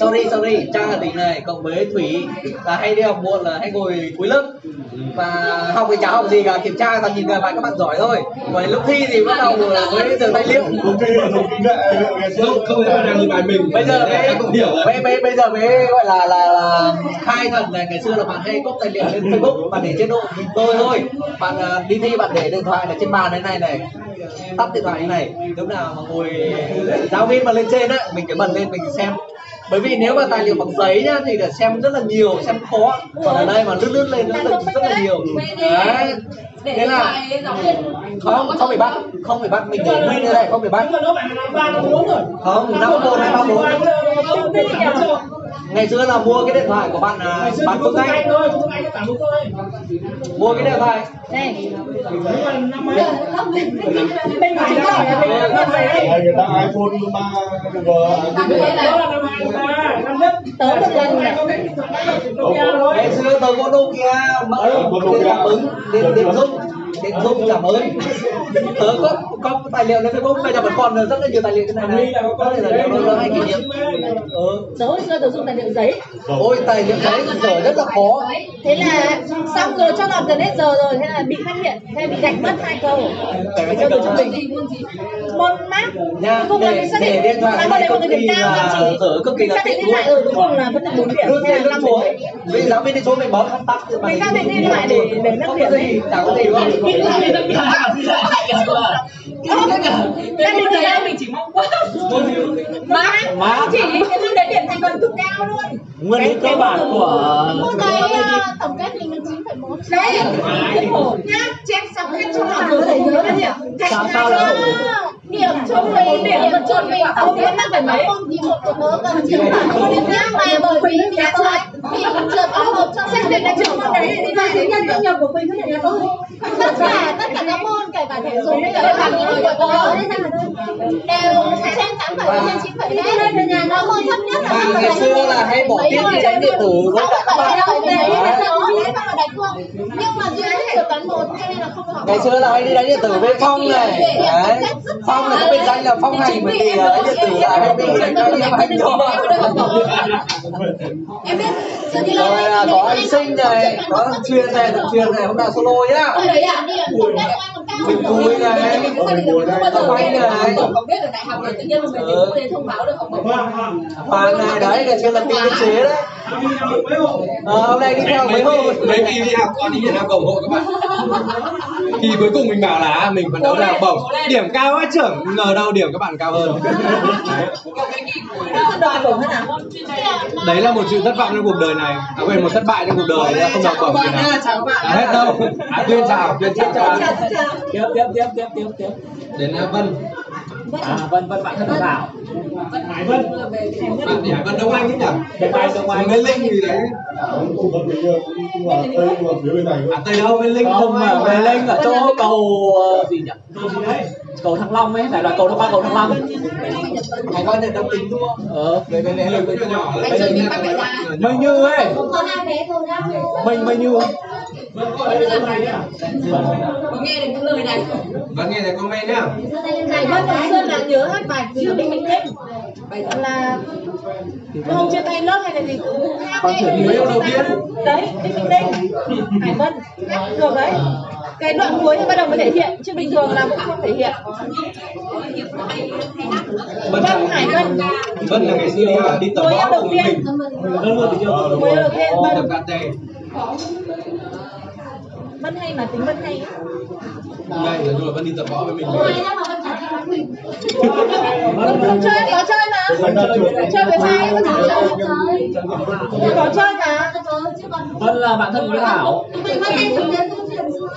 sorry sorry. Trang là tính này cộng với thủy là hay đi học muộn là hay ngồi cuối lớp. Và học thì chả học gì cả kiểm tra toàn nhìn về bài các bạn giỏi thôi. Còn lúc thi thì bắt đầu với giờ tài liệu là nghệ ngày xưa không nhìn bài mình. Bây giờ mới cũng hiểu. rồi bây, bây, bây giờ mới gọi là là, là khai thần này ngày xưa là bạn hay copy tài liệu lên facebook bạn để chế độ mình tôi thôi. Bạn à, đi thi bạn để điện thoại này trên bàn thế này này tắt điện thoại như này. Lúc nào mà ngồi giáo viên mà lên trên á mình phải bật lên mình xem bởi vì nếu mà tài liệu bằng giấy nhá thì để xem rất là nhiều xem khó còn ở đây mà lướt lướt lên nó rất, rất là nhiều đấy thế là không không phải bắt không phải bắt mình để nguyên như này không phải bắt năm bốn không năm một hai ba bốn ngày xưa là mua cái điện thoại của bạn à, bạn Phương Anh thôi tiếng Anh nó cả một thôi mua cái điện thoại đây năm mấy bên ngoài đó này đây người ta iPhone 3 G đó là năm hai ba năm nhất tớ một lần ngày xưa tớ có Nokia mà điện cảm ứng điện điện dung điện dung cảm ứng tớ có có tài liệu lên Facebook bây giờ vẫn còn rất là nhiều tài liệu trên này này. Có thể là nó hay kỷ niệm. Ừ. tớ hồi xưa tớ dùng tài liệu giấy. Ôi tài liệu đấy giờ rất là khó. Thế là xong rồi cho làm gần hết giờ rồi thế là bị phát hiện thế là bị gạch mất hai câu. Cái cho từ trung bình môn mát nha là để mình xác để định điện thoại là này cực kỳ điểm cao là dở cực kỳ là xác tệ định luôn. lại ở cuối cùng là vẫn được bốn điểm luôn thế là năm xuống điểm vì giáo viên đi xuống mình bấm tắt mình xác định đi lại để để không điểm gì chẳng có gì luôn gia đình người ta mình chỉ mong quá. Má má. chỉ cái lúc đấy điểm thành phần cực cao luôn. Nguyên lý cơ bản của môn đấy à, tổng kết mình được 9,1 đấy. Nhá chép xong hết cho là điểm Sao- sao không? Điểm trung bình điểm trung bình tổng kết năm phải mấy môn gì một của tớ chín bản môn điểm nhá. Mà bởi vì nhà trái thì trượt có một trong xác định là trường môn đấy thì ra thế nhân công nhập của mình có thể là tốt tất cả tất cả các môn kể cả thể dục kể cả bằng những của tớ đều trên tám phẩy trên chín phẩy đấy. nó môn thấp nhất là năm ngày xưa là hay bỏ tiết thi đánh điện tử với cả các bạn. Nhưng mà duy nhất trượt toán một cho nên là không học ngày xưa là hay đi đánh điện tử với phong này. đấy phong là có biệt danh là phong hành bởi vì là đánh điện tử là hay bị ra đi hành. Cho em biết giờ đi rồi là có anh sinh này có thằng chuyên này thằng chuyên này hôm nào solo nhá À? Mình vui này thằng bánh này không biết ở đại học rồi tự nhiên mình Ừ. đến thông báo được học Hoàng Hoàng hoàng này đấy ngày xưa là biên chế đấy. Học ờ, hôm nay đi theo mấy hôm. mấy kỳ đi học con đi Việt Nam ủng hộ các bạn. Thì cuối cùng mình bảo là mình phấn đấu là học bổng. điểm cao quá trưởng ngờ đâu điểm các bạn cao hơn. Đấy là một sự thất vọng trong cuộc đời này. À quên một thất bại trong cuộc đời là không học bổng gì nào chào các bạn à, hết đâu. Tuyên chào tuyên chào. Chào tiếp tiếp tiếp tiếp tiếp tiếp đến à, Vân à vân vân bạn thân thảo Hải Vân bạn thì Vân Đông Anh ấy nhỉ Đông Anh, Đông Anh. bên Linh gì đấy mình bên này à Tây đâu bên Linh không mà về linh ở chỗ cầu ờ, gì nhỉ cầu thăng long ấy phải là cầu thăng ba cầu thăng long Hải Vân thì đông tính đúng không ờ về bên Linh bên chỗ nhỏ mình bắt phải ra mây như ấy có nhá. Nghe được những lời này Vân nghe thấy comment nhá. Hải Vân hồi xưa là nhớ hát bài gì ở Đinh Minh Linh là hôm chia tay lớp hay là gì cũng hát Con thử người yêu đầu tiên. đấy Đinh Minh Linh Hải Vân hát được đấy. Cái đoạn cuối thì bắt đầu mới thể hiện chứ bình thường là cũng không thể hiện. Vân. Vân Hải Vân. Vân là ngày xưa đi đi tập võ đầu tiên. mình. Vân luôn thì chưa người yêu đầu tiên tập Vân Vân hay mà tính Vân hay là rồi Vân đi tập võ với mình. Vân không chơi có chơi mà. Chơi với ai? có thảo chơi có chơi mà Vân là bạn thân với Thảo. Mình đến chuyện giữa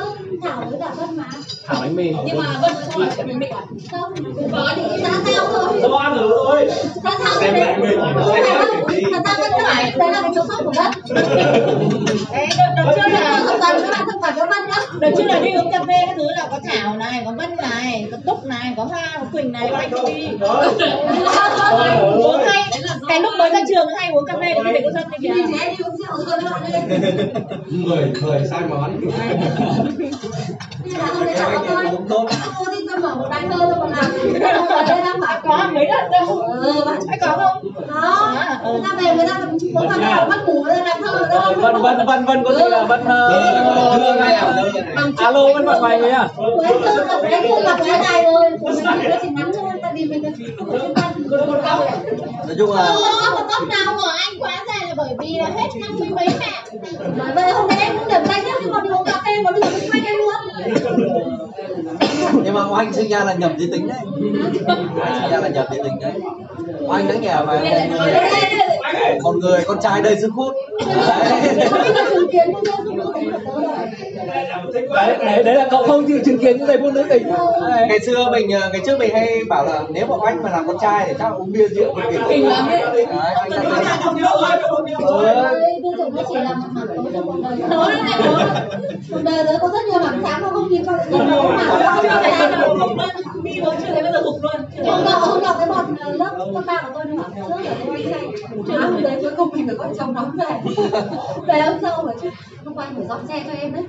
Thảo với cả Vân mà. Thảo bánh mì nhưng mà vân không phải mình mình à không. Có những giá theo thôi. Sao ăn rồi thôi giá theo xem lại mình. Xem lại mình. Đi thật ra Vân phải đây là cái chỗ sót của Vân. <laughs> Đấy đợt trước là thân phận các bạn thân phận của Vân đó đợt trước là đi uống cà phê các thứ là có Thảo này có Vân này có Túc này có Hoa có Quỳnh này có anh Phi uống hay cái lúc mới ra trường hay uống cà phê thì để có thì đi rượu rồi bạn ơi mười mười sai món uống tốt có mấy lần đâu ừ bạn có không? đó người ta về người ta muốn làm thơ bắt ngủ người ta làm thơ đâu vân vân vân vân có gì là vân alo vân gọi mày nhá Quế thương là là quế này rồi thì nó chỉ ngắn thôi Nói chung là Ờ, tóc nào của anh quá dài là bởi vì là hết năm mươi mấy mẹ. Bởi vậy hôm nay em cũng điểm danh nhất Nhưng mà đi uống cà phê mà bây giờ mình quay em luôn. Nhưng mà oanh sinh ra là nhầm giới tính đấy. Oanh sinh ra là nhầm giới tính đấy oanh đáng nhà mà một người. con trai đầy sức hút đấy. Đấy, là cậu không chịu chứng kiến những giây phút nữ tình. Ngày xưa mình ờ, ngày trước mình hay bảo là nếu mà oanh mà làm con trai thì chắc uống bia rượu kỳ Kinh lắm đấy. đã mảng tối trong cuộc đời tớ có rất nhiều mảng sáng mà không nhìn có sáng. đi mới chưa thấy bây giờ hụt luôn. Hôm nọ hôm nọ cái bọn lớp cấp ba của tôi nó bảo trước là tôi đi say Má hôm đấy cuối cùng mình phải con chồng đón về Về hôm sau rồi chứ Hôm qua anh phải dọn xe cho em đấy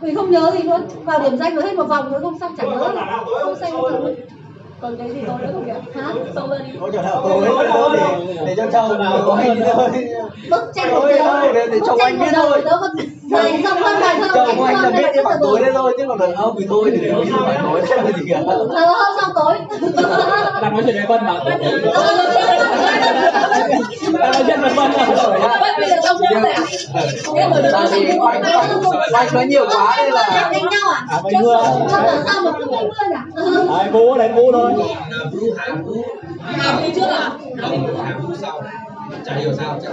Mình không nhớ gì luôn. Vào điểm danh rồi hết một vòng nữa không xong chẳng nhớ. Không say không còn cái gì tôi nữa không kìa? Hả? sâu lên đi? Có chỗ nào tối để để cho chồng của anh thôi Bức tranh một thôi, để- tranh anh biết thôi. Dày dòng hơn bài thơ chồng anh là biết cái bản tối đấy thôi chứ còn đàn ông thì thôi thì không phải tối đấy thì cả. Ờ, hôm sau tối? Đang nói chuyện với vân mà đang nói chuyện với vân mà Vậy bây giờ xong chưa rồi oanh nói nhiều quá nên là Đánh nhau à? à mưa. Không sao mà cứ quên à? đấy bố đấy bố thôi làm đi trước à chả hiểu sao chắc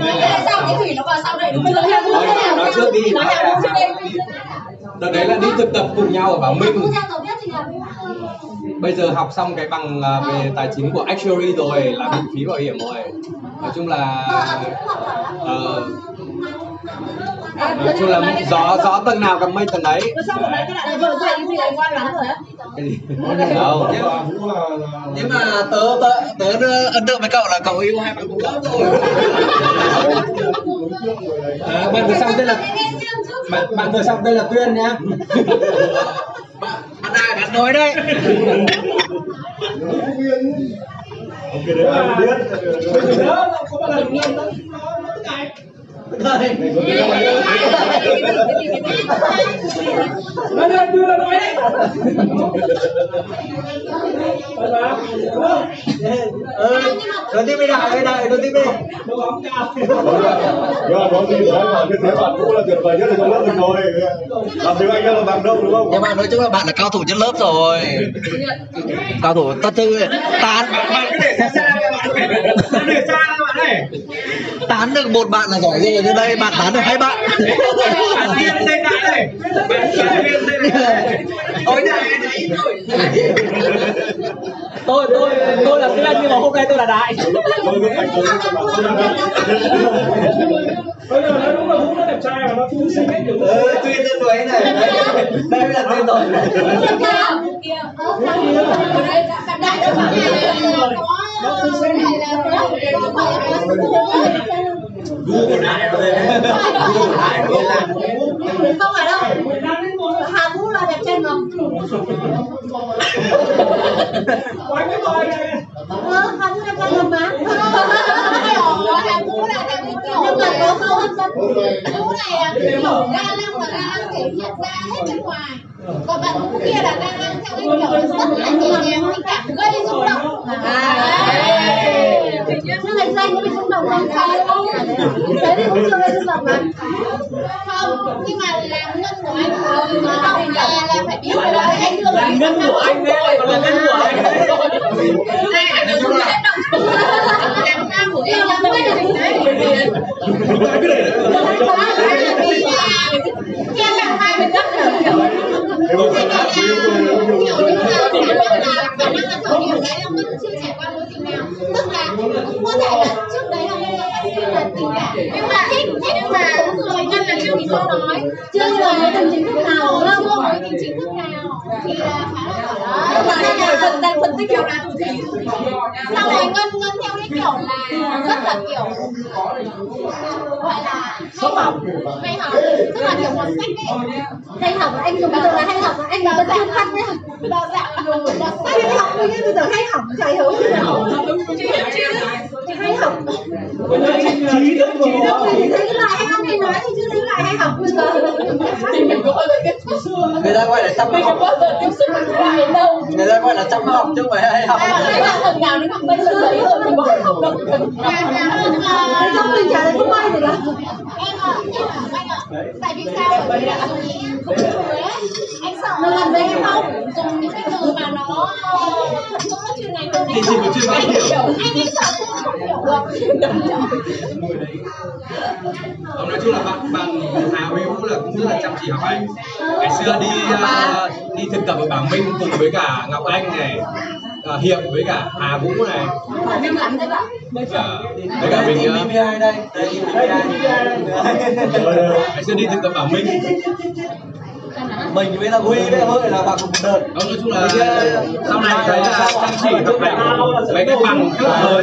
Tại sao cái thủy nó vào sau này đúng chưa hay không nói trước đi nói nhà trước đây đợt đấy là đi thực tập cùng nhau ở Bảo Minh là bây giờ học xong cái bằng à, về tài chính của Actuary rồi là miễn phí bảo hiểm rồi. Nói chung là ờ, nói chung là gió gió tầng nào cầm mây tầng ấy đâu. Nhưng mà tớ tớ tớ ấn tượng với cậu là cậu yêu hai bạn cùng lớp rồi. À, bạn vừa xong tên là bạn bạn vừa xong tên là Tuyên nhá. Bạn ai bạn nói đấy. Ok đấy ai biết Nó lên đưa ra nói đấy ừ nói tiếp với đại với đại đi Đội bóng cao nhưng mà có gì nói mà như thế bạn cũng là tuyệt vời nhất trong lớp mình rồi làm tiếng anh là bằng đâu đúng không nhưng mà nói chung là bạn là cao thủ nhất lớp rồi cao thủ tất tư tán bạn cứ để xa xa bạn này tán được một bạn là giỏi rồi như đây bạn tán được hai bạn tôi tôi tôi là tiên nhưng mà hôm nay tôi là đại Bây giờ nó đúng là Vũ nó đẹp trai mà nó Vũ xinh hết kiểu ừ, tuyên tên tuổi này đây là tên đại cho bạn này là rồi này là có có phải Không phải đâu. Hà Vũ là đẹp trai ngầm Quánh cái bài này Ờ, Hà Vũ đẹp trai mà là Nhưng mà có câu hấp dẫn Vũ này là kiểu ga lăng và ga lăng thể hiện ra hết bên ngoài còn bạn Vũ kia là ga lăng theo cái kiểu rất là nhẹ nhàng tình cảm gây rung động Nhưng ngày xanh bị rung động không? Thế thì cũng chưa gây rung động mà không nhưng mà làm ngân của anh là là phải biết là anh đưa là ngân của anh đấy còn là ngân của anh đấy chung là làm nam của em là mới được kia cả hai mình rất là kiểu kiểu như là khả năng là thời điểm đấy là mình chưa trải qua mối tình nào tức là cũng có thể là trước đấy là có phát sinh là tình cảm nhưng mà thích nhưng mà người ngân là chưa bị chưa nói chưa là mối tình chính thức nào đúng chưa không mối tình chính thức nào thì là khá là này phân đang phân tích kiểu nào thì xong rồi ngân ngân theo cái kiểu là rất là kiểu gọi là hay học hay học tức là kiểu một sách ấy. Hay học anh dùng giờ là hay học anh là chuyên khăn nhá. Đa dạng đồ đa hay sắc học. Bây giờ bây giờ hay học. Gì nào hay học trí đức thì thấy cái loại hay ăn hay nói thì chưa thấy loại hay học bây giờ người ta gọi là chăm học người ta gọi là chăm học. Chứ không phải hay học lần nào nó không bây giờ thấy rồi mình có học đâu Thế xong mình chả thấy không gì cả em ạ em ạ anh ạ. Tại vì sao? Bởi vì là anh không được sợ Nó làm với em không? dùng những cái từ mà nó thật sự nó chuyên ngành hơn anh không anh hiểu anh ấy sợ cũng không hiểu được. Nói chung là bạn bạn Hà Hữu là cũng rất là chăm chỉ học hành. Ngày xưa đi ờ, đi thực tập ở Quảng Minh cùng với cả Ngọc Anh này, ờ, Hiệp với cả Hà Vũ này, mình làm thế bạn Ờ, với cả mình nữa. Đây đây xưa đi thực tập ở Minh. mình với là Huy với hơi là vào cùng một đợt Ông nói chung là sau này thấy là chăm chỉ học hành mấy cái bằng các thời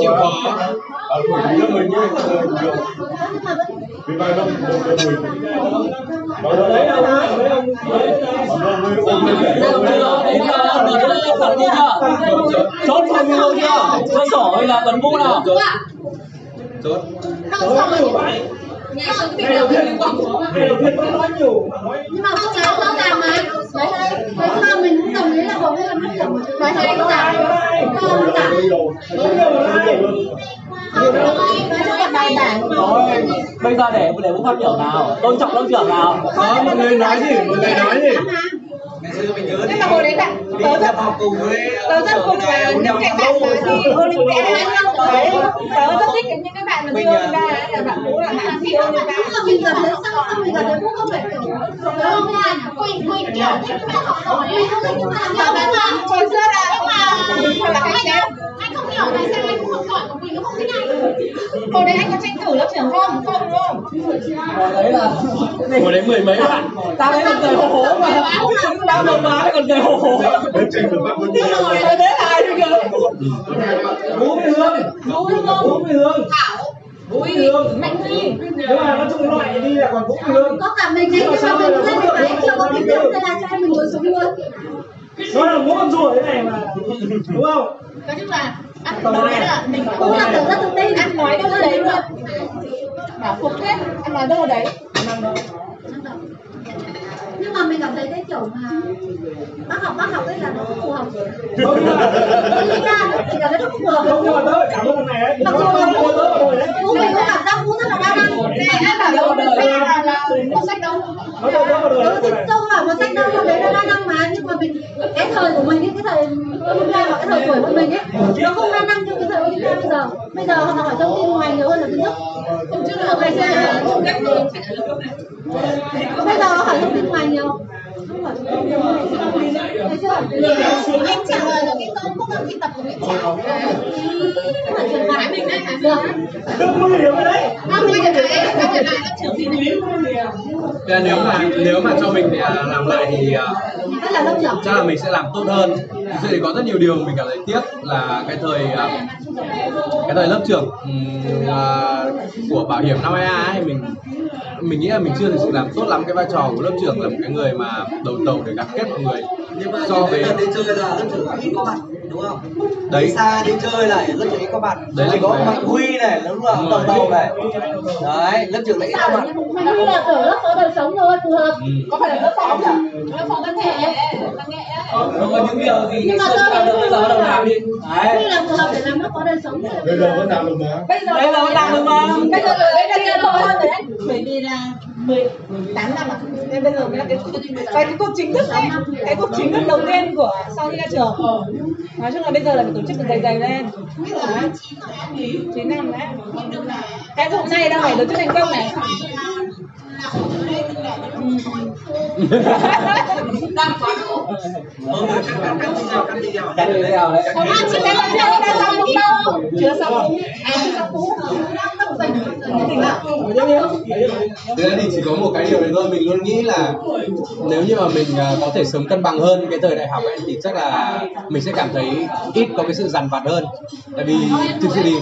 chịu lắm. khó. Ở tuổi lớp mình như nhiều. Vì vậy đâu đâu đâu mình. Đâu đâu đấy ông đấy chưa chốt phần mua chưa chốt sổ hay là phần mua nào Chốt. vậy ngày xưa ngày đầu tiên ngày đầu tiên vẫn nói nhiều mà nói nhưng mà không sao không làm mà đấy đấy sao mình cũng đồng ý là bố là mất hiểu mà nói hay không làm không làm nói là bây giờ để để bố phát biểu nào tôn trọng lớp trưởng nào Đó, mọi người nói gì? Mọi người nói gì? Nhưng mà hồi đấy bạn đi tớ rất học cùng với tớ rất là bốn năm những cái bạn mà thi Olympiad đấy đấy tớ rất thích những cái bạn mà thi à, Olympiad là bạn Vũ là bạn thi Lúc mà mình gặp đấy xong xong mình gặp đấy cũng không phải kiểu không nha quỳnh quỳnh kiểu thích các bạn học giỏi không nhưng mà làm sao nhưng mà hồi xưa là nhưng mà là anh anh hiểu tại sao anh cũng học giỏi của quỳnh nó không thích anh hồi đấy anh có tranh cử lớp trưởng không? Không đúng không? Đấy là Hồi đấy mười mấy bạn. tao thấy còn cười hổ hổ mà. Tao đầu má còn cười hổ. Hổ quân đi. đấy là ai bây giờ Vũ Mỹ Hương. Vũ Mỹ Hương. Vũ Mỹ Hương. Mạnh Huy. Nhưng mà nói chung loại đi là còn Vũ Mỹ Hương. có cả mình ấy nhưng mà mình lên cái chưa có nghiệm nên là cho em mình ngồi xuống luôn nó là mỗi con rùa thế này mà đúng không nói chung là ăn nói là mình cũng là tưởng rất tự tin anh nói đâu đấy luôn bảo phục hết anh nói đâu đấy nhưng mà mình cảm thấy cái kiểu mà bác học bác học ấy là nó không phù hợp. Không nhưng mà Thực ra thì cảm thấy nó không phù hợp. Mà tớ phải cảm ơn thằng này đấy mặc dù là Vũ mình có cảm giác Vũ rất là đa năng này anh bảo đâu là là một sách đâu. Nó đâu Tớ thì không phải một sách đâu mà đấy là đa năng mà. Nhưng mà mình cái thời của mình ấy, cái thời Olympia và cái thời tuổi của mình ấy nó không đa năng như cái thời Olympia bây giờ. Bây giờ họ hỏi thông tin ngoài nhiều hơn là kiến thức chứ là ngày xưa là không cách gì bây giờ hỏi thông tin ngoài nhiều không anh trả lời được cái câu khúc thi tập của mình phải truyền lại mình đấy được mười điểm ở đấy Không, quay trở lại, quay trở lại lớp trưởng thì là nếu mà nếu mà cho mình à, làm lại thì à, rất là lớp trưởng chắc là mình sẽ làm tốt hơn. Thực sự thì có rất nhiều điều mình cảm thấy tiếc là cái thời à, cái thời lớp trưởng à, của bảo hiểm 5 a ấy mình mình nghĩ là mình chưa thực sự làm tốt lắm cái vai trò của lớp trưởng là một cái người mà đầu tàu để gắn kết mọi người nhưng mà so với đi chơi là lớp trưởng ít có bạn đúng không Đấy. đi xa đi chơi lại lớp trưởng ít có bạn Đấy là có mạnh huy này lúc là Đúng đầu đầu này đấy lớp trưởng lại ít có bạn mình nghĩ là kiểu lớp có đời sống thôi phù hợp có phải là lớp phó không lớp phòng văn nghệ văn nghệ không có những điều gì Nhưng mà tôi được bây giờ đâu làm đi Đây đấy là phù hợp để làm lớp có đời sống Bây giờ vẫn làm được mà. bây giờ đây là vẫn làm được mà bây giờ đấy là tiền thôi hơn đấy vì là 18 năm à nên bây giờ mới là cái cái cái cuộc chính thức đấy cái cuộc chính thức đầu tiên của sau khi ra trường. Nói chung là bây giờ là phải tổ chức được dày dày lên. Đấy. chín năm đấy. Cái hôm nay đang phải tổ chức thành công này mọi người cắt cắt cắt đi cắt đi nào cái đấy không ăn chưa cái lần chưa đã xong đúng đâu chưa xong à chưa xong đúng Thế thì chỉ có một cái điều này thôi mình luôn nghĩ là nếu như mà mình có thể sống cân bằng hơn cái thời đại học ấy thì chắc là mình sẽ cảm thấy ít có cái sự dằn vặt hơn tại vì thực sự thì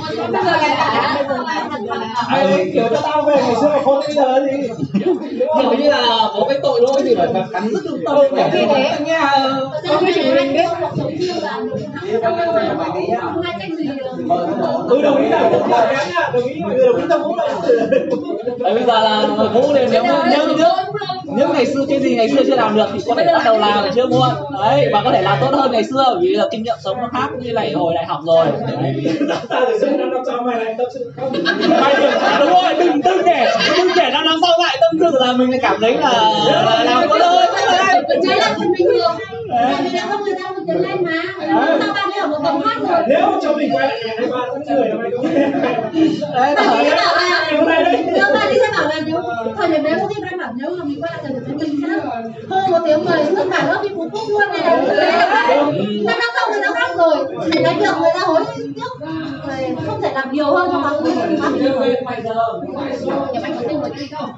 À, ừ, kiểu cho tao về ngày xưa mà khôn bây giờ thì kiểu như là có cái tội lỗi gì mà cắn rất lương tâm như thế nghe Có cái chủ mình biết. ừ đồng ý là cũng là đồng ý mọi người đồng ý tao cũng là Đấy, bây giờ là vũ nên nếu nếu nếu nếu ngày xưa cái gì ngày xưa chưa làm được thì có thể bắt đầu làm chưa muộn đấy và có thể làm tốt hơn ngày xưa bởi vì là kinh nghiệm sống nó khác như này hồi đại học rồi thì tâm đúng rồi đừng đừng để đừng để năm năm sau lại tâm sự là mình cảm thấy là, là làm tốt hơn Đấy là chuyện bình thường vì đã không người ta một tiếng lên mà. Sao bạn ấy ở một phòng khác rồi? Nếu cho mình quay lại ngày hai ba tháng mười năm nay có đấy Bạn là ấy bảo là Nếu bạn ấy sẽ bảo là nếu Thời điểm đấy có khi bạn bảo nếu mà mình quay lại thời điểm đấy mình sẽ hô một tiếng mời tất cả lớp đi phú quốc luôn này là như thế Năm năm sau người ta khác rồi. Thì cái việc người ta hối tiếc không thể làm nhiều hơn cho bằng mình Nhà bánh có tin một tí không?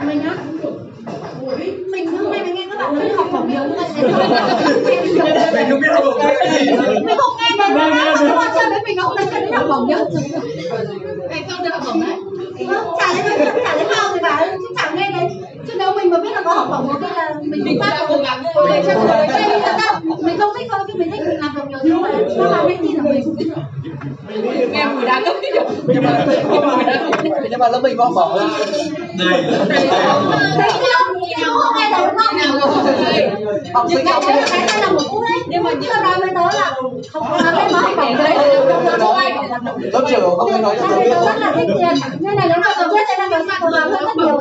Mình á mình hôm nay mình nghe các bạn nói học nhiều như vậy mình không biết học cái gì. Mình không nghe mà nó nó chơi với mình không thấy chơi đi học phỏng nhá cái không được học phỏng đấy. Chả lấy chả lấy sao thì bảo chứ chẳng nghe đấy chứ nếu mình mà biết là có học phỏng thì là mình không phát cố gắng mình chơi chơi thật ra mình không thích thôi chứ mình thích mình làm được nhiều thứ mà các bạn hãy tin là mình Nghe mùi đá cấp cái nhưng mà nhưng mà lớp mình có bỏ ra này thấy chưa hiểu không nghe rồi đúng không? Học sinh cái học đấy là cái sai lầm của cũ đấy. Nhưng mà chưa nói với tớ là không có nói với học phỏng đấy. lớp trưởng không nói cho vì biết tớ rất là thích tiền. Nên là nếu mà tớ biết sẽ là tớ sẽ gắng hơn rất nhiều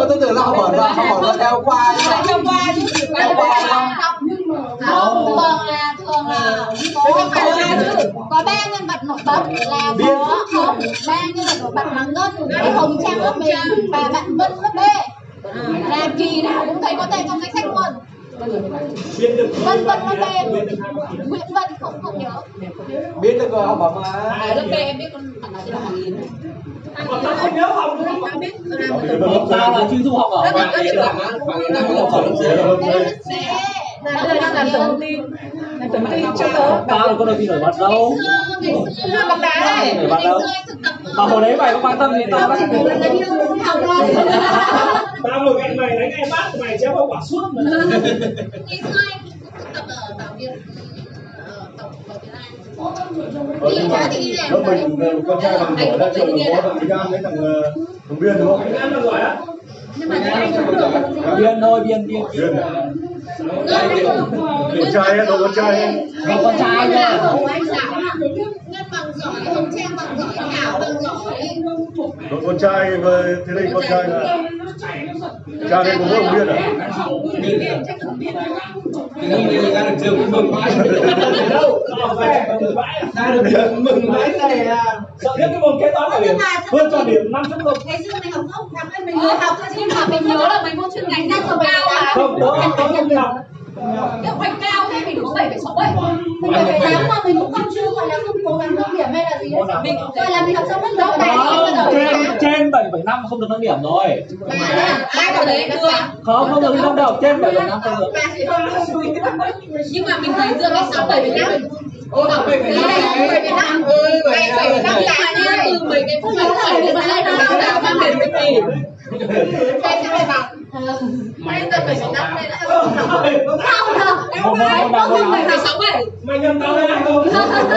Ờ, tôi tưởng là học ở là học ở là đeo qua đeo qua đeo qua Không, thường là thường là có không phải là có ba nhân vật nổi bật là có không ba nhân vật nổi bật là ngân cái hồng trang lớp mình và bạn vân lớp b. Là kỳ nào cũng thấy có tên trong danh sách luôn. Vân vân lớp b nguyễn vân không không nhớ. Biết được rồi học bảo mà. À, lớp B em biết con thằng nào tên là Hoàng Yến. Còn tao không nhớ học nữa Tao biết tao là chuyên du học ở Lớp B bạn bạn đang có học lớp Đấy là đưa đang làm tổng tin. Làm tổng tin cho tớ. tao là con đầu tiên nổi bật đâu ngày xưa bóng đá này. ngày xưa thực tập ở mà hồi đấy mày có quan tâm gì tao tao chỉ là đi học thôi tao ngồi cạnh mày đánh ngay bát mày chém vào quả suốt mà ngày xưa anh cũng thực tập ở bảo viện ở tổng bảo viện Anh lớp mình con trai bằng giỏi ra trường có thằng Gan với thằng ờ, thằng Viên đúng không? anh ăn là giỏi á nhưng mà anh không được biên thôi biên biên Viên à? Con trai ấy, đâu con trai ấy. Con trai nha. Ngân bằng giỏi, Hồng Trang bằng giỏi, Thảo bằng giỏi. Con- con trai thế đây con trai là cha đây có với ông Viên à? đấy ra được trường mừng vãi đâu ra được trường mừng vãi này à sợ nhất cái môn kế toán bảo hiểm hơn cho điểm năm chấm không Ngày xưa mình học không, thằng ơi mình vừa học thôi chứ mà mình nhớ là mấy môn chuyên ngành ra trường cao à. Không đó không đi học cái hoành cao thế mình cũng bảy phải sáu ấy. Mình 7 phải 8 mà mình cũng không chứ gọi là không cố gắng nâng điểm hay là gì đấy Mình gọi là mình học xong rất rõ này Trên, trên bảy phải năm không được nâng điểm rồi. À, ai có đấy chưa? Không, không được nâng điểm, trên bảy phải năm không được. Nhưng mà mình thấy giữa cái sáu bảy phải 5 Ô là 7,5 Lấy đây 7,5 Ôi 7,5 là Từ 10 cái phút nó phải đến đây nó là 3 đến 10 tỷ Đây sẽ phải bằng Mày tầm năm đây là Không không Không. không Không. Từ 7,67 Mày nhầm tao đây này không?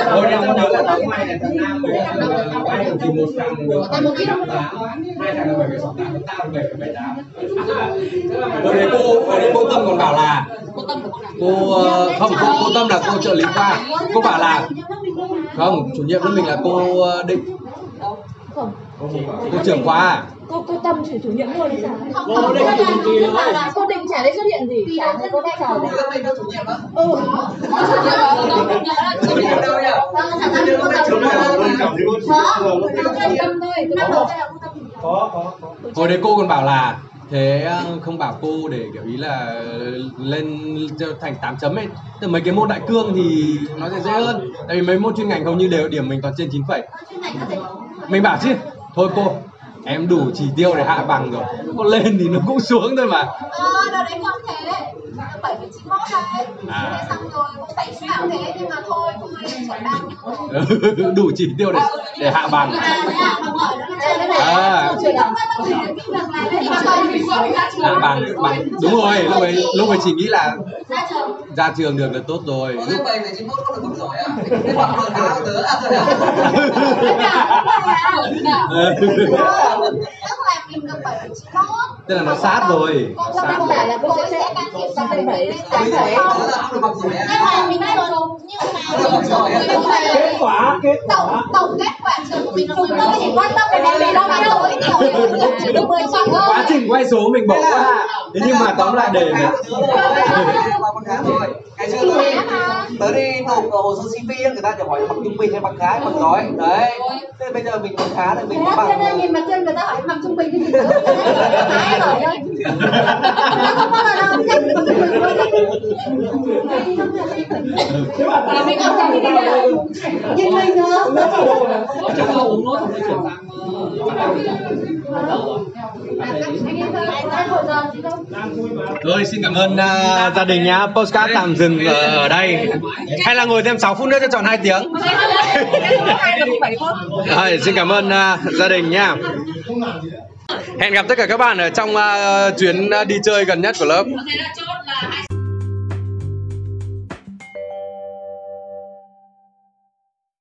Ôi em nhớ là tao mày là tháng 5 Mười tháng 5 là tao mày Thì một thằng được 7,68 Hai thằng là 7,68 Tao là 7,78 Hồi đấy cô Hồi đấy cô Tâm còn bảo là Cô Tâm là cô ờ, nào Cô Không cô Tâm là cô trợ lý khoa. Cô bảo là không chủ nhiệm lớp mình là cô ờ, định. Cô trưởng khoa Cô cô tâm chủ chủ nhiệm luôn đấy sao? Không, không, định là Cô định chả đấy xuất hiện gì, chả thấy có vai trò gì. mình có chủ nhiệm á Ừ. Chủ nhiệm đó, là đâu nhỉ? Cô tâm là cô thôi là cô có có. Hồi đấy cô còn bảo là thế ờ, không bảo cô để kiểu ý là lên thành 8 chấm ấy. Từ mấy cái môn đại cương thì nó sẽ dễ hơn. Tại vì mấy môn chuyên ngành hầu như đều điểm mình toàn trên 9 phẩy. Mình bảo chứ thôi cô em đủ chỉ tiêu để hạ bằng rồi có lên thì nó cũng xuống thôi mà Ờ, đợt đấy con thế bảy mươi chín mốt đấy À. Thế xong rồi cũng phải bảo thế nhưng mà thôi không ai chuẩn đang đủ chỉ tiêu để để hạ bằng À, à, bằng À. Không bằng bằng đúng rồi lúc ấy lúc ấy chỉ nghĩ là ra trường được là tốt rồi lúc cái 7 về 91 có được giỏi à? Bằng rồi tớ à? Tức là mình được bảy mươi chín mốt tức là nó sát rồi nó sát rồi là cô sẽ can thiệp là không được bằng giỏi nhưng à? mà mình đã được nhưng mà mình phải kết quả kết quả tổng kết quả trường của mình là tôi chỉ quan tâm đến em mình đâu mà đâu ấy kiểu chỉ được mười bằng thôi quá trình quay số mình bỏ qua thế nhưng mà tóm lại để Bằng bằng khá rồi Ngày xưa tớ đi nộp hồ sơ CV người ta chỉ hỏi bằng trung bình hay bằng hay bằng giỏi đấy thế bây giờ mình bằng khá thì mình bằng nhìn người ta hỏi nằm trung bình cái gì nữa thái rồi đây nó không bao giờ đâu chắc bằng trung bình luôn thế mà ta mình còn phải đi đâu nhìn mình nữa. Chắc là uống nó xong rồi chuyển sang ờ, rồi xin cảm ơn uh, gia đình nhá. Postcard tạm dừng ở, ở đây. Hay là ngồi thêm 6 phút nữa cho tròn 2 tiếng. Rồi, xin cảm ơn uh, gia đình nhá. Hẹn gặp tất cả các bạn ở trong uh, chuyến đi chơi gần nhất của lớp.